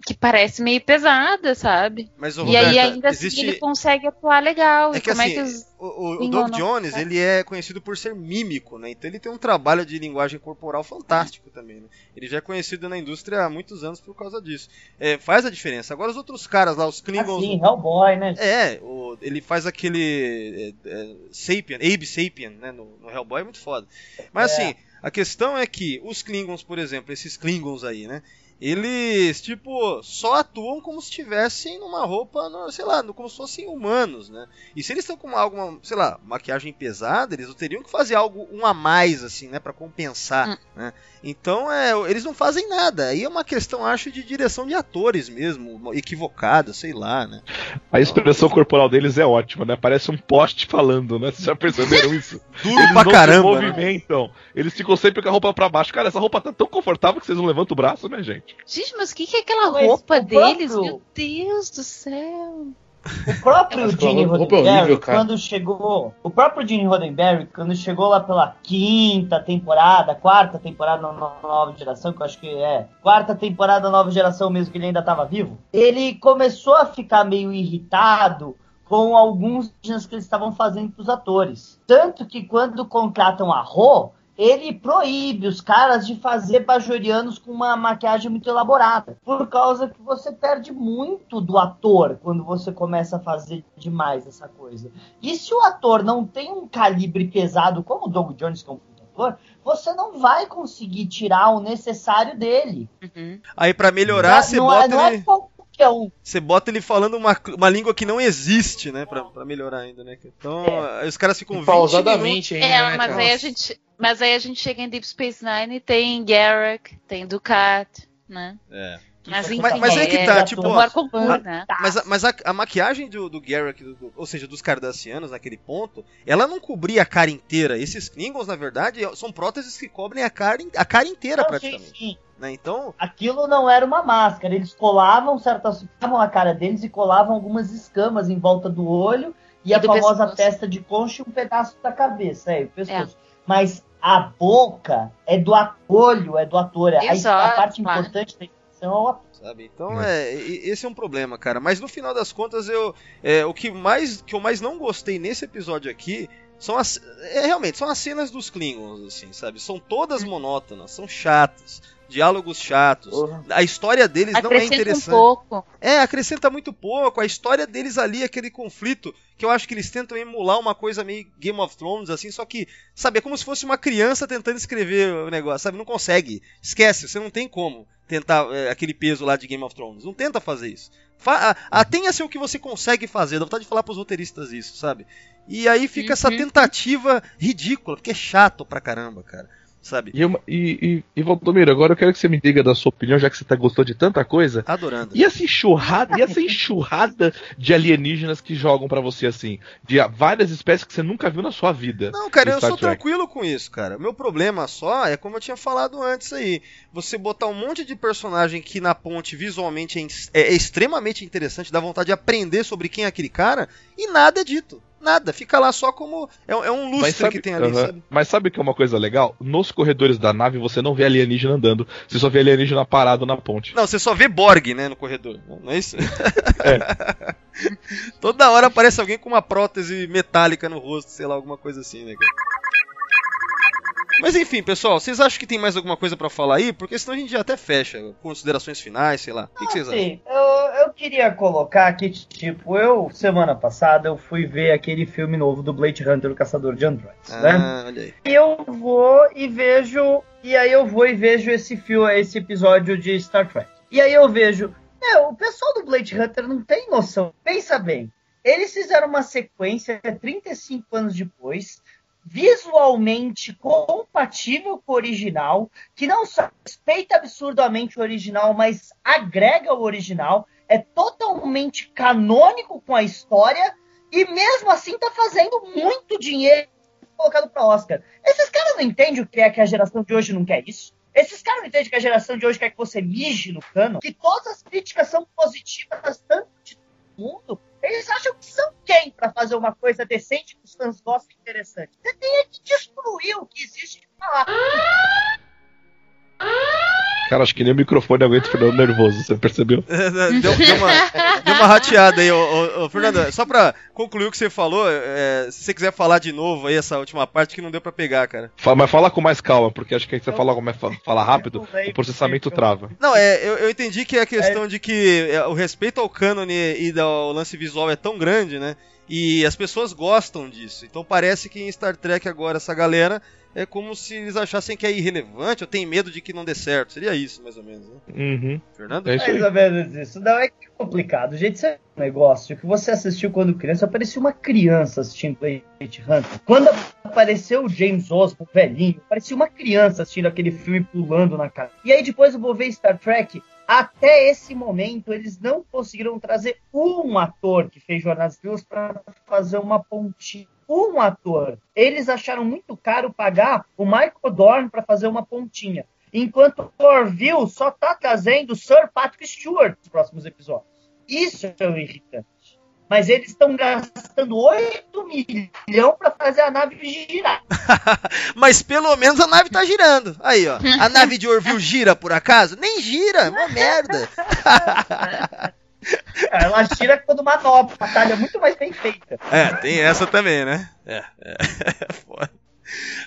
Speaker 4: que parece meio pesada, sabe?
Speaker 2: Mas, ô,
Speaker 4: e aí
Speaker 2: Roberta,
Speaker 4: ainda
Speaker 2: existe...
Speaker 4: assim ele consegue atuar legal.
Speaker 2: É
Speaker 4: e
Speaker 2: que
Speaker 4: como
Speaker 2: assim,
Speaker 4: é que os...
Speaker 2: o, o, Doug. Jones, ele é conhecido por ser mímico, né? Então ele tem um trabalho de linguagem corporal fantástico também, né? Ele já é conhecido na indústria há muitos anos por causa disso. É, faz a diferença. Agora os outros caras lá, os Klingons...
Speaker 5: Assim, Hellboy, né?
Speaker 2: É, o- ele faz aquele é, é, Sapien, Abe Sapien, né, no, no Hellboy, é muito foda. Mas
Speaker 5: É.
Speaker 2: assim, a questão é que os Klingons, por exemplo, esses Klingons aí, né, eles, tipo, só atuam como se estivessem numa roupa, sei lá, como se fossem humanos, né? E se eles estão com alguma, sei lá, maquiagem pesada, eles teriam que fazer algo um a mais, assim, né, pra compensar,
Speaker 4: Hum.
Speaker 2: né? Então, é, eles não fazem nada. Aí é uma questão, acho, de direção de atores mesmo, equivocada, sei lá, né?
Speaker 7: A expressão corporal deles é ótima, né? Parece um poste falando, né? Vocês já perceberam isso?
Speaker 2: Duro
Speaker 7: Eles
Speaker 2: pra
Speaker 7: não
Speaker 2: caramba.
Speaker 7: se
Speaker 2: né?
Speaker 7: movimentam. Eles ficam sempre com a roupa pra baixo. Cara, essa roupa tá tão confortável que vocês não levantam o braço, né, gente?
Speaker 4: Gente, mas o que, que é aquela
Speaker 5: Mas
Speaker 4: roupa deles?
Speaker 5: próprio-
Speaker 4: Meu Deus do céu.
Speaker 5: O próprio Gene Roddenberry, quando chegou. O próprio Gene Roddenberry, quando chegou lá pela quinta temporada, quarta temporada da no- nova geração, que eu acho que é. Quarta temporada da nova geração mesmo, que ele ainda estava vivo, ele começou a ficar meio irritado com alguns cenas que eles estavam fazendo pros atores. Tanto que quando contratam a Ro, ele proíbe os caras de fazer bajorianos com uma maquiagem muito elaborada. Por causa que você perde muito do ator quando você começa a fazer demais essa coisa. E se o ator não tem um calibre pesado como o Doug Jones, que é um ator, você não vai conseguir tirar o necessário dele.
Speaker 4: Uhum.
Speaker 2: Aí pra melhorar, você
Speaker 5: não, é,
Speaker 2: bota,
Speaker 5: não é
Speaker 2: ele,
Speaker 5: um.
Speaker 2: você bota ele falando uma, uma língua que não existe, né? Pra, pra melhorar ainda, né? Então, aí os caras ficam 20 minutos...
Speaker 6: Pausadamente ainda,
Speaker 4: É,
Speaker 6: né,
Speaker 4: mas
Speaker 6: cara?
Speaker 4: aí a gente. Mas aí a gente chega em Deep Space Nine e tem Garrick, tem Ducat, né?
Speaker 2: É.
Speaker 4: Mas enfim,
Speaker 2: Mas- mas é que tá, tipo,
Speaker 4: humor concurso, né?
Speaker 2: Mas, a, mas a, a maquiagem do, do Garrick, do- do- ou seja, dos Cardassianos naquele ponto, ela não cobria a cara inteira. Esses Klingons, na verdade, são próteses que cobrem a cara, a cara inteira,
Speaker 5: Não,
Speaker 2: praticamente.
Speaker 5: sim, sim.
Speaker 2: Né? Então,
Speaker 5: Aquilo não era uma máscara. Eles colavam certas. Colavam a cara deles e colavam algumas escamas em volta do olho e,
Speaker 4: E
Speaker 5: a famosa
Speaker 4: pescoço.
Speaker 5: testa de concha e um pedaço da cabeça. É, o pescoço. Mas a boca é do olho, é do ator. A-
Speaker 4: Exato,
Speaker 5: a parte
Speaker 4: claro.
Speaker 5: importante da intenção é o ator.
Speaker 2: sabe? Então, é, e- esse é um problema, cara. Mas no final das contas, eu, é, o que mais, que eu mais não gostei nesse episódio aqui são as, é, realmente são as cenas dos Klingons, assim, sabe? São todas monótonas, são chatas, diálogos chatos.
Speaker 6: Porra.
Speaker 2: A história deles não é
Speaker 4: Acrescenta um
Speaker 2: interessante.
Speaker 4: pouco.
Speaker 2: É, acrescenta muito pouco. A história deles ali, aquele conflito, que eu acho que eles tentam emular uma coisa meio Game of Thrones, assim, só que, sabe, é como se fosse uma criança tentando escrever o negócio, sabe? Não consegue. Esquece, você não tem como tentar é, aquele peso lá de Game of Thrones. Não tenta fazer isso. Fa Atenha-se ao que você consegue fazer. Dá vontade de falar pros roteiristas isso, sabe? E aí fica essa
Speaker 4: Uhum.
Speaker 2: tentativa ridícula, porque é chato pra caramba, cara. Sabe?
Speaker 7: E, uma- e, e, e Valdomiro, agora eu quero que você me diga da sua opinião, já que você tá gostou de tanta coisa.
Speaker 2: Adorando.
Speaker 7: E essa enxurrada, e essa enxurrada de alienígenas que jogam pra você assim, de várias espécies que você nunca viu na sua vida.
Speaker 2: Não, cara, eu
Speaker 7: Star
Speaker 2: sou
Speaker 7: Trek.
Speaker 2: tranquilo com isso, cara. Meu problema só é como eu tinha falado antes aí. Você botar um monte de personagem que na ponte visualmente é, é- é extremamente interessante, dá vontade de aprender sobre quem é aquele cara, e nada é dito. Nada. Fica lá só como. É, é um lustre que tem ali,
Speaker 7: Aham.
Speaker 2: sabe?
Speaker 7: Mas sabe que é uma coisa legal? Nos corredores da nave você não vê alienígena andando, você só vê alienígena parado na ponte.
Speaker 2: Não, você só vê Borg, né, no corredor. Não é isso?
Speaker 7: É.
Speaker 2: Toda hora aparece alguém com uma prótese metálica no rosto, sei lá, alguma coisa assim, né, cara? Mas enfim, pessoal, vocês acham que tem mais alguma coisa pra falar aí? Porque senão a gente já até fecha. Considerações finais, sei lá. O que, que vocês acham?
Speaker 5: Assim, eu, eu queria colocar que, tipo, eu, semana passada, eu fui ver aquele filme novo do Blade Hunter, o Caçador de Androids, né?
Speaker 2: Ah, olha aí.
Speaker 5: E eu vou e vejo. E aí eu vou e vejo esse filme, esse episódio de Star Trek. E aí eu vejo. Meu, o pessoal do Blade Hunter não tem noção. Pensa bem. Eles fizeram uma sequência 35 anos depois, visualmente compatível com o original, que não só respeita absurdamente o original, mas agrega o original, é totalmente canônico com a história, e mesmo assim tá fazendo muito dinheiro colocado para Oscar. Esses caras não entendem o que é que a geração de hoje não quer isso. Esses caras não entendem que a geração de hoje quer que você mije no cano, que todas as críticas são positivas, tanto de todo mundo. Eles acham que são quem para fazer uma coisa decente que os fãs gostem interessante? Você tem é que destruir o que existe de falar.
Speaker 7: Cara, acho que nem o microfone aguenta o Fernando nervoso, você percebeu?
Speaker 2: deu, deu uma, deu uma rateada aí, ô, ô, ô, Fernando. Só pra concluir o que você falou, é, se você quiser falar de novo aí essa última parte que não deu pra pegar, cara.
Speaker 7: Fala- Mas fala com mais calma, porque acho que aí você fala, é, fala rápido, o processamento trava.
Speaker 2: Não, é, eu, eu entendi que é a questão de que é, o respeito ao cânone e ao lance visual é tão grande, né? E as pessoas gostam disso. Então parece que em Star Trek agora essa galera é como se eles achassem que é irrelevante ou tem medo de que não dê certo. Seria isso, mais ou menos, né?
Speaker 7: Uhum.
Speaker 2: Fernando?
Speaker 7: É isso.
Speaker 5: Mais ou menos isso. Não é é complicado. O jeito de ser um negócio que você assistiu quando criança, parecia uma criança assistindo Planet Hunter. Quando apareceu o James Osborne, velhinho, parecia uma criança assistindo aquele filme pulando na cara. E aí depois eu vou ver Star Trek. Até esse momento, eles não conseguiram trazer um ator que fez Jornadas Estrelas para fazer uma pontinha. Um ator. Eles acharam muito caro pagar o Michael Dorn para fazer uma pontinha. Enquanto o Orville só tá trazendo o Sir Patrick Stewart nos próximos episódios. Isso é o irritante. Mas eles estão gastando 8 milhões para fazer a nave girar.
Speaker 2: Mas pelo menos a nave tá girando. Aí, ó. A nave de Orville gira por acaso? Nem gira, é uma merda.
Speaker 5: Ela gira quando manobra, a batalha é muito mais bem feita.
Speaker 2: É, tem essa também, né? É, é. Foda.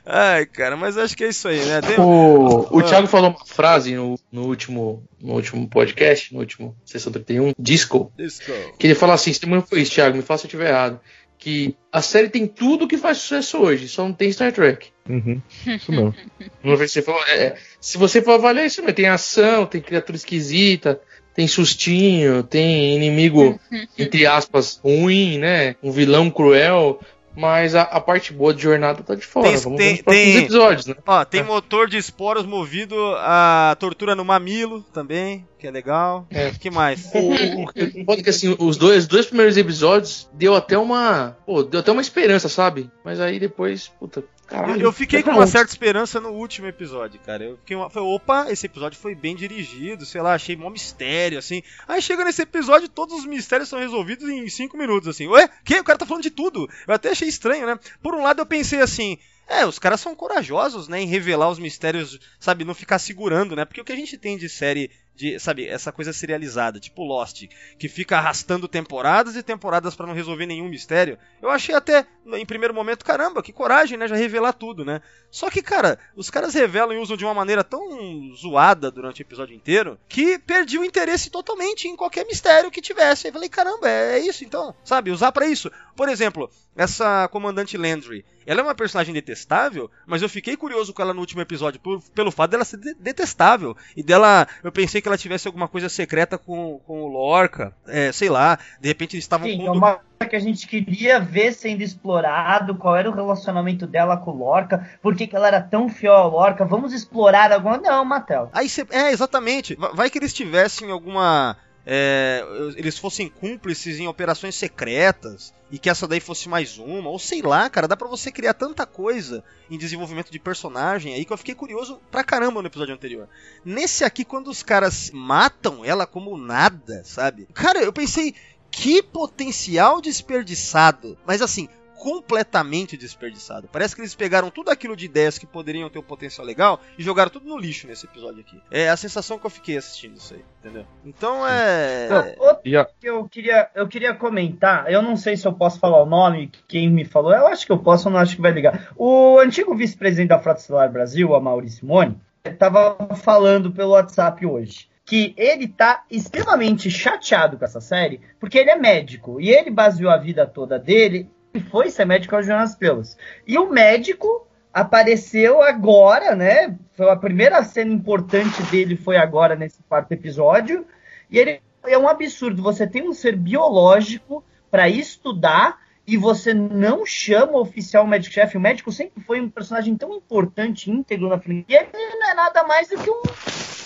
Speaker 2: Ai, cara, mas acho que é isso aí, né? Tem-
Speaker 6: O, o
Speaker 2: Ah.
Speaker 6: Thiago falou uma frase no, no, último, no último podcast, no último sessão 31, Disco,
Speaker 2: Disco.
Speaker 6: que ele fala assim: se não foi isso, Thiago, me faça se eu estiver errado. Que a série tem tudo que faz sucesso hoje, só não tem Star Trek.
Speaker 7: Uhum. Isso mesmo.
Speaker 6: Uma vez você falou, é, se você for avaliar isso, mesmo, tem ação, tem criatura esquisita, tem sustinho, tem inimigo, entre aspas, ruim, né? Um vilão cruel. Mas a, a parte boa de jornada tá de fora.
Speaker 2: Tem-
Speaker 6: Vamos
Speaker 2: tem-
Speaker 6: ver
Speaker 2: tem-
Speaker 6: episódios, né?
Speaker 2: Ó, tem motor de esporos movido a tortura no mamilo também, que é legal.
Speaker 6: É.
Speaker 2: que mais?
Speaker 6: O, o, o, pode que assim, os dois, os dois primeiros episódios deu até uma. Pô, deu até uma esperança, sabe? Mas aí depois, puta, caralho.
Speaker 2: Eu, fiquei com uma certa esperança no último episódio, cara. Eu fiquei uma, falei, opa, esse episódio foi bem dirigido, sei lá, achei mó mistério, assim. Aí chega nesse episódio, todos os mistérios são resolvidos em 5 minutos, assim. Ué, que? O cara tá falando de tudo. Eu até achei estranho, né? Por um lado eu pensei assim. É, os caras são corajosos, né, em revelar os mistérios, sabe, não ficar segurando, né? Porque o que a gente tem de série de, sabe, essa coisa serializada, tipo Lost, que fica arrastando temporadas e temporadas pra não resolver nenhum mistério. Eu achei até em primeiro momento, caramba, que coragem, né, já revelar tudo, né? Só que, cara, os caras revelam e usam de uma maneira tão zoada durante o episódio inteiro que perdi o interesse totalmente em qualquer mistério que tivesse. Aí falei, caramba, é, é isso então, sabe? Usar pra isso. Por exemplo, essa comandante Landry, ela é uma personagem detestável, mas eu fiquei curioso com ela no último episódio por- pelo fato dela ser de- detestável e dela, eu pensei que ela tivesse alguma coisa secreta com, com o Lorca, é, sei lá, de repente eles estavam
Speaker 5: Sim,
Speaker 2: com
Speaker 5: é uma coisa que a gente queria ver sendo explorado, qual era o relacionamento dela com o Lorca, por que, que ela era tão fiel ao Lorca, vamos explorar alguma... Não, Matel.
Speaker 2: Aí cê, é, exatamente. Va- Vai que eles tivessem alguma. É, eles fossem cúmplices em operações secretas e que essa daí fosse mais uma, ou sei lá, cara, dá pra você criar tanta coisa em desenvolvimento de personagem aí que eu fiquei curioso pra caramba no episódio anterior. Nesse aqui, quando os caras matam ela como nada, sabe? Cara, eu pensei, que potencial desperdiçado. Mas assim, completamente desperdiçado. Parece que eles pegaram tudo aquilo de ideias que poderiam ter um potencial legal e jogaram tudo no lixo nesse episódio aqui. É a sensação que eu fiquei assistindo isso aí, entendeu? Então é.
Speaker 5: Outro
Speaker 7: E a-
Speaker 5: que eu queria, eu queria comentar, eu não sei se eu posso falar o nome, quem me falou, eu acho que eu posso, eu não acho que vai ligar. O antigo vice-presidente da Frota Estelar Brasil, a Maurício Simone, estava falando pelo WhatsApp hoje que ele tá extremamente chateado com essa série, porque ele é médico, e ele baseou a vida toda dele foi ser médico ao Jonas Pelos. E o médico apareceu agora, né? Foi a primeira cena importante dele foi agora nesse quarto episódio. E ele é um absurdo. Você tem um ser biológico para estudar e você não chama o oficial médico-chefe. O médico sempre foi um personagem tão importante, íntegro na franquia. Ele não é nada mais do que um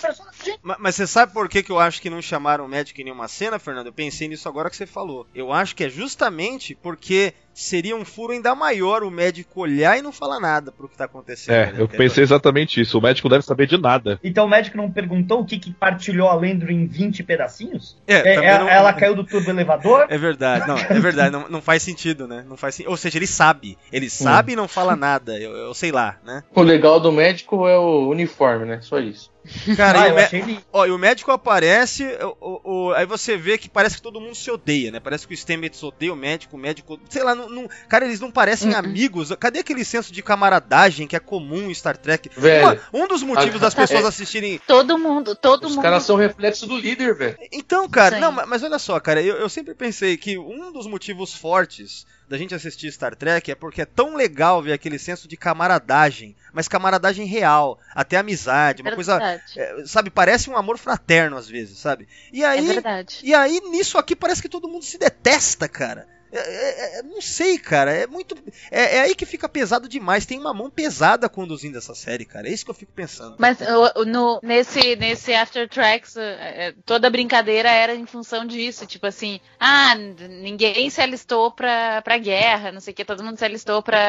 Speaker 5: personagem.
Speaker 2: Ma- Mas você sabe por que, que eu acho que não chamaram o médico em nenhuma cena, Fernando? Eu pensei nisso agora que você falou. Eu acho que é justamente porque seria um furo ainda maior o médico olhar e não falar nada pro que tá acontecendo.
Speaker 7: É,
Speaker 2: né?
Speaker 7: eu pensei exatamente isso. O médico deve saber de nada.
Speaker 5: Então o médico não perguntou o que, que partilhou a Lendro em 20 pedacinhos?
Speaker 2: É,
Speaker 5: É, é-
Speaker 2: não-
Speaker 5: Ela caiu do turbo elevador?
Speaker 2: É verdade, não, é verdade, não, não faz sentido, né? Não faz Ou seja, ele sabe. Ele sabe e não fala nada. Eu, eu sei lá, né?
Speaker 6: O legal do médico é o uniforme, né? Só isso.
Speaker 2: Cara,
Speaker 5: Ah,
Speaker 2: e, o
Speaker 5: achei
Speaker 2: ó, e o médico aparece, o- o- o- aí você vê que parece que todo mundo se odeia, né? Parece que o Stamets odeia o médico, o médico. Sei lá, não, não- cara, eles não parecem
Speaker 4: Uh-uh.
Speaker 2: amigos. Cadê aquele senso de camaradagem que é comum em Star Trek?
Speaker 6: Velho,
Speaker 2: Uma- um dos motivos
Speaker 6: Ah,
Speaker 2: das pessoas
Speaker 6: é.
Speaker 2: assistirem.
Speaker 4: Todo mundo, todo
Speaker 6: os
Speaker 4: mundo.
Speaker 6: caras são reflexo do líder, velho.
Speaker 2: Então, cara,
Speaker 4: Sim.
Speaker 2: não, ma- mas olha só, cara, eu, eu sempre pensei que um dos motivos fortes da gente assistir Star Trek é porque é tão legal ver aquele senso de camaradagem, mas camaradagem real, até amizade, uma coisa.
Speaker 4: verdade.
Speaker 2: é, sabe, parece um amor fraterno às vezes, sabe? E
Speaker 4: É
Speaker 2: aí.
Speaker 4: verdade.
Speaker 2: E aí, nisso aqui, parece que todo mundo se detesta, cara. É, é- é- não sei, cara. É muito. É, é aí que fica pesado demais. Tem uma mão pesada conduzindo essa série, cara. É isso que eu fico pensando.
Speaker 4: Mas no, nesse, nesse After Tracks, eh, toda a brincadeira era em função disso. Tipo assim, ah, ninguém se alistou pra, pra guerra, não sei o que, todo mundo se alistou pra,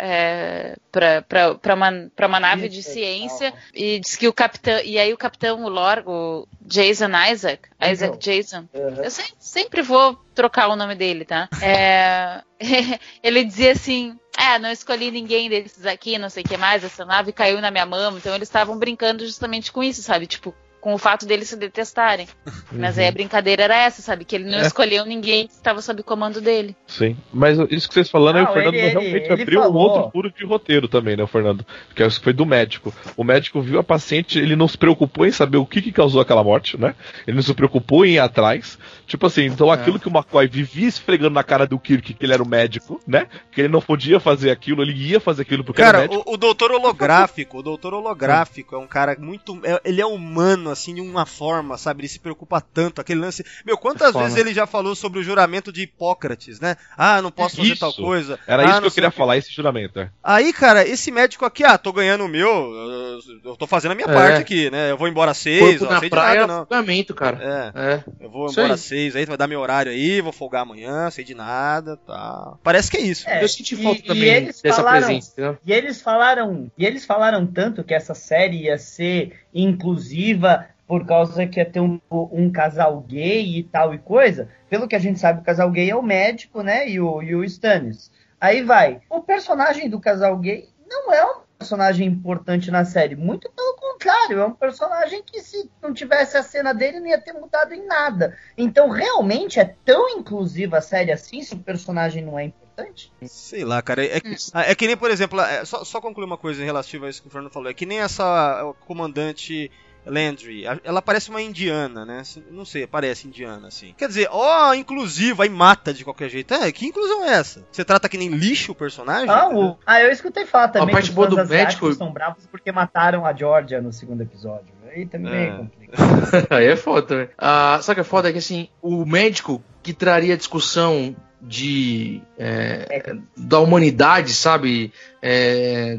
Speaker 4: eh, pra, pra, pra, uma, pra uma nave de ciência. E diz que o capitão. E aí o capitão, o Lord, o Jason Isaac, Isaac. Jason. Eu sempre, sempre vou trocar o nome dele, tá? É, ele dizia assim: É, não escolhi ninguém desses aqui, não sei o que mais, essa nave caiu na minha mão. Então eles estavam brincando justamente com isso, sabe? Tipo, com o fato deles se detestarem. Mas aí a brincadeira era essa, sabe? Que ele não
Speaker 7: É.
Speaker 4: escolheu ninguém que estava sob comando dele.
Speaker 7: Sim. Mas isso que vocês falando, aí o
Speaker 5: Não,
Speaker 7: Fernando
Speaker 5: ele-
Speaker 7: realmente
Speaker 5: ele- ele
Speaker 7: abriu um
Speaker 5: falou.
Speaker 7: outro furo de roteiro também, né, o Fernando? Que é isso que foi do médico. O médico viu a paciente, ele não se preocupou em saber o que, que causou aquela morte, né? Ele não se preocupou em ir atrás. Tipo assim, então
Speaker 2: É.
Speaker 7: aquilo que o McCoy vivia esfregando na cara do Kirk, que ele era o médico, né? Que ele não podia fazer aquilo, ele ia fazer aquilo porque era
Speaker 2: Cara,
Speaker 7: médico.
Speaker 2: o, o doutor holográfico, o doutor holográfico é um cara muito. é- ele é humano, assim, de uma forma, sabe? Ele se preocupa tanto. Aquele lance. Meu, quantas vezes ele já falou sobre o juramento de Hipócrates, né? Ah, não posso fazer
Speaker 7: Isso.
Speaker 2: tal coisa.
Speaker 7: Era
Speaker 2: ah,
Speaker 7: isso que eu queria
Speaker 2: o quê.
Speaker 7: falar, esse juramento. É.
Speaker 2: Aí, cara, esse médico aqui, ah, tô ganhando o meu, eu, eu tô fazendo a minha
Speaker 6: É.
Speaker 2: parte aqui, né? Eu vou embora às seis,
Speaker 6: Corpo
Speaker 2: ó, não
Speaker 6: na
Speaker 2: sei de
Speaker 6: praia é
Speaker 2: nada, não.
Speaker 6: afogamento, cara.
Speaker 2: É,
Speaker 6: É.
Speaker 2: eu vou
Speaker 6: Isso
Speaker 2: embora às seis aí, tu vai dar meu horário aí, vou folgar amanhã, sei de nada, tá. Parece que é isso.
Speaker 5: É,
Speaker 6: eu senti
Speaker 5: e-
Speaker 6: falta
Speaker 5: e
Speaker 6: também
Speaker 5: eles
Speaker 6: dessa
Speaker 5: falaram-
Speaker 6: presença.
Speaker 5: E eles falaram, e eles falaram tanto que essa série ia ser inclusiva por causa que ia ter um, um casal gay e tal e coisa. Pelo que a gente sabe, o casal gay é o médico, né? E o, e o Stannis. Aí vai. O personagem do casal gay não é um personagem importante na série. Muito pelo contrário, é um personagem que se não tivesse a cena dele não ia ter mudado em nada. Então realmente é tão inclusiva a série assim se o personagem não é importante?
Speaker 2: Sei lá, cara. É, que- é que nem, por exemplo, é, só, só concluir uma coisa em relação a isso que o Fernando falou. É que nem essa comandante Landry. a- Ela parece uma indiana, né? Se- Não sei, parece indiana, assim. Quer dizer, ó, inclusiva, aí mata de qualquer jeito. É, que inclusão é essa? Você trata que nem lixo o personagem?
Speaker 5: Ah, o- ah, eu escutei falar também
Speaker 6: parte
Speaker 5: que os
Speaker 6: boa
Speaker 5: fãs
Speaker 6: do médico-
Speaker 5: estão bravos porque mataram a Georgia no segundo episódio. Aí também
Speaker 2: É.
Speaker 5: é complicado.
Speaker 6: Aí é foda também. Ah, o que é foda? É que assim, o médico que traria discussão de é, da humanidade, sabe? É,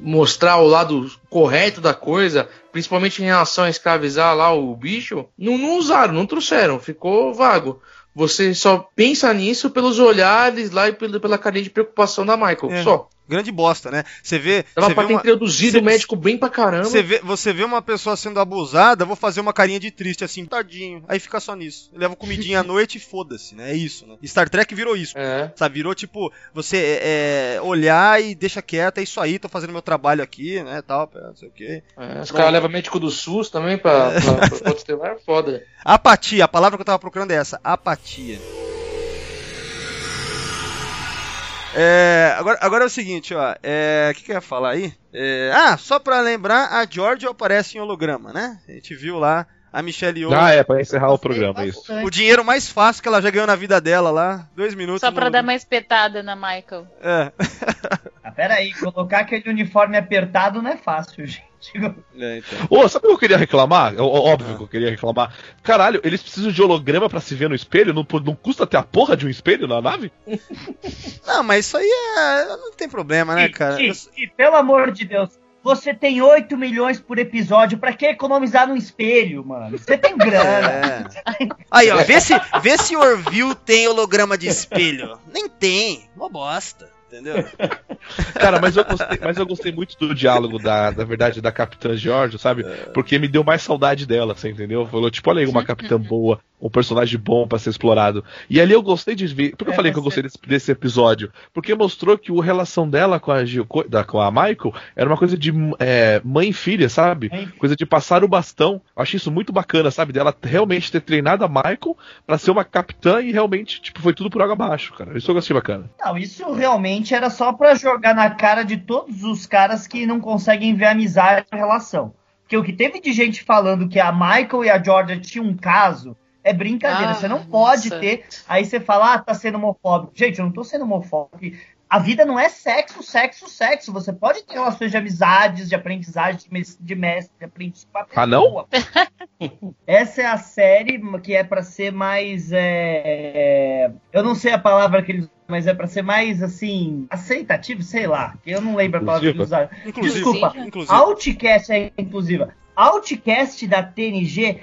Speaker 6: mostrar o lado correto da coisa, principalmente em relação a escravizar lá o bicho, não, não usaram, não trouxeram, ficou vago. Você só pensa nisso pelos olhares lá e pela, pela carinha de preocupação da Michael.
Speaker 2: É.
Speaker 6: Só.
Speaker 2: Grande bosta, né? Você vê. Você
Speaker 6: pra ter
Speaker 2: uma...
Speaker 6: introduzido
Speaker 2: Cê-
Speaker 6: o médico bem pra caramba.
Speaker 2: Você vê, você vê uma pessoa sendo abusada, vou fazer uma carinha de triste assim, tadinho. Aí fica só nisso. Leva comidinha à noite e foda-se, né? É isso, né? Star Trek virou isso.
Speaker 6: É.
Speaker 2: Sabe, virou tipo, você é, olhar e deixa quieto, é isso aí, tô fazendo meu trabalho aqui, né, tal, não sei o quê.
Speaker 6: É, os caras levam médico do SUS também pra, pra, pra, pra estelar, é foda.
Speaker 2: Apatia, a palavra que eu tava procurando é essa, apatia. É, agora, agora é o seguinte, ó, é, o que que eu ia falar aí? É, ah, só pra lembrar, a George aparece em holograma, né? A gente viu lá a Michelle Yeoh,
Speaker 7: Ah, é, pra encerrar o programa, isso.
Speaker 2: o dinheiro mais fácil que ela já ganhou na vida dela lá, dois minutos.
Speaker 4: Só
Speaker 2: no
Speaker 4: pra dar
Speaker 2: holograma.
Speaker 4: uma espetada na Michael.
Speaker 2: É,
Speaker 5: Ah, pera aí, colocar aquele uniforme apertado não é fácil, gente.
Speaker 2: é, então.
Speaker 7: Ô, sabe o que eu queria reclamar? Óbvio que eu queria reclamar. Caralho, eles precisam de holograma pra se ver no espelho? Não, não custa ter a porra de um espelho na nave?
Speaker 2: Não, mas isso aí é, não tem problema, né,
Speaker 5: E-
Speaker 2: cara?
Speaker 5: e- e, pelo amor de Deus, você tem 8 milhões por episódio, pra que economizar num espelho, mano? Você tem grana.
Speaker 2: É. Aí, ó, vê se, vê se Orville tem holograma de espelho. Nem tem, uma bosta. Entendeu?
Speaker 7: Cara, mas eu gostei, mas eu gostei muito do diálogo da, da verdade, da Capitã George, sabe? Porque me deu mais saudade dela, você entendeu? Falou, tipo, olha aí uma capitã boa, um personagem bom pra ser explorado. E ali eu gostei de ver. Por que eu
Speaker 5: É,
Speaker 7: falei que eu
Speaker 5: você-
Speaker 7: gostei desse, desse episódio? Porque mostrou que a relação dela com a, com a Michael era uma coisa de é, mãe e filha, sabe? Coisa de passar o bastão. Eu achei isso muito bacana, sabe? Dela realmente ter treinado a Michael pra ser uma capitã e realmente, tipo, foi tudo por água abaixo, cara. Isso eu gostei bacana.
Speaker 5: Não, isso realmente era só pra jogar na cara de todos os caras que não conseguem ver amizade na relação. Porque o que teve de gente falando que a Michael e a Georgia tinham um caso é brincadeira.
Speaker 4: Ah,
Speaker 5: você não pode
Speaker 4: nossa.
Speaker 5: ter. Aí você fala, ah, tá sendo homofóbico. Gente, eu não tô sendo homofóbico. A vida não é sexo, sexo, sexo. Você pode ter relações de amizades, de aprendizagem, de mes- de mestre, de aprendiz com a pessoa.
Speaker 7: Ah, não?
Speaker 5: Essa é a série que é pra ser mais. é, Eu não sei a palavra que eles usam, mas é pra ser mais assim. aceitativo, sei lá. que Eu não lembro a palavra que eles usaram.
Speaker 2: Inclusive,
Speaker 5: Desculpa.
Speaker 2: inclusive.
Speaker 5: Outcast é inclusiva. Outcast da TNG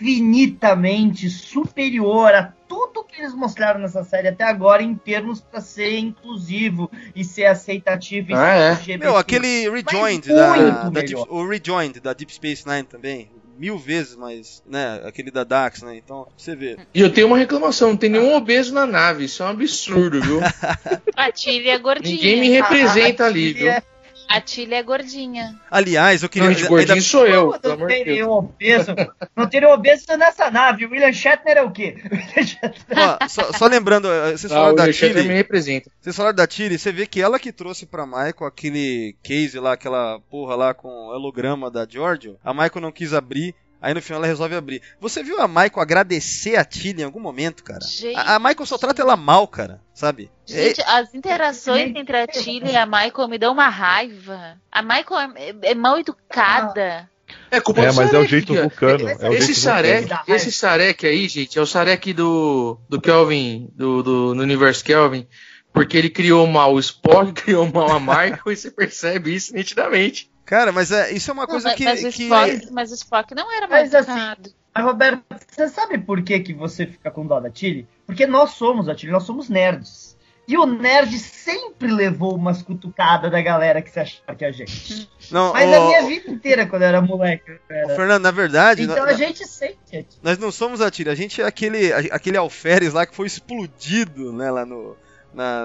Speaker 5: infinitamente superior a tudo que eles mostraram nessa série até agora em termos pra ser inclusivo e ser aceitativo e
Speaker 6: Ah, é?
Speaker 5: ser LGBT.
Speaker 2: Meu, aquele Rejoined da, da. Deep, o Rejoined da Deep Space Nine também. Mil vezes mais, né? Aquele da Dax, né? Então, você ver.
Speaker 6: E eu tenho uma reclamação, não tem nenhum obeso na nave, isso é um absurdo, viu?
Speaker 4: A Tilly é gordinha.
Speaker 6: Ninguém me representa ali, viu?
Speaker 5: É,
Speaker 4: A Tilly é gordinha.
Speaker 2: Aliás, eu queria.
Speaker 6: Não, de gordinho
Speaker 2: ainda-
Speaker 6: sou eu,
Speaker 5: não
Speaker 6: de
Speaker 5: teria um obeso. Não teria um obeso nessa nave. O William Shatner é o quê? William Shatner-
Speaker 2: ó, só, só lembrando, eh, vocês
Speaker 6: Ah,
Speaker 2: falaram da
Speaker 6: Alexandre me
Speaker 2: Tilly.
Speaker 6: representa.
Speaker 2: Vocês falaram da Tilly, você vê que ela que trouxe pra Michael aquele case lá, aquela porra lá com o holograma da Giorgio. A Michael não quis abrir. Aí no final ela resolve abrir. Você viu a Michael agradecer a Tilly em algum momento, cara?
Speaker 4: Gente.
Speaker 2: A, a Michael só trata ela mal, cara. Sabe?
Speaker 4: Gente, as interações entre a Tilly e a Michael me dão uma raiva. A Michael é, é mal educada.
Speaker 6: É culpa
Speaker 7: É,
Speaker 6: do
Speaker 7: mas é o
Speaker 6: Sarek,
Speaker 7: jeito vulcano. É o
Speaker 6: Esse
Speaker 7: jeito
Speaker 6: Sarek,
Speaker 7: vulcano.
Speaker 6: esse Sarek aí, gente, é o Sarek do, do Kelvin, do, do, no universo Kelvin, porque ele criou mal o Spock, criou mal a Michael, e você percebe isso nitidamente.
Speaker 2: Cara, mas é, isso é uma
Speaker 4: Não,
Speaker 2: coisa
Speaker 4: mas,
Speaker 2: que.
Speaker 4: mas o
Speaker 2: que-
Speaker 4: Spock, mas o Spock não era mal
Speaker 5: Mas assim,
Speaker 4: educado.
Speaker 5: Mas, Roberto, você sabe por que, que você fica com dó da Tilly? Porque nós somos a Tilly, nós somos nerds. E o nerd sempre levou umas cutucadas da galera que se achava que é a gente.
Speaker 2: Não,
Speaker 5: Mas
Speaker 2: ô,
Speaker 5: a minha vida inteira, quando eu era moleque, era.
Speaker 2: Fernando, na verdade,
Speaker 5: Então a gente sente a
Speaker 2: nós não somos a Tilly, a gente é aquele, aquele alferes lá que foi explodido, né, lá no.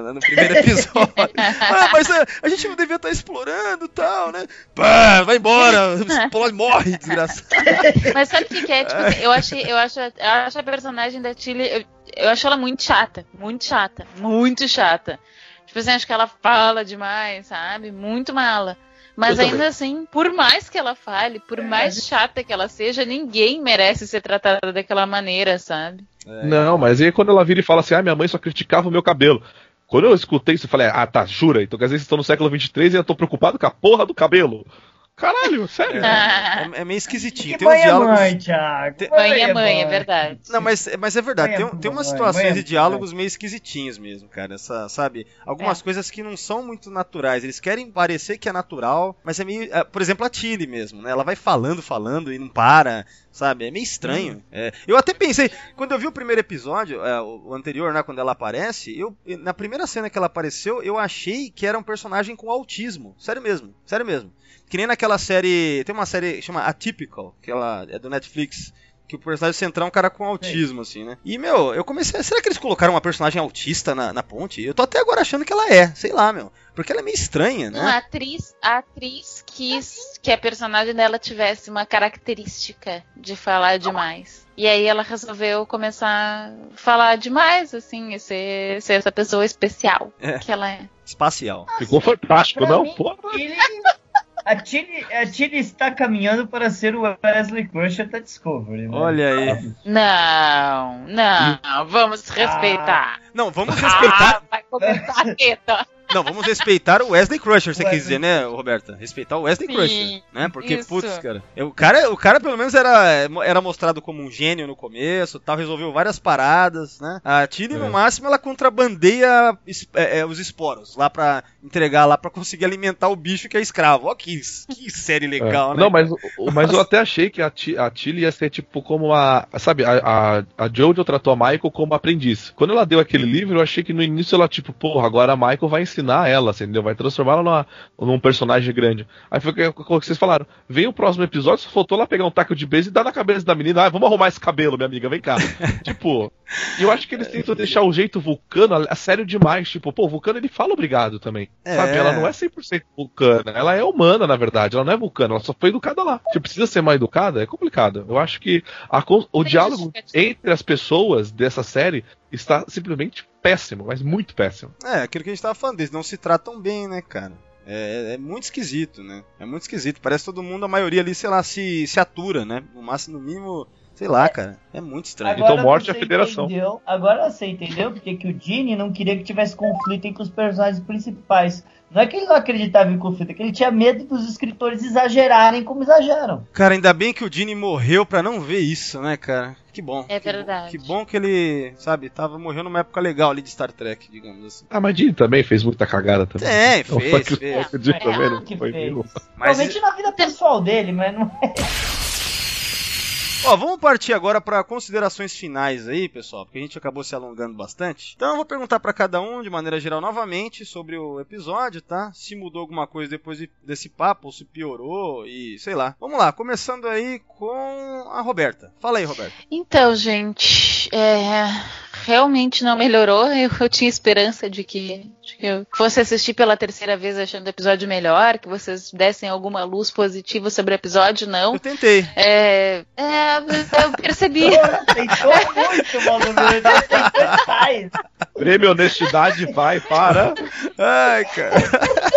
Speaker 2: Na- no primeiro episódio. ah, mas a, a gente não devia estar explorando e tal, né? Pá, vai embora, explode, morre, desgraçado.
Speaker 4: Mas sabe o que, que é? Tipo, assim, eu achei, eu acho, eu acho a personagem da Tilly, eu, eu acho ela muito chata, muito chata, muito chata. Tipo assim, acho que ela fala demais, sabe? Muito mala. Mas
Speaker 6: Eu
Speaker 4: ainda
Speaker 6: também.
Speaker 4: assim, por mais que ela fale, por mais chata que ela seja, ninguém merece ser tratada daquela maneira, sabe?
Speaker 7: Não, mas aí quando ela vira e fala assim, ah, minha mãe só criticava o meu cabelo. Quando eu escutei isso, eu falei, ah, tá, jura? Então quer dizer que vocês estão no século 23 e eu tô preocupado com a porra do cabelo. Caralho, sério.
Speaker 4: Ah,
Speaker 2: É, é meio esquisitinho.
Speaker 5: Que
Speaker 2: Tem uns
Speaker 5: mãe é
Speaker 2: diálogos.
Speaker 5: mãe, Thiago.
Speaker 2: Tem-
Speaker 4: mãe é mãe, é verdade.
Speaker 2: Não, mas, mas é verdade,
Speaker 5: Mãe é
Speaker 2: tem, tem umas
Speaker 5: mãe,
Speaker 2: situações
Speaker 5: mãe é
Speaker 2: de diálogos meio esquisitinhos mesmo, cara. Essa, sabe? Algumas coisas que não são muito naturais. Eles querem parecer que é natural, mas é meio. é, por exemplo, a Tilly mesmo, né? Ela vai falando, falando e não para, sabe? É meio estranho. É, eu até pensei, quando eu vi o primeiro episódio, é, o, o anterior, né? Quando ela aparece, eu, na primeira cena que ela apareceu, eu achei que era um personagem com autismo. Sério mesmo, sério mesmo. Que nem naquela série. Tem uma série que chama Atypical, que ela é do Netflix. Que o personagem central é um cara com autismo, assim, né? E, meu, eu comecei. a- Será que eles colocaram uma personagem autista na, na ponte? Eu tô até agora achando que ela é, sei lá, meu. Porque ela é meio estranha,
Speaker 4: Não, a
Speaker 2: né?
Speaker 4: atriz, a atriz quis que a personagem dela tivesse uma característica de falar demais. E aí ela resolveu começar a falar demais, assim, e ser, ser essa pessoa especial
Speaker 2: É.
Speaker 4: que ela é.
Speaker 2: Espacial.
Speaker 7: Ficou fantástico,
Speaker 5: Pra
Speaker 7: não?
Speaker 5: mim,
Speaker 7: Porra.
Speaker 5: Tilly- A Tilly, a Tilly está caminhando para ser o Wesley Crusher da Discovery. né?
Speaker 2: Olha aí.
Speaker 4: Não, não, vamos respeitar.
Speaker 2: Não, vamos respeitar.
Speaker 4: Ah, vai começar a treta.
Speaker 2: Não, vamos respeitar o Wesley Crusher, você quer dizer, né, Roberta? Respeitar o Wesley
Speaker 4: Sim,
Speaker 2: Crusher, né? Porque,
Speaker 4: isso.
Speaker 2: putz, cara, o cara, o cara pelo menos era, era mostrado como um gênio no começo, tal, resolveu várias paradas, né? A Tilly, no
Speaker 7: É.
Speaker 2: máximo, ela contrabandeia é, é, os esporos lá pra entregar lá pra conseguir alimentar o bicho que é escravo. Ó, que, que série legal,
Speaker 7: É.
Speaker 2: né?
Speaker 7: Não, mas, mas eu até achei que a, a Tilly ia ser tipo como a. Sabe, a, a, a Jojo tratou a Michael como aprendiz. Quando ela deu aquele livro, eu achei que no início ela, tipo, porra, agora a Michael vai ensinar ela, assim, entendeu? Vai transformá-la numa- num personagem grande. Aí foi o que, o que vocês falaram. Vem o próximo episódio, só faltou ela pegar um taco de beijo e dar na cabeça da menina. Ah, vamos arrumar esse cabelo, minha amiga, vem cá. tipo, e eu acho que eles tentam deixar o jeito vulcano a, a sério demais. Tipo, pô, o vulcano ele fala obrigado também.
Speaker 2: É.
Speaker 7: Sabe? Ela não é 100% vulcana. Ela é humana, na verdade. Ela não é vulcana. Ela só foi educada lá. Se precisa ser mais educada, é complicado. Eu acho que a o
Speaker 4: Tem
Speaker 7: diálogo entre as pessoas dessa série está simplesmente péssimo, mas muito péssimo.
Speaker 2: É, aquilo que a gente tava falando, eles não se tratam bem, né, cara? É, é muito esquisito, né? É muito esquisito. Parece que todo mundo, a maioria ali, sei lá, se, se atura, né? No máximo, no mínimo, sei lá, cara. É muito estranho.
Speaker 7: Então, morte à
Speaker 5: você
Speaker 7: federação.
Speaker 5: entendeu- agora você entendeu porque que o Gene não queria que tivesse conflito entre os personagens principais. Não é que ele não acreditava em conflito, é que ele tinha medo dos escritores exagerarem como exageram.
Speaker 2: Cara, ainda bem que o Dini morreu pra não ver isso, né, cara? Que bom.
Speaker 4: É
Speaker 2: que bom-
Speaker 4: verdade.
Speaker 2: Que bom que ele, sabe, tava morrendo numa época legal ali de Star Trek, digamos assim.
Speaker 7: Ah, mas Jim também fez muita cagada também. Então,
Speaker 2: fez,
Speaker 7: que
Speaker 2: fez.
Speaker 7: o Jim
Speaker 5: É,
Speaker 7: também não
Speaker 5: que
Speaker 7: foi
Speaker 5: fez.
Speaker 7: nenhum.
Speaker 2: Mas,
Speaker 5: Provavelmente na vida pessoal dele, mas não é.
Speaker 2: Ó, vamos partir agora pra considerações finais aí, pessoal, porque a gente acabou se alongando bastante. Então eu vou perguntar pra cada um, de maneira geral, novamente, sobre o episódio, tá? Se mudou alguma coisa depois de- desse papo, ou se piorou, e sei lá. Vamos lá, começando aí com a Roberta. Fala aí, Roberta.
Speaker 4: Então, gente, é, realmente não melhorou. Eu, eu tinha esperança de que, de que eu fosse assistir pela terceira vez achando o episódio melhor, que vocês dessem alguma luz positiva sobre o episódio, não.
Speaker 2: Eu tentei.
Speaker 4: É, é, eu percebi.
Speaker 5: Tentou muito, demais.
Speaker 7: Prêmio Honestidade vai para.
Speaker 2: Ai, cara.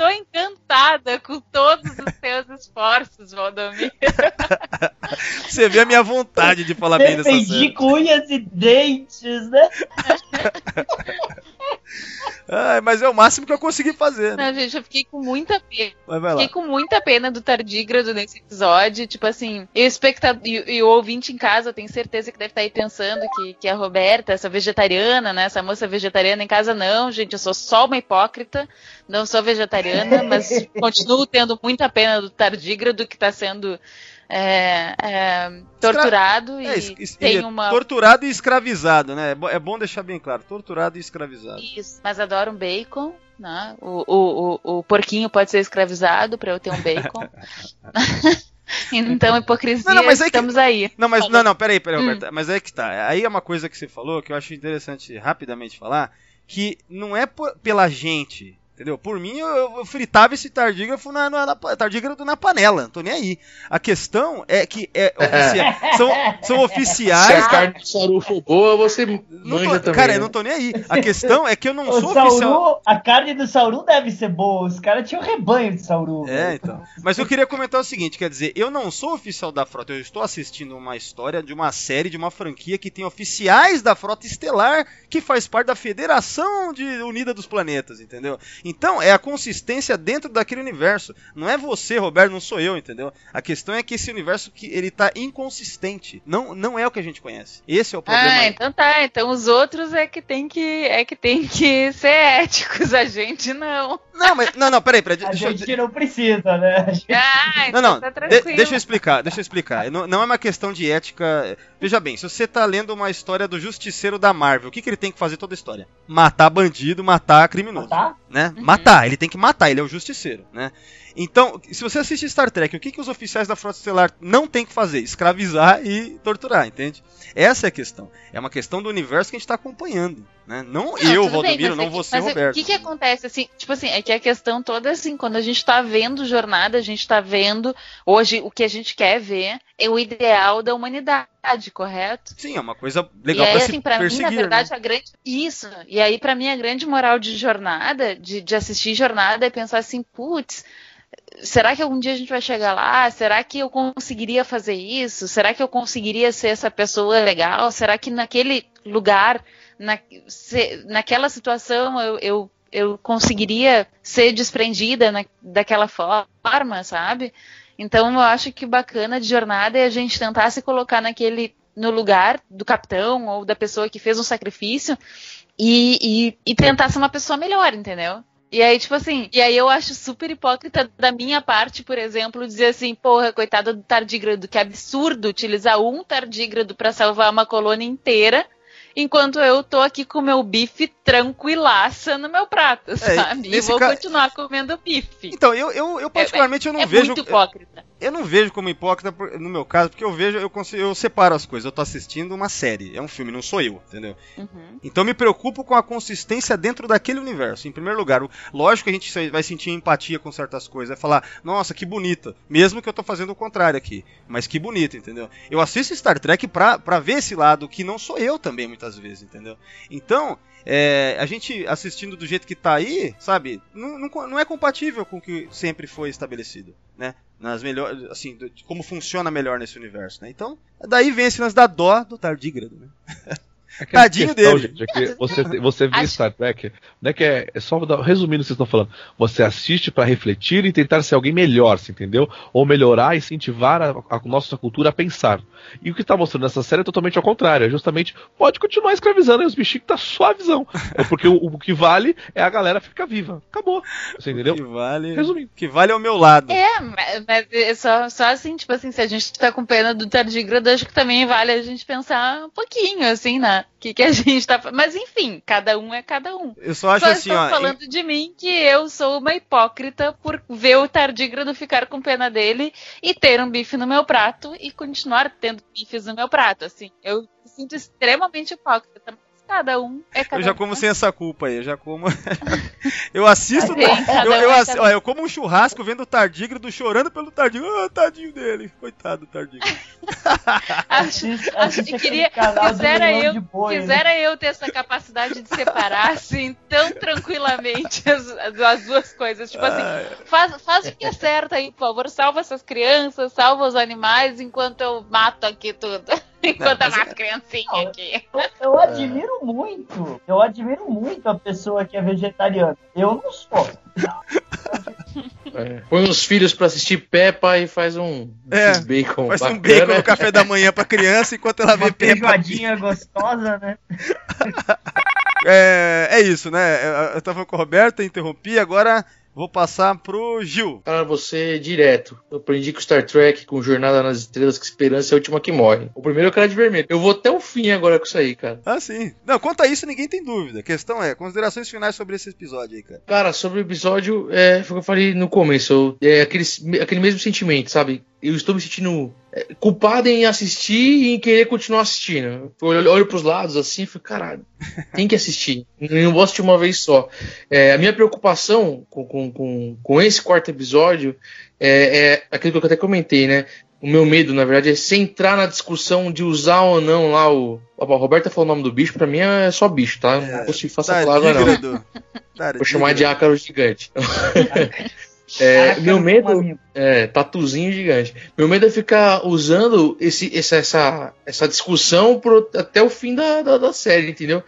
Speaker 4: Tô encantada com todos os seus esforços, Valdomiro.
Speaker 2: Você vê a minha vontade de falar bem dessa
Speaker 5: Defendi
Speaker 2: série.
Speaker 5: com unhas e dentes, né?
Speaker 2: Ai, mas é o máximo que eu consegui fazer, né?
Speaker 4: Não, gente, eu fiquei com muita pena. Fiquei com muita pena do tardígrado nesse episódio. Tipo assim, e o, espectador, e, e o ouvinte em casa, eu tenho certeza que deve estar aí pensando que, que a Roberta, essa vegetariana, né? Essa moça vegetariana em casa, não, gente, eu sou só uma hipócrita. Não sou vegetariana, mas continuo tendo muita pena do tardígrado que está sendo é, é, torturado
Speaker 2: É,
Speaker 4: e
Speaker 2: es- es-
Speaker 4: tem
Speaker 2: é
Speaker 4: uma.
Speaker 2: Torturado e escravizado, né? É É bom deixar bem claro. Torturado e escravizado.
Speaker 4: Isso, mas adoro um bacon, né? O, o, o, o porquinho pode ser escravizado para eu ter um bacon. então, hipocrisia,
Speaker 2: Não, não, mas é que-
Speaker 4: estamos aí.
Speaker 2: Não, mas não, não, peraí, peraí,
Speaker 4: Hum.
Speaker 2: Roberta. Mas é que tá. Aí é uma coisa que você falou que eu acho interessante rapidamente falar, que não é por- pela gente. Entendeu? Por mim, eu, eu fritava esse tardígrafo na, na, na tardígrafo na panela, não tô nem aí. A questão é que é, oficia- são, são
Speaker 6: Se
Speaker 2: oficiais.
Speaker 6: a carne de saru for boa, você
Speaker 2: Não
Speaker 6: manja
Speaker 2: tô-
Speaker 6: também.
Speaker 2: cara,
Speaker 6: né?
Speaker 2: eu não tô nem aí. A questão é que eu não
Speaker 5: O
Speaker 2: sou oficial.
Speaker 5: Sauru, a carne do Sauru deve ser boa. Os caras tinham um rebanho de Sauru.
Speaker 2: É,
Speaker 5: velho.
Speaker 2: então. Mas eu queria comentar o seguinte, quer dizer, eu não sou oficial da frota, eu estou assistindo uma história de uma série, de uma franquia que tem oficiais da frota estelar que faz parte da Federação de Unida dos Planetas, entendeu? Então, é a consistência dentro daquele universo. Não é você, Roberto, não sou eu, entendeu? A questão é que esse universo que ele tá inconsistente. Não, não é o que a gente conhece. Esse é o problema.
Speaker 4: Ah,
Speaker 2: aí.
Speaker 4: então tá. Então os outros é que tem que é que tem que ser éticos, a gente não.
Speaker 2: Não, mas não, não, peraí, peraí,
Speaker 5: A
Speaker 2: deixa eu-
Speaker 5: gente não precisa, né? Gente-
Speaker 4: Ah,
Speaker 2: Não,
Speaker 4: então
Speaker 2: não,
Speaker 4: tá
Speaker 2: de-
Speaker 4: tranquilo.
Speaker 2: deixa eu explicar, deixa eu explicar. Não, não é uma questão de ética. Veja bem, se você tá lendo uma história do justiceiro da Marvel, o que, que ele tem que fazer toda a história? Matar bandido, matar criminoso.
Speaker 5: Tá?
Speaker 2: Né? Matar, ele tem que matar, ele é o justiceiro, né? Então, se você assiste Star Trek, o que, que os oficiais da Frota Estelar não tem que fazer? Escravizar e torturar, entende? Essa é a questão. É uma questão do universo que a gente tá acompanhando, né? Não,
Speaker 4: Não,
Speaker 2: eu, Valdomiro,
Speaker 4: mas
Speaker 2: não
Speaker 4: é que-
Speaker 2: você,
Speaker 4: é-
Speaker 2: Roberto.
Speaker 4: O que que acontece, assim, tipo assim, é que a questão toda, é assim, quando a gente tá vendo jornada, a gente tá vendo, hoje, o que a gente quer ver é o ideal da humanidade, correto?
Speaker 2: Sim, é uma coisa legal
Speaker 4: e aí,
Speaker 2: pra
Speaker 4: assim,
Speaker 2: se
Speaker 4: pra mim,
Speaker 2: perseguir,
Speaker 4: na verdade,
Speaker 2: né?
Speaker 4: a grande. Isso. E aí, pra mim, a grande moral de jornada, de, de assistir jornada, é pensar assim, putz, será que algum dia a gente vai chegar lá? Será que eu conseguiria fazer isso? Será que eu conseguiria ser essa pessoa legal? Será que naquele lugar na, se, naquela situação eu, eu, eu conseguiria ser desprendida na, daquela forma, sabe? Então eu acho que bacana de jornada é a gente tentar se colocar naquele no lugar do capitão ou da pessoa que fez um sacrifício e, e, e tentar ser uma pessoa melhor, entendeu? E aí, tipo assim, e aí eu acho super hipócrita da minha parte, por exemplo, dizer assim, porra, coitado do tardígrado, que absurdo utilizar um tardígrado para salvar uma colônia inteira, enquanto eu tô aqui com meu bife tranquilaça no meu prato, sabe? E vou ca... continuar comendo bife.
Speaker 2: Então, eu, eu, eu particularmente eu não
Speaker 4: é
Speaker 2: vejo.
Speaker 4: Muito hipócrita.
Speaker 2: Eu não vejo como hipócrita no meu caso, porque eu vejo, eu, consigo, eu separo as coisas. Eu tô assistindo uma série, é um filme, não sou eu, entendeu? Uhum. Então me preocupo com a consistência dentro daquele universo. Em primeiro lugar, lógico que a gente vai sentir empatia com certas coisas, vai falar, nossa, que bonita. Mesmo que eu tô fazendo o contrário aqui. Mas que bonita, entendeu? Eu assisto Star Trek pra, pra ver esse lado que não sou eu também, muitas vezes, entendeu? Então, é, a gente assistindo do jeito que tá aí, sabe, não, não, não, é compatível com o que sempre foi estabelecido, né? Nas melhores, assim, de como funciona melhor nesse universo, né? Então, daí vem esse lance da dó do tardígrado, né?
Speaker 7: Aquela Tadinho questão, dele. Gente, é que você, você vê Star Trek, não é que é, é só resumindo o que vocês estão falando. Você assiste para refletir e tentar ser alguém melhor, você entendeu? Ou melhorar, incentivar a, a nossa cultura a pensar. E o que está mostrando nessa série é totalmente ao contrário. É justamente pode continuar escravizando aí os bichinhos que tá só a visão. É porque o, o, que vale é a galera ficar viva. Acabou. Você entendeu? O
Speaker 2: que vale, Resumindo. O que vale é o meu lado.
Speaker 4: É, mas é só, só assim, tipo assim, se a gente tá com pena do tardígrado, acho que também vale a gente pensar um pouquinho, assim, né? Que, que a gente tá Mas enfim, cada um é cada um.
Speaker 2: Eu só acho só assim,
Speaker 4: ó. falando em... de mim que eu sou uma hipócrita por ver o tardígrado ficar com pena dele e ter um bife no meu prato e continuar tendo bifes no meu prato. Assim, eu me sinto extremamente hipócrita cada um é cada
Speaker 2: Eu já como um. sem essa culpa aí, eu já como. eu assisto. eu, eu, um eu, eu, como um churrasco vendo o tardígrado chorando pelo tardígrado. Ah, tadinho dele. Coitado do tardígrado.
Speaker 4: acho, acho que queria. Quisera, eu, boi, né? quisera né? eu ter essa capacidade de separar assim tão tranquilamente as, as duas coisas. Tipo assim, faz, faz o que é certo aí, por favor. Salva essas crianças, salva os animais enquanto eu mato aqui tudo. Enquanto a mais criancinha aqui.
Speaker 5: Eu, eu, admiro muito, eu admiro muito a pessoa que é vegetariana. Eu não sou.
Speaker 6: É. Põe os filhos pra assistir Peppa e faz um
Speaker 2: é, bacon. Faz bacana. um bacon no café da manhã pra criança enquanto ela Uma vê Peppa.
Speaker 5: Uma feijoadinha gostosa, né?
Speaker 2: É, é isso, né? Eu tava com o Roberto, interrompi, agora Vou passar pro Gil.
Speaker 6: Para você direto. Eu aprendi com Star Trek, com Jornada nas Estrelas, que esperança é a última que morre. O primeiro é o cara de vermelho. Eu vou até o fim agora com isso aí, cara.
Speaker 2: Ah, sim. Não, quanto a isso, ninguém tem dúvida. A questão é, considerações finais sobre esse episódio aí, cara.
Speaker 6: Cara, sobre o episódio, é, foi o que eu falei no começo. É aquele, aquele mesmo sentimento, sabe? eu estou me sentindo culpado em assistir e em querer continuar assistindo. Eu olho, para os lados assim e fico, caralho, tem que assistir. não vou assistir uma vez só. É, a minha preocupação com, com, com, com, esse quarto episódio é, é aquilo que eu até comentei, né? O meu medo, na verdade, é se entrar na discussão de usar ou não lá o. A Roberta falou o nome do bicho, pra mim é só bicho, tá? Não é, consigo fazer claro, não. Vou chamar de ácaro gigante. É, meu medo é tatuzinho gigante. Meu medo é ficar usando esse, essa, essa, essa discussão pro, até o fim da, da, da, série, entendeu?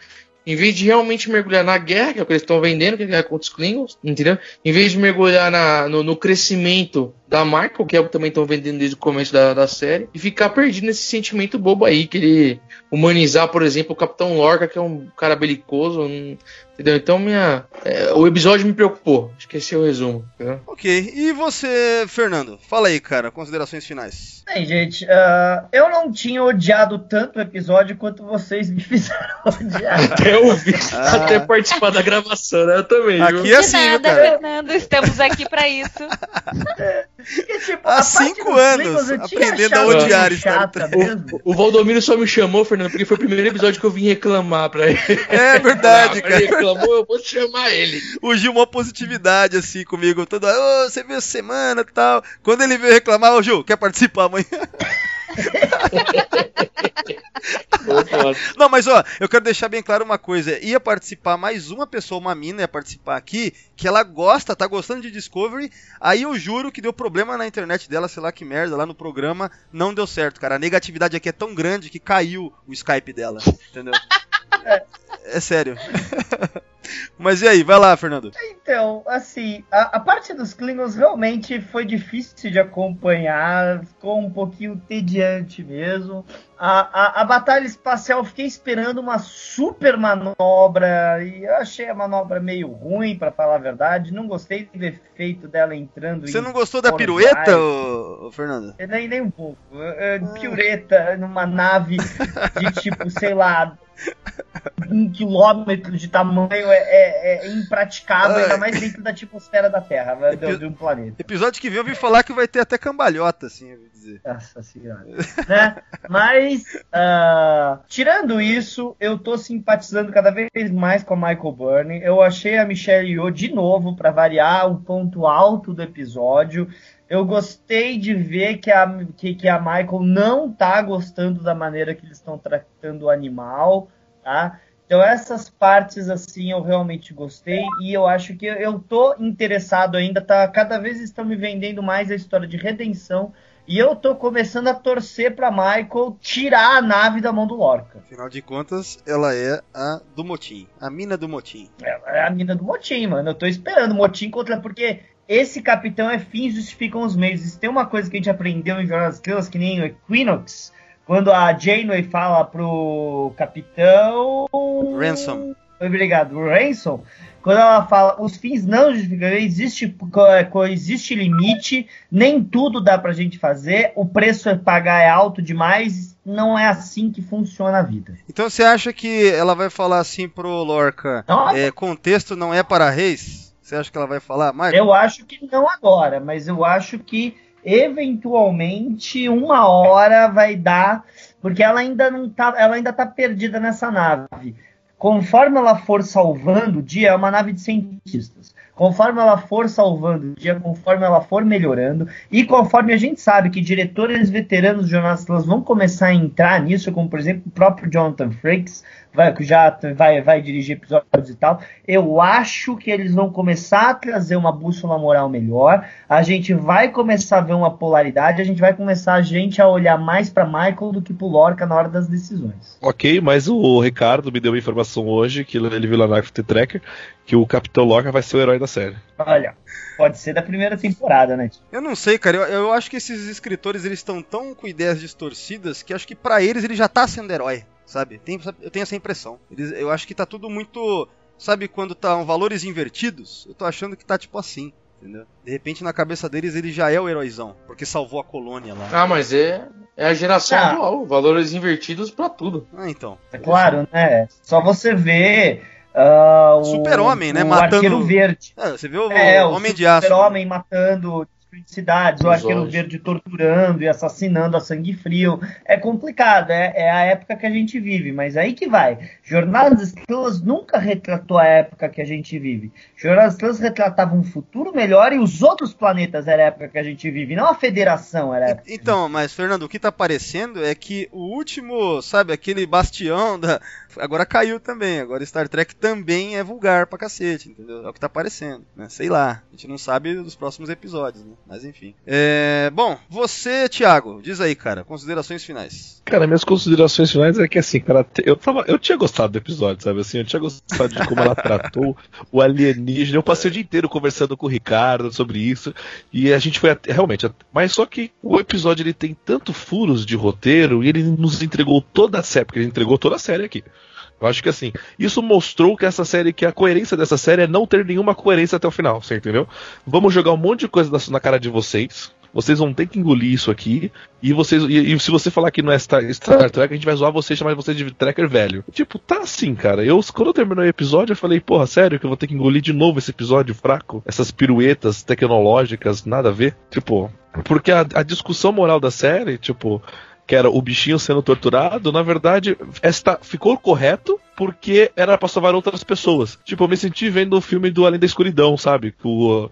Speaker 6: Em vez de realmente mergulhar na guerra, que é o que eles estão vendendo, que é a guerra contra os Klingons, entendeu? Em vez de mergulhar na, no, no crescimento da Michael, que é o que também estão vendendo desde o começo da, da série, e ficar perdido nesse sentimento bobo aí, que ele humanizar, por exemplo, o Capitão Lorca, que é um cara belicoso, um, entendeu? Então minha, é, o episódio me preocupou. Acho que esse é o resumo. Entendeu?
Speaker 2: Ok. E você, Fernando? Fala aí, cara, considerações finais.
Speaker 5: Bem, gente, uh, eu não tinha odiado tanto o episódio quanto vocês me fizeram odiar.
Speaker 6: Até ouvir, ah. até participar da gravação, né? Eu também.
Speaker 2: Aqui viu? é assim,
Speaker 4: nada,
Speaker 2: cara.
Speaker 4: Fernando, estamos aqui para isso.
Speaker 2: Tipo, Há cinco anos aprendendo a odiar Star Trek.
Speaker 6: O, o Valdomiro só me chamou, Fernando, porque foi o primeiro episódio que eu vim reclamar pra ele.
Speaker 2: É verdade, cara.
Speaker 6: Ele reclamou, eu vou chamar ele.
Speaker 2: O Gil, uma positividade assim comigo, toda, oh, você viu semana e tal. Quando ele veio reclamar, ô oh, Gil, quer participar amanhã? Não, mas ó, eu quero deixar bem claro uma coisa. Ia participar mais uma pessoa, uma mina, ia participar aqui, que ela gosta, tá gostando de Discovery. Aí eu juro que deu problema na internet dela, sei lá que merda, lá no programa, não deu certo, cara. A negatividade aqui é tão grande que caiu o Skype dela, entendeu? É sério. Mas e aí, vai lá, Fernando.
Speaker 5: Então, assim, a, a, parte dos Klingons realmente foi difícil de acompanhar, ficou um pouquinho tediante mesmo. A, a, a batalha espacial, fiquei esperando uma super manobra e eu achei a manobra meio ruim, para falar a verdade. Não gostei do efeito dela entrando.
Speaker 2: Você não gostou da pirueta, ô, ô, Fernando?
Speaker 5: Nem, nem um pouco. Pirueta numa nave de tipo, sei lá, um quilômetro de tamanho é, é, é impraticável, ainda mais dentro da atmosfera da Terra, né, Epi de um planeta.
Speaker 2: Episódio que vem eu ouvi falar que vai ter até cambalhota, assim, eu dizer.
Speaker 5: Nossa senhora. né? Mas, uh, tirando isso, eu tô simpatizando cada vez mais com a Michael Burney. Eu achei a Michelle Yeoh, de novo, para variar, o ponto alto do episódio. Eu gostei de ver que a, que, que a Michael não tá gostando da maneira que eles estão tratando o animal, tá? Então essas partes assim eu realmente gostei e eu acho que eu tô interessado ainda, tá? Cada vez estão me vendendo mais a história de redenção e eu tô começando a torcer para Michael tirar a nave da mão do Lorca.
Speaker 2: Afinal de contas, ela é a do Motim, a mina do Motim.
Speaker 5: É, é a mina do Motim, mano. Eu tô esperando o Motim contra porque esse capitão é fins justificam os meios. Isso tem uma coisa que a gente aprendeu em Jornada das Estrelas, que nem o Equinox, quando a Janeway fala pro capitão...
Speaker 2: Ransom.
Speaker 5: Obrigado, Ransom. Quando ela fala, os fins não justificam, existe, limite, nem tudo dá pra gente fazer, o preço é pagar é alto demais, não é assim que funciona a vida.
Speaker 2: Então você acha que ela vai falar assim pro Lorca, é, contexto não é para reis? Você acha que ela vai falar mais?
Speaker 5: Eu acho que não agora, mas eu acho que eventualmente uma hora vai dar, porque ela ainda não tá, ela ainda tá perdida nessa nave. Conforme ela for salvando o dia, é uma nave de cientistas. Conforme ela for salvando o dia, conforme ela for melhorando, e conforme a gente sabe que diretores veteranos jornalistas vão começar a entrar nisso, como por exemplo o próprio Jonathan Frakes, vai, já vai, vai dirigir episódios e tal. Eu acho que eles vão começar a trazer uma bússola moral melhor. A gente vai começar a ver uma polaridade. A gente vai começar a gente a olhar mais para Michael do que pro Lorca na hora das decisões.
Speaker 7: Ok, mas o Ricardo me deu uma informação hoje que ele viu lá na FT Tracker que o Capitão Lorca vai ser o herói da série.
Speaker 5: Olha. Pode ser da primeira temporada, né?
Speaker 2: Eu não sei, cara. Eu, eu acho que esses escritores eles estão tão com ideias distorcidas que acho que para eles ele já tá sendo herói sabe? Tem, eu tenho essa impressão. Eles, eu acho que tá tudo muito. Sabe quando tá um, valores invertidos? Eu tô achando que tá tipo assim. Entendeu? De repente, na cabeça deles, ele já é o heróizão, porque salvou a colônia lá.
Speaker 6: Ah, mas é, é a geração ah. atual, valores invertidos para tudo.
Speaker 2: Ah, então.
Speaker 5: É claro, né? Só você vê uh,
Speaker 2: Super-Homem, né?
Speaker 5: O
Speaker 2: matando.
Speaker 5: Arqueiro Verde.
Speaker 2: É, você viu o, é, o Homem de Aço.
Speaker 5: Super-Homem matando cidades, o Arqueiro Verde torturando e assassinando a sangue frio. É complicado, é, é, a época que a gente vive, mas aí que vai. Jornada das Estrelas nunca retratou a época que a gente vive. Jornada das Estrelas retratava um futuro melhor e os outros planetas era a época que a gente vive, não a federação era a época.
Speaker 2: Então, mas Fernando, o que tá parecendo é que o último, sabe, aquele bastião da. Agora caiu também, agora Star Trek também é vulgar pra cacete, entendeu? É o que tá parecendo, né? Sei lá, a gente não sabe dos próximos episódios, né? Mas enfim. É... Bom, você, Thiago, diz aí, cara, considerações finais.
Speaker 7: Cara, minhas considerações finais é que assim, cara, eu, tava, eu tinha gostado do episódio, sabe? Assim, eu tinha gostado de como ela tratou o alienígena. Eu passei o dia inteiro conversando com o Ricardo sobre isso. E a gente foi até, realmente. Mas só que o episódio ele tem tanto furos de roteiro e ele nos entregou toda a série, porque ele entregou toda a série aqui. Eu acho que assim, isso mostrou que essa série, que a coerência dessa série é não ter nenhuma coerência até o final, você entendeu? Vamos jogar um monte de coisa na cara de vocês. Vocês vão ter que engolir isso aqui. E vocês. E, e se você falar que não é Star, Star, Trek, a gente vai zoar você e chamar você de Trekker velho. Tipo, tá assim, cara. Eu, quando eu terminei o episódio, eu falei, porra, sério que eu vou ter que engolir de novo esse episódio fraco? Essas piruetas tecnológicas, nada a ver? Tipo, porque a, a discussão moral da série, tipo, que era o bichinho sendo torturado, na verdade, esta ficou correto porque era para salvar outras pessoas. Tipo, eu me senti vendo o filme do Além da Escuridão, sabe? Com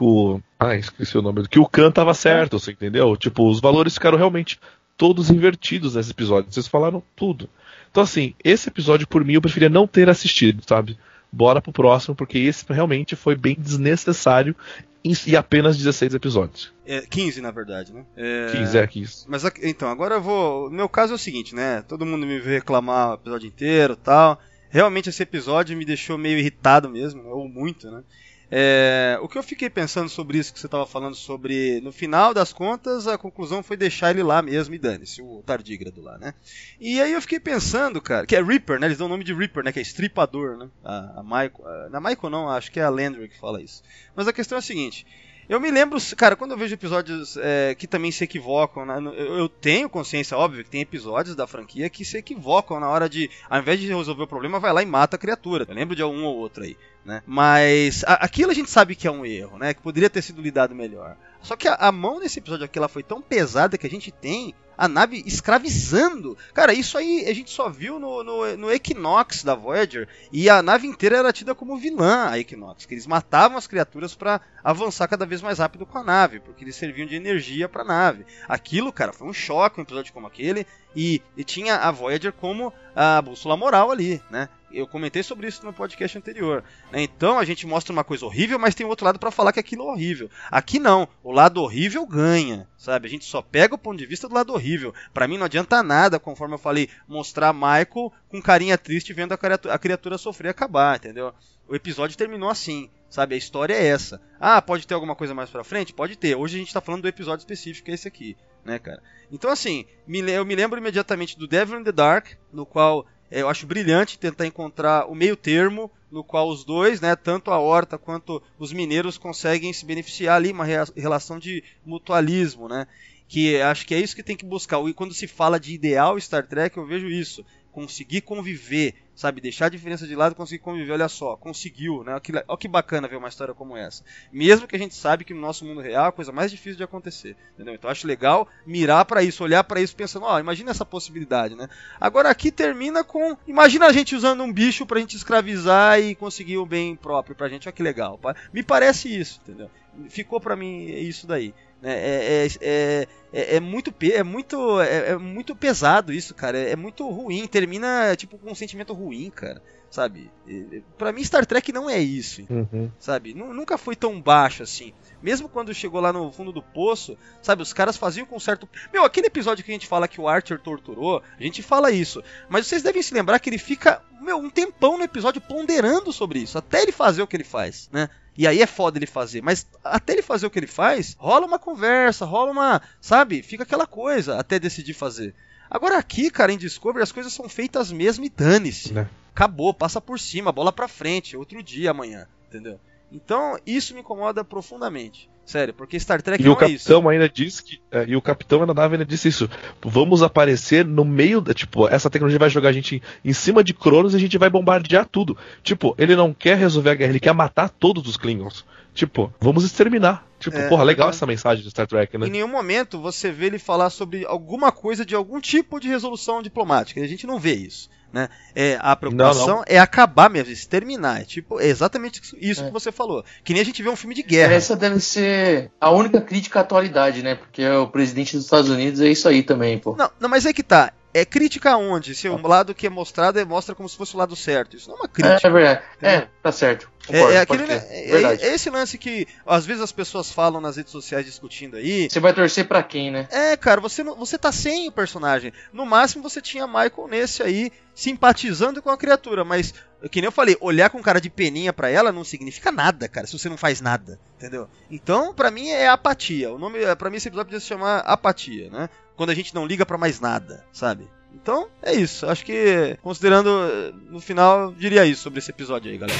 Speaker 7: o. Ah, esqueci o nome. Que o Khan tava certo, você entendeu? Tipo, os valores ficaram realmente todos invertidos nesse episódio. Vocês falaram tudo. Então, assim, esse episódio, por mim, eu preferia não ter assistido, sabe? Bora pro próximo, porque esse realmente foi bem desnecessário e apenas 16 episódios.
Speaker 2: É, 15, na verdade, né? É...
Speaker 7: 15, é 15.
Speaker 2: Mas então, agora eu vou. Meu caso é o seguinte, né? Todo mundo me vê reclamar o episódio inteiro e tal. Realmente esse episódio me deixou meio irritado mesmo, ou muito, né? É, o que eu fiquei pensando sobre isso que você estava falando sobre, no final das contas, a conclusão foi deixar ele lá mesmo e dane-se, o tardígrado lá, né? E aí eu fiquei pensando, cara, que é Reaper, né? Eles dão o nome de Reaper, né? Que é estripador, né? A, a Michael, a, na Michael não, acho que é a Landry que fala isso. Mas a questão é a seguinte, eu me lembro, cara, quando eu vejo episódios é, que também se equivocam, né, eu tenho consciência, óbvio, que tem episódios da franquia que se equivocam na hora de, ao invés de resolver o problema, vai lá e mata a criatura. Eu lembro de um ou outro aí, né? Mas a- aquilo a gente sabe que é um erro, né? Que poderia ter sido lidado melhor. Só que a, a mão nesse episódio aqui ela foi tão pesada que a gente tem a nave escravizando. Cara, isso aí a gente só viu no, no, no Equinox da Voyager e a nave inteira era tida como vilã, a Equinox, que eles matavam as criaturas pra avançar cada vez mais rápido com a nave, porque eles serviam de energia pra nave. Aquilo, cara, foi um choque um episódio como aquele e, e tinha a Voyager como a bússola moral ali, né? Eu comentei sobre isso no podcast anterior. né? Então a gente mostra uma coisa horrível, mas tem outro lado pra falar que aquilo é horrível. Aqui não, o lado horrível ganha, sabe? A gente só pega o ponto de vista do lado horrível. Pra mim não adianta nada, conforme eu falei, mostrar Michael com carinha triste vendo a criatura, a criatura sofrer acabar, entendeu? O episódio terminou assim, sabe? A história é essa. Ah, pode ter alguma coisa mais pra frente? Pode ter. Hoje a gente tá falando do episódio específico, que é esse aqui, né, cara? Então, assim, eu me lembro imediatamente do Devil in the Dark, no qual eu acho brilhante tentar encontrar o meio termo no qual os dois, né, tanto a Horta quanto os mineiros conseguem se beneficiar ali, uma relação de mutualismo, né? Que acho que é isso que tem que buscar. E quando se fala de ideal Star Trek, eu vejo isso. Conseguir conviver, sabe? Deixar a diferença de lado e conseguir conviver, olha só, conseguiu, né? Olha que, bacana ver uma história como essa. Mesmo que a gente sabe que no nosso mundo real é a coisa mais difícil de acontecer, entendeu? Então acho legal mirar pra isso, olhar pra isso pensando, ó, imagina essa possibilidade, né? Agora aqui termina com, imagina a gente usando um bicho pra gente escravizar e conseguir o bem próprio pra gente, olha que legal. Me parece isso, entendeu? Ficou pra mim isso daí. Né? É, é, é, é, é muito é muito é, é muito pesado isso, cara. É, é muito ruim. Termina tipo com um sentimento ruim, cara. Sabe? E- Pra mim Star Trek não é isso,
Speaker 7: Uhum.
Speaker 2: sabe? Nu- Nunca foi tão baixo assim. Mesmo quando chegou lá no fundo do poço, sabe? Os caras faziam com certo. Meu, aquele episódio que a gente fala que o Archer torturou, a gente fala isso. Mas vocês devem se lembrar que ele fica, meu, um tempão no episódio ponderando sobre isso, até ele fazer o que ele faz, né? E aí é foda ele fazer, mas até ele fazer o que ele faz, rola uma conversa, rola uma. Sabe? Fica aquela coisa até decidir fazer. Agora aqui, cara, em Discovery, as coisas são feitas mesmo e dane-se.
Speaker 7: Né.
Speaker 2: Acabou, passa por cima, bola pra frente, outro dia amanhã, entendeu? Então, isso me incomoda profundamente. Sério, porque Star Trek
Speaker 7: E o
Speaker 2: não é isso.
Speaker 7: capitão ainda disse que. é, e o capitão da nave ainda disse isso. Vamos aparecer no meio da. Tipo, essa tecnologia vai jogar a gente em, cima de Cronos e a gente vai bombardear tudo. Tipo, ele não quer resolver a guerra, ele quer matar todos os Klingons. Tipo, vamos exterminar. Tipo,
Speaker 2: É,
Speaker 7: porra, legal
Speaker 2: é.
Speaker 7: essa mensagem de Star Trek, né?
Speaker 2: Em nenhum momento você vê ele falar sobre alguma coisa de algum tipo de resolução diplomática. A gente não vê isso. Né? É, a preocupação
Speaker 7: Não, não.
Speaker 2: é acabar mesmo, exterminar. É, tipo, é exatamente isso-
Speaker 6: É.
Speaker 2: que você falou. Que nem a gente vê um filme de guerra.
Speaker 6: Essa deve ser a única crítica à atualidade, né? Porque o presidente dos Estados Unidos é isso aí também, pô.
Speaker 2: Não, não, mas é que tá. É crítica aonde? Se o lado que é mostrado é, mostra como se fosse o lado certo. Isso não é uma
Speaker 6: É,
Speaker 2: crítica.
Speaker 6: é verdade. É, tá certo.
Speaker 2: É,
Speaker 6: Concordo,
Speaker 2: é aquele,
Speaker 6: crer.
Speaker 2: é- é esse lance que às vezes as pessoas falam nas redes sociais discutindo aí.
Speaker 6: Você vai torcer pra quem, né?
Speaker 2: É, cara, você, você tá sem o personagem. No máximo você tinha Michael nesse aí, simpatizando com a criatura, mas, que nem eu falei, olhar com cara de peninha pra ela não significa nada, cara, se você não faz nada, entendeu? Então, pra mim é apatia. O nome, para mim esse episódio podia se chamar apatia, né? Quando a gente não liga pra mais nada, sabe? Então, é isso. Acho que, considerando, eh, no final, eu diria isso sobre esse episódio aí, galera.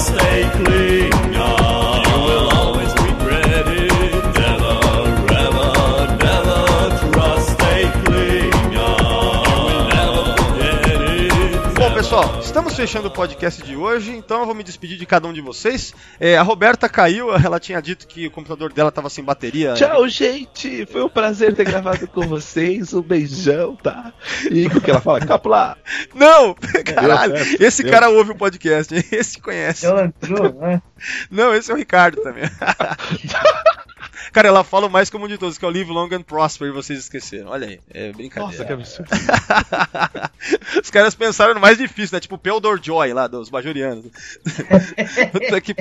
Speaker 8: Trust a
Speaker 2: pessoal, estamos fechando o podcast de hoje, então eu vou me despedir de cada um de vocês. É, a Roberta caiu, ela tinha dito que o computador dela estava sem bateria.
Speaker 7: Tchau, gente! Foi um prazer ter gravado com vocês. Um beijão, tá? E o que ela fala? Capla!
Speaker 2: Não! Caralho! Esse cara ouve o podcast, esse conhece.
Speaker 5: Ela entrou, né?
Speaker 2: Não, esse é o Ricardo também. Cara, ela fala o mais comum de todos, que é o Live Long and Prosper, e vocês esqueceram. Olha aí, é
Speaker 7: Nossa,
Speaker 2: brincadeira.
Speaker 7: que absurdo.
Speaker 2: Os caras pensaram no mais difícil, né? Tipo o Peldor Joy lá dos Bajorianos. Puta que...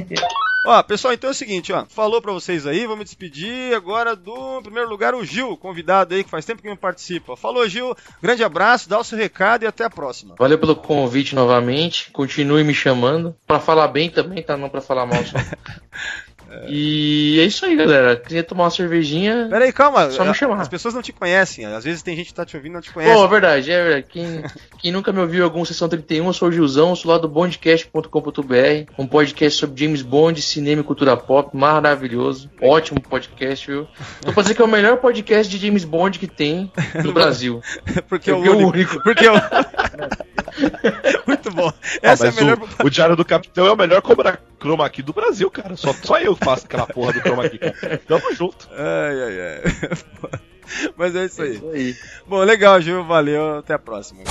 Speaker 2: Ó, pessoal, então é o seguinte, ó. Falou pra vocês aí, vou me despedir agora do, em primeiro lugar, o Gil, convidado aí, que faz tempo que não participa. Falou, Gil. Grande abraço, dá o seu recado e até a próxima.
Speaker 6: Valeu pelo convite novamente. Continue me chamando. Pra falar bem também, tá? Não pra falar mal só. E é isso aí, galera. Queria tomar uma cervejinha.
Speaker 2: Pera aí, calma.
Speaker 6: Só me chamar.
Speaker 2: As pessoas não te conhecem. Às vezes tem gente que tá te ouvindo e não te conhece.
Speaker 6: Bom, é verdade, é verdade. Quem, quem nunca me ouviu em algum Sessão 31, eu sou o Gilzão, sou lá do bondcast.com.br, um podcast sobre James Bond, cinema e cultura pop, maravilhoso. Ótimo podcast, viu? Tô pra dizer que é o melhor podcast de James Bond que tem no Brasil.
Speaker 2: Porque é o
Speaker 6: Porque é o
Speaker 2: único.
Speaker 6: único.
Speaker 2: Porque é o... Muito bom.
Speaker 7: Ah,
Speaker 2: Essa é a melhor.
Speaker 7: o, o Diário do Capitão é o melhor cobra chroma key do Brasil, cara. Só, só eu faço aquela porra do chroma cara. Tamo junto.
Speaker 2: Ai, ai, ai. Mas é isso
Speaker 6: É
Speaker 2: aí.
Speaker 6: isso aí.
Speaker 2: Bom, legal, Gil. Valeu. Até a próxima.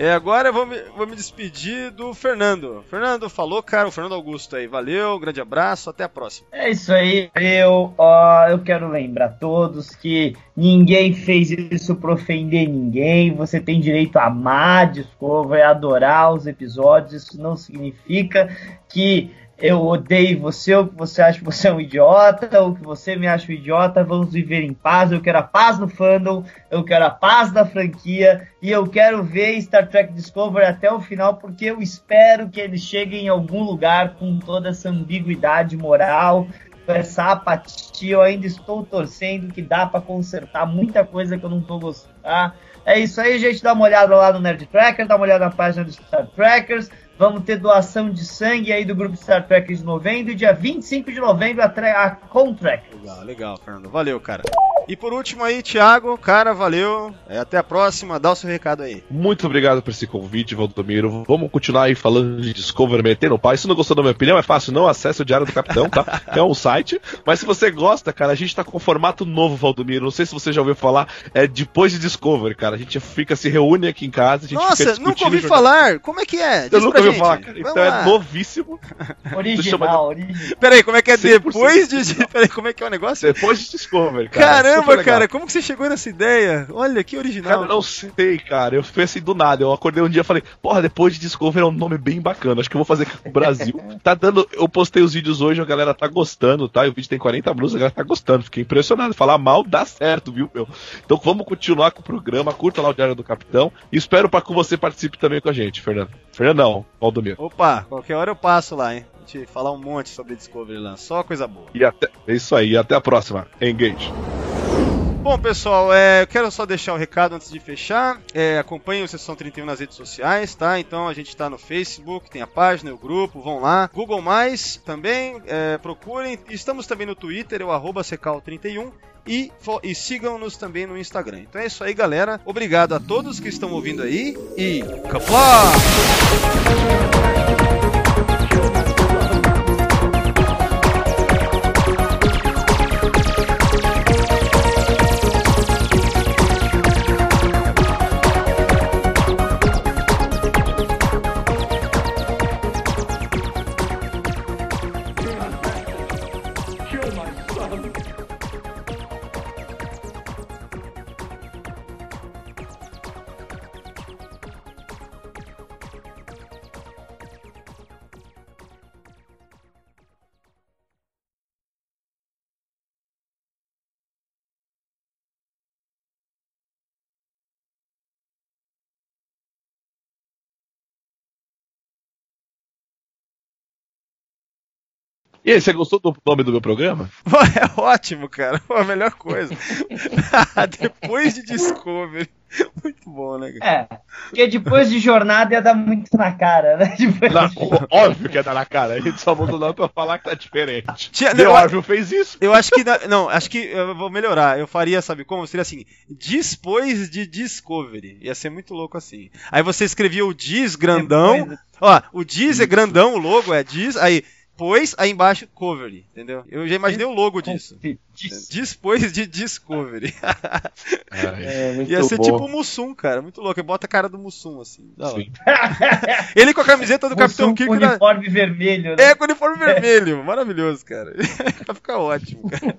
Speaker 2: É, agora eu vou me, vou me despedir do Fernando. Fernando, falou, cara. O Fernando Augusto aí. Valeu, grande abraço. Até a próxima.
Speaker 5: É isso aí, eu, ó, eu quero lembrar a todos que ninguém fez isso pra ofender ninguém. Você tem direito a amar Discovery, adorar os episódios. Isso não significa que eu odeio você ou que você acha que você é um idiota ou que você me acha um idiota. Vamos viver em paz. Eu quero a paz no fandom, eu quero a paz da franquia e eu quero ver Star Trek Discovery até o final porque eu espero que eles cheguem em algum lugar com toda essa ambiguidade moral essa apatia, eu ainda estou torcendo que dá pra consertar muita coisa que eu não tô gostando, tá? É isso aí, gente, dá uma olhada lá no Nerd Tracker, dá uma olhada na página do Star Trackers, vamos ter doação de sangue aí do grupo Star Trekkers de novembro, e dia 25 de novembro a, a Contract.
Speaker 2: Legal, legal, Fernando. Valeu, cara. E por último aí, Thiago, cara, valeu. É, até a próxima. Dá o seu recado aí.
Speaker 7: Muito obrigado por esse convite, Valdomiro. Vamos continuar aí falando de Discovery, metendo o pai. Se não gostou da minha opinião, é fácil, não acesse o Diário do Capitão, tá? É um site. Mas se você gosta, cara, a gente tá com um formato novo, Valdomiro. Não sei se você já ouviu falar. É depois de Discovery, cara. A gente fica, se reúne aqui em casa. A gente fica
Speaker 2: Nossa,
Speaker 7: discutindo
Speaker 2: nunca ouvi
Speaker 7: jornal-
Speaker 2: falar. Como é que é? Diz
Speaker 7: Eu nunca ouvi
Speaker 2: gente.
Speaker 7: falar, cara. Então
Speaker 2: lá.
Speaker 7: é novíssimo.
Speaker 5: Original, original.
Speaker 2: Peraí, como é que é
Speaker 7: 100%
Speaker 2: depois de. Peraí, como é que é o negócio?
Speaker 7: Depois de Discovery, cara.
Speaker 2: Caramba, cara, como que você chegou nessa ideia? Olha, que original.
Speaker 7: Cara, não sei, cara. Eu fui assim do nada. Eu acordei um dia e falei, porra, depois de Discovery é um nome bem bacana. Acho que eu vou fazer aqui no Brasil. tá dando. Eu postei os vídeos hoje, a galera tá gostando, tá? E o vídeo tem 40 blues, a galera tá gostando. Fiquei impressionado. Falar mal dá certo, viu, meu? Então vamos continuar com o programa. Curta lá o Diário do Capitão. E espero para que você participe também com a gente, Fernando. Fernandão, Valdomiro.
Speaker 2: Opa, qualquer hora eu passo lá, hein? A gente falar um monte sobre Discovery. Só coisa boa.
Speaker 7: E até. É isso aí. Até a próxima. Engage.
Speaker 2: Bom, pessoal, é, eu quero só deixar o recado antes de fechar. É, acompanhem o Sessão 31 nas redes sociais, tá? Então a gente tá no Facebook, tem a página, o grupo, vão lá. Google Mais também, é, procurem. Estamos também no Twitter, é o arroba Secal31. E, e sigam-nos também no Instagram. Então é isso aí, galera. Obrigado a todos que estão ouvindo aí. E. Caplá!
Speaker 7: E aí, você gostou do nome do meu programa?
Speaker 2: É ótimo, cara. Pô, a melhor coisa. Depois de Discovery. Muito bom, né, cara?
Speaker 5: É, porque depois de jornada ia dar muito na cara, né? Depois
Speaker 7: Não,
Speaker 5: de-
Speaker 7: óbvio que é dar na cara. A gente só mudou o nome pra falar que tá diferente.
Speaker 2: Tinha-
Speaker 7: Orville fez isso.
Speaker 2: Eu acho que. na- Não, acho que eu vou melhorar. Eu faria, sabe como? Seria assim: depois de Discovery. Ia ser muito louco assim. Aí você escrevia o Diz grandão.
Speaker 5: Depois-
Speaker 2: Ó, o Diz é grandão, o logo é Diz. Aí, pois, aí embaixo, Covery. Entendeu? Eu já imaginei o logo disso. Depois de Discovery.
Speaker 6: É, muito
Speaker 2: Ia ser
Speaker 6: bom.
Speaker 2: tipo o Mussum, cara. Muito louco. Bota a cara do Mussum, assim. Ele com a camiseta do Capitão
Speaker 5: Mussum
Speaker 2: Kirk
Speaker 5: com
Speaker 2: na...
Speaker 5: uniforme vermelho, né?
Speaker 2: É, com o uniforme vermelho. Maravilhoso, cara. Vai ficar ótimo, cara.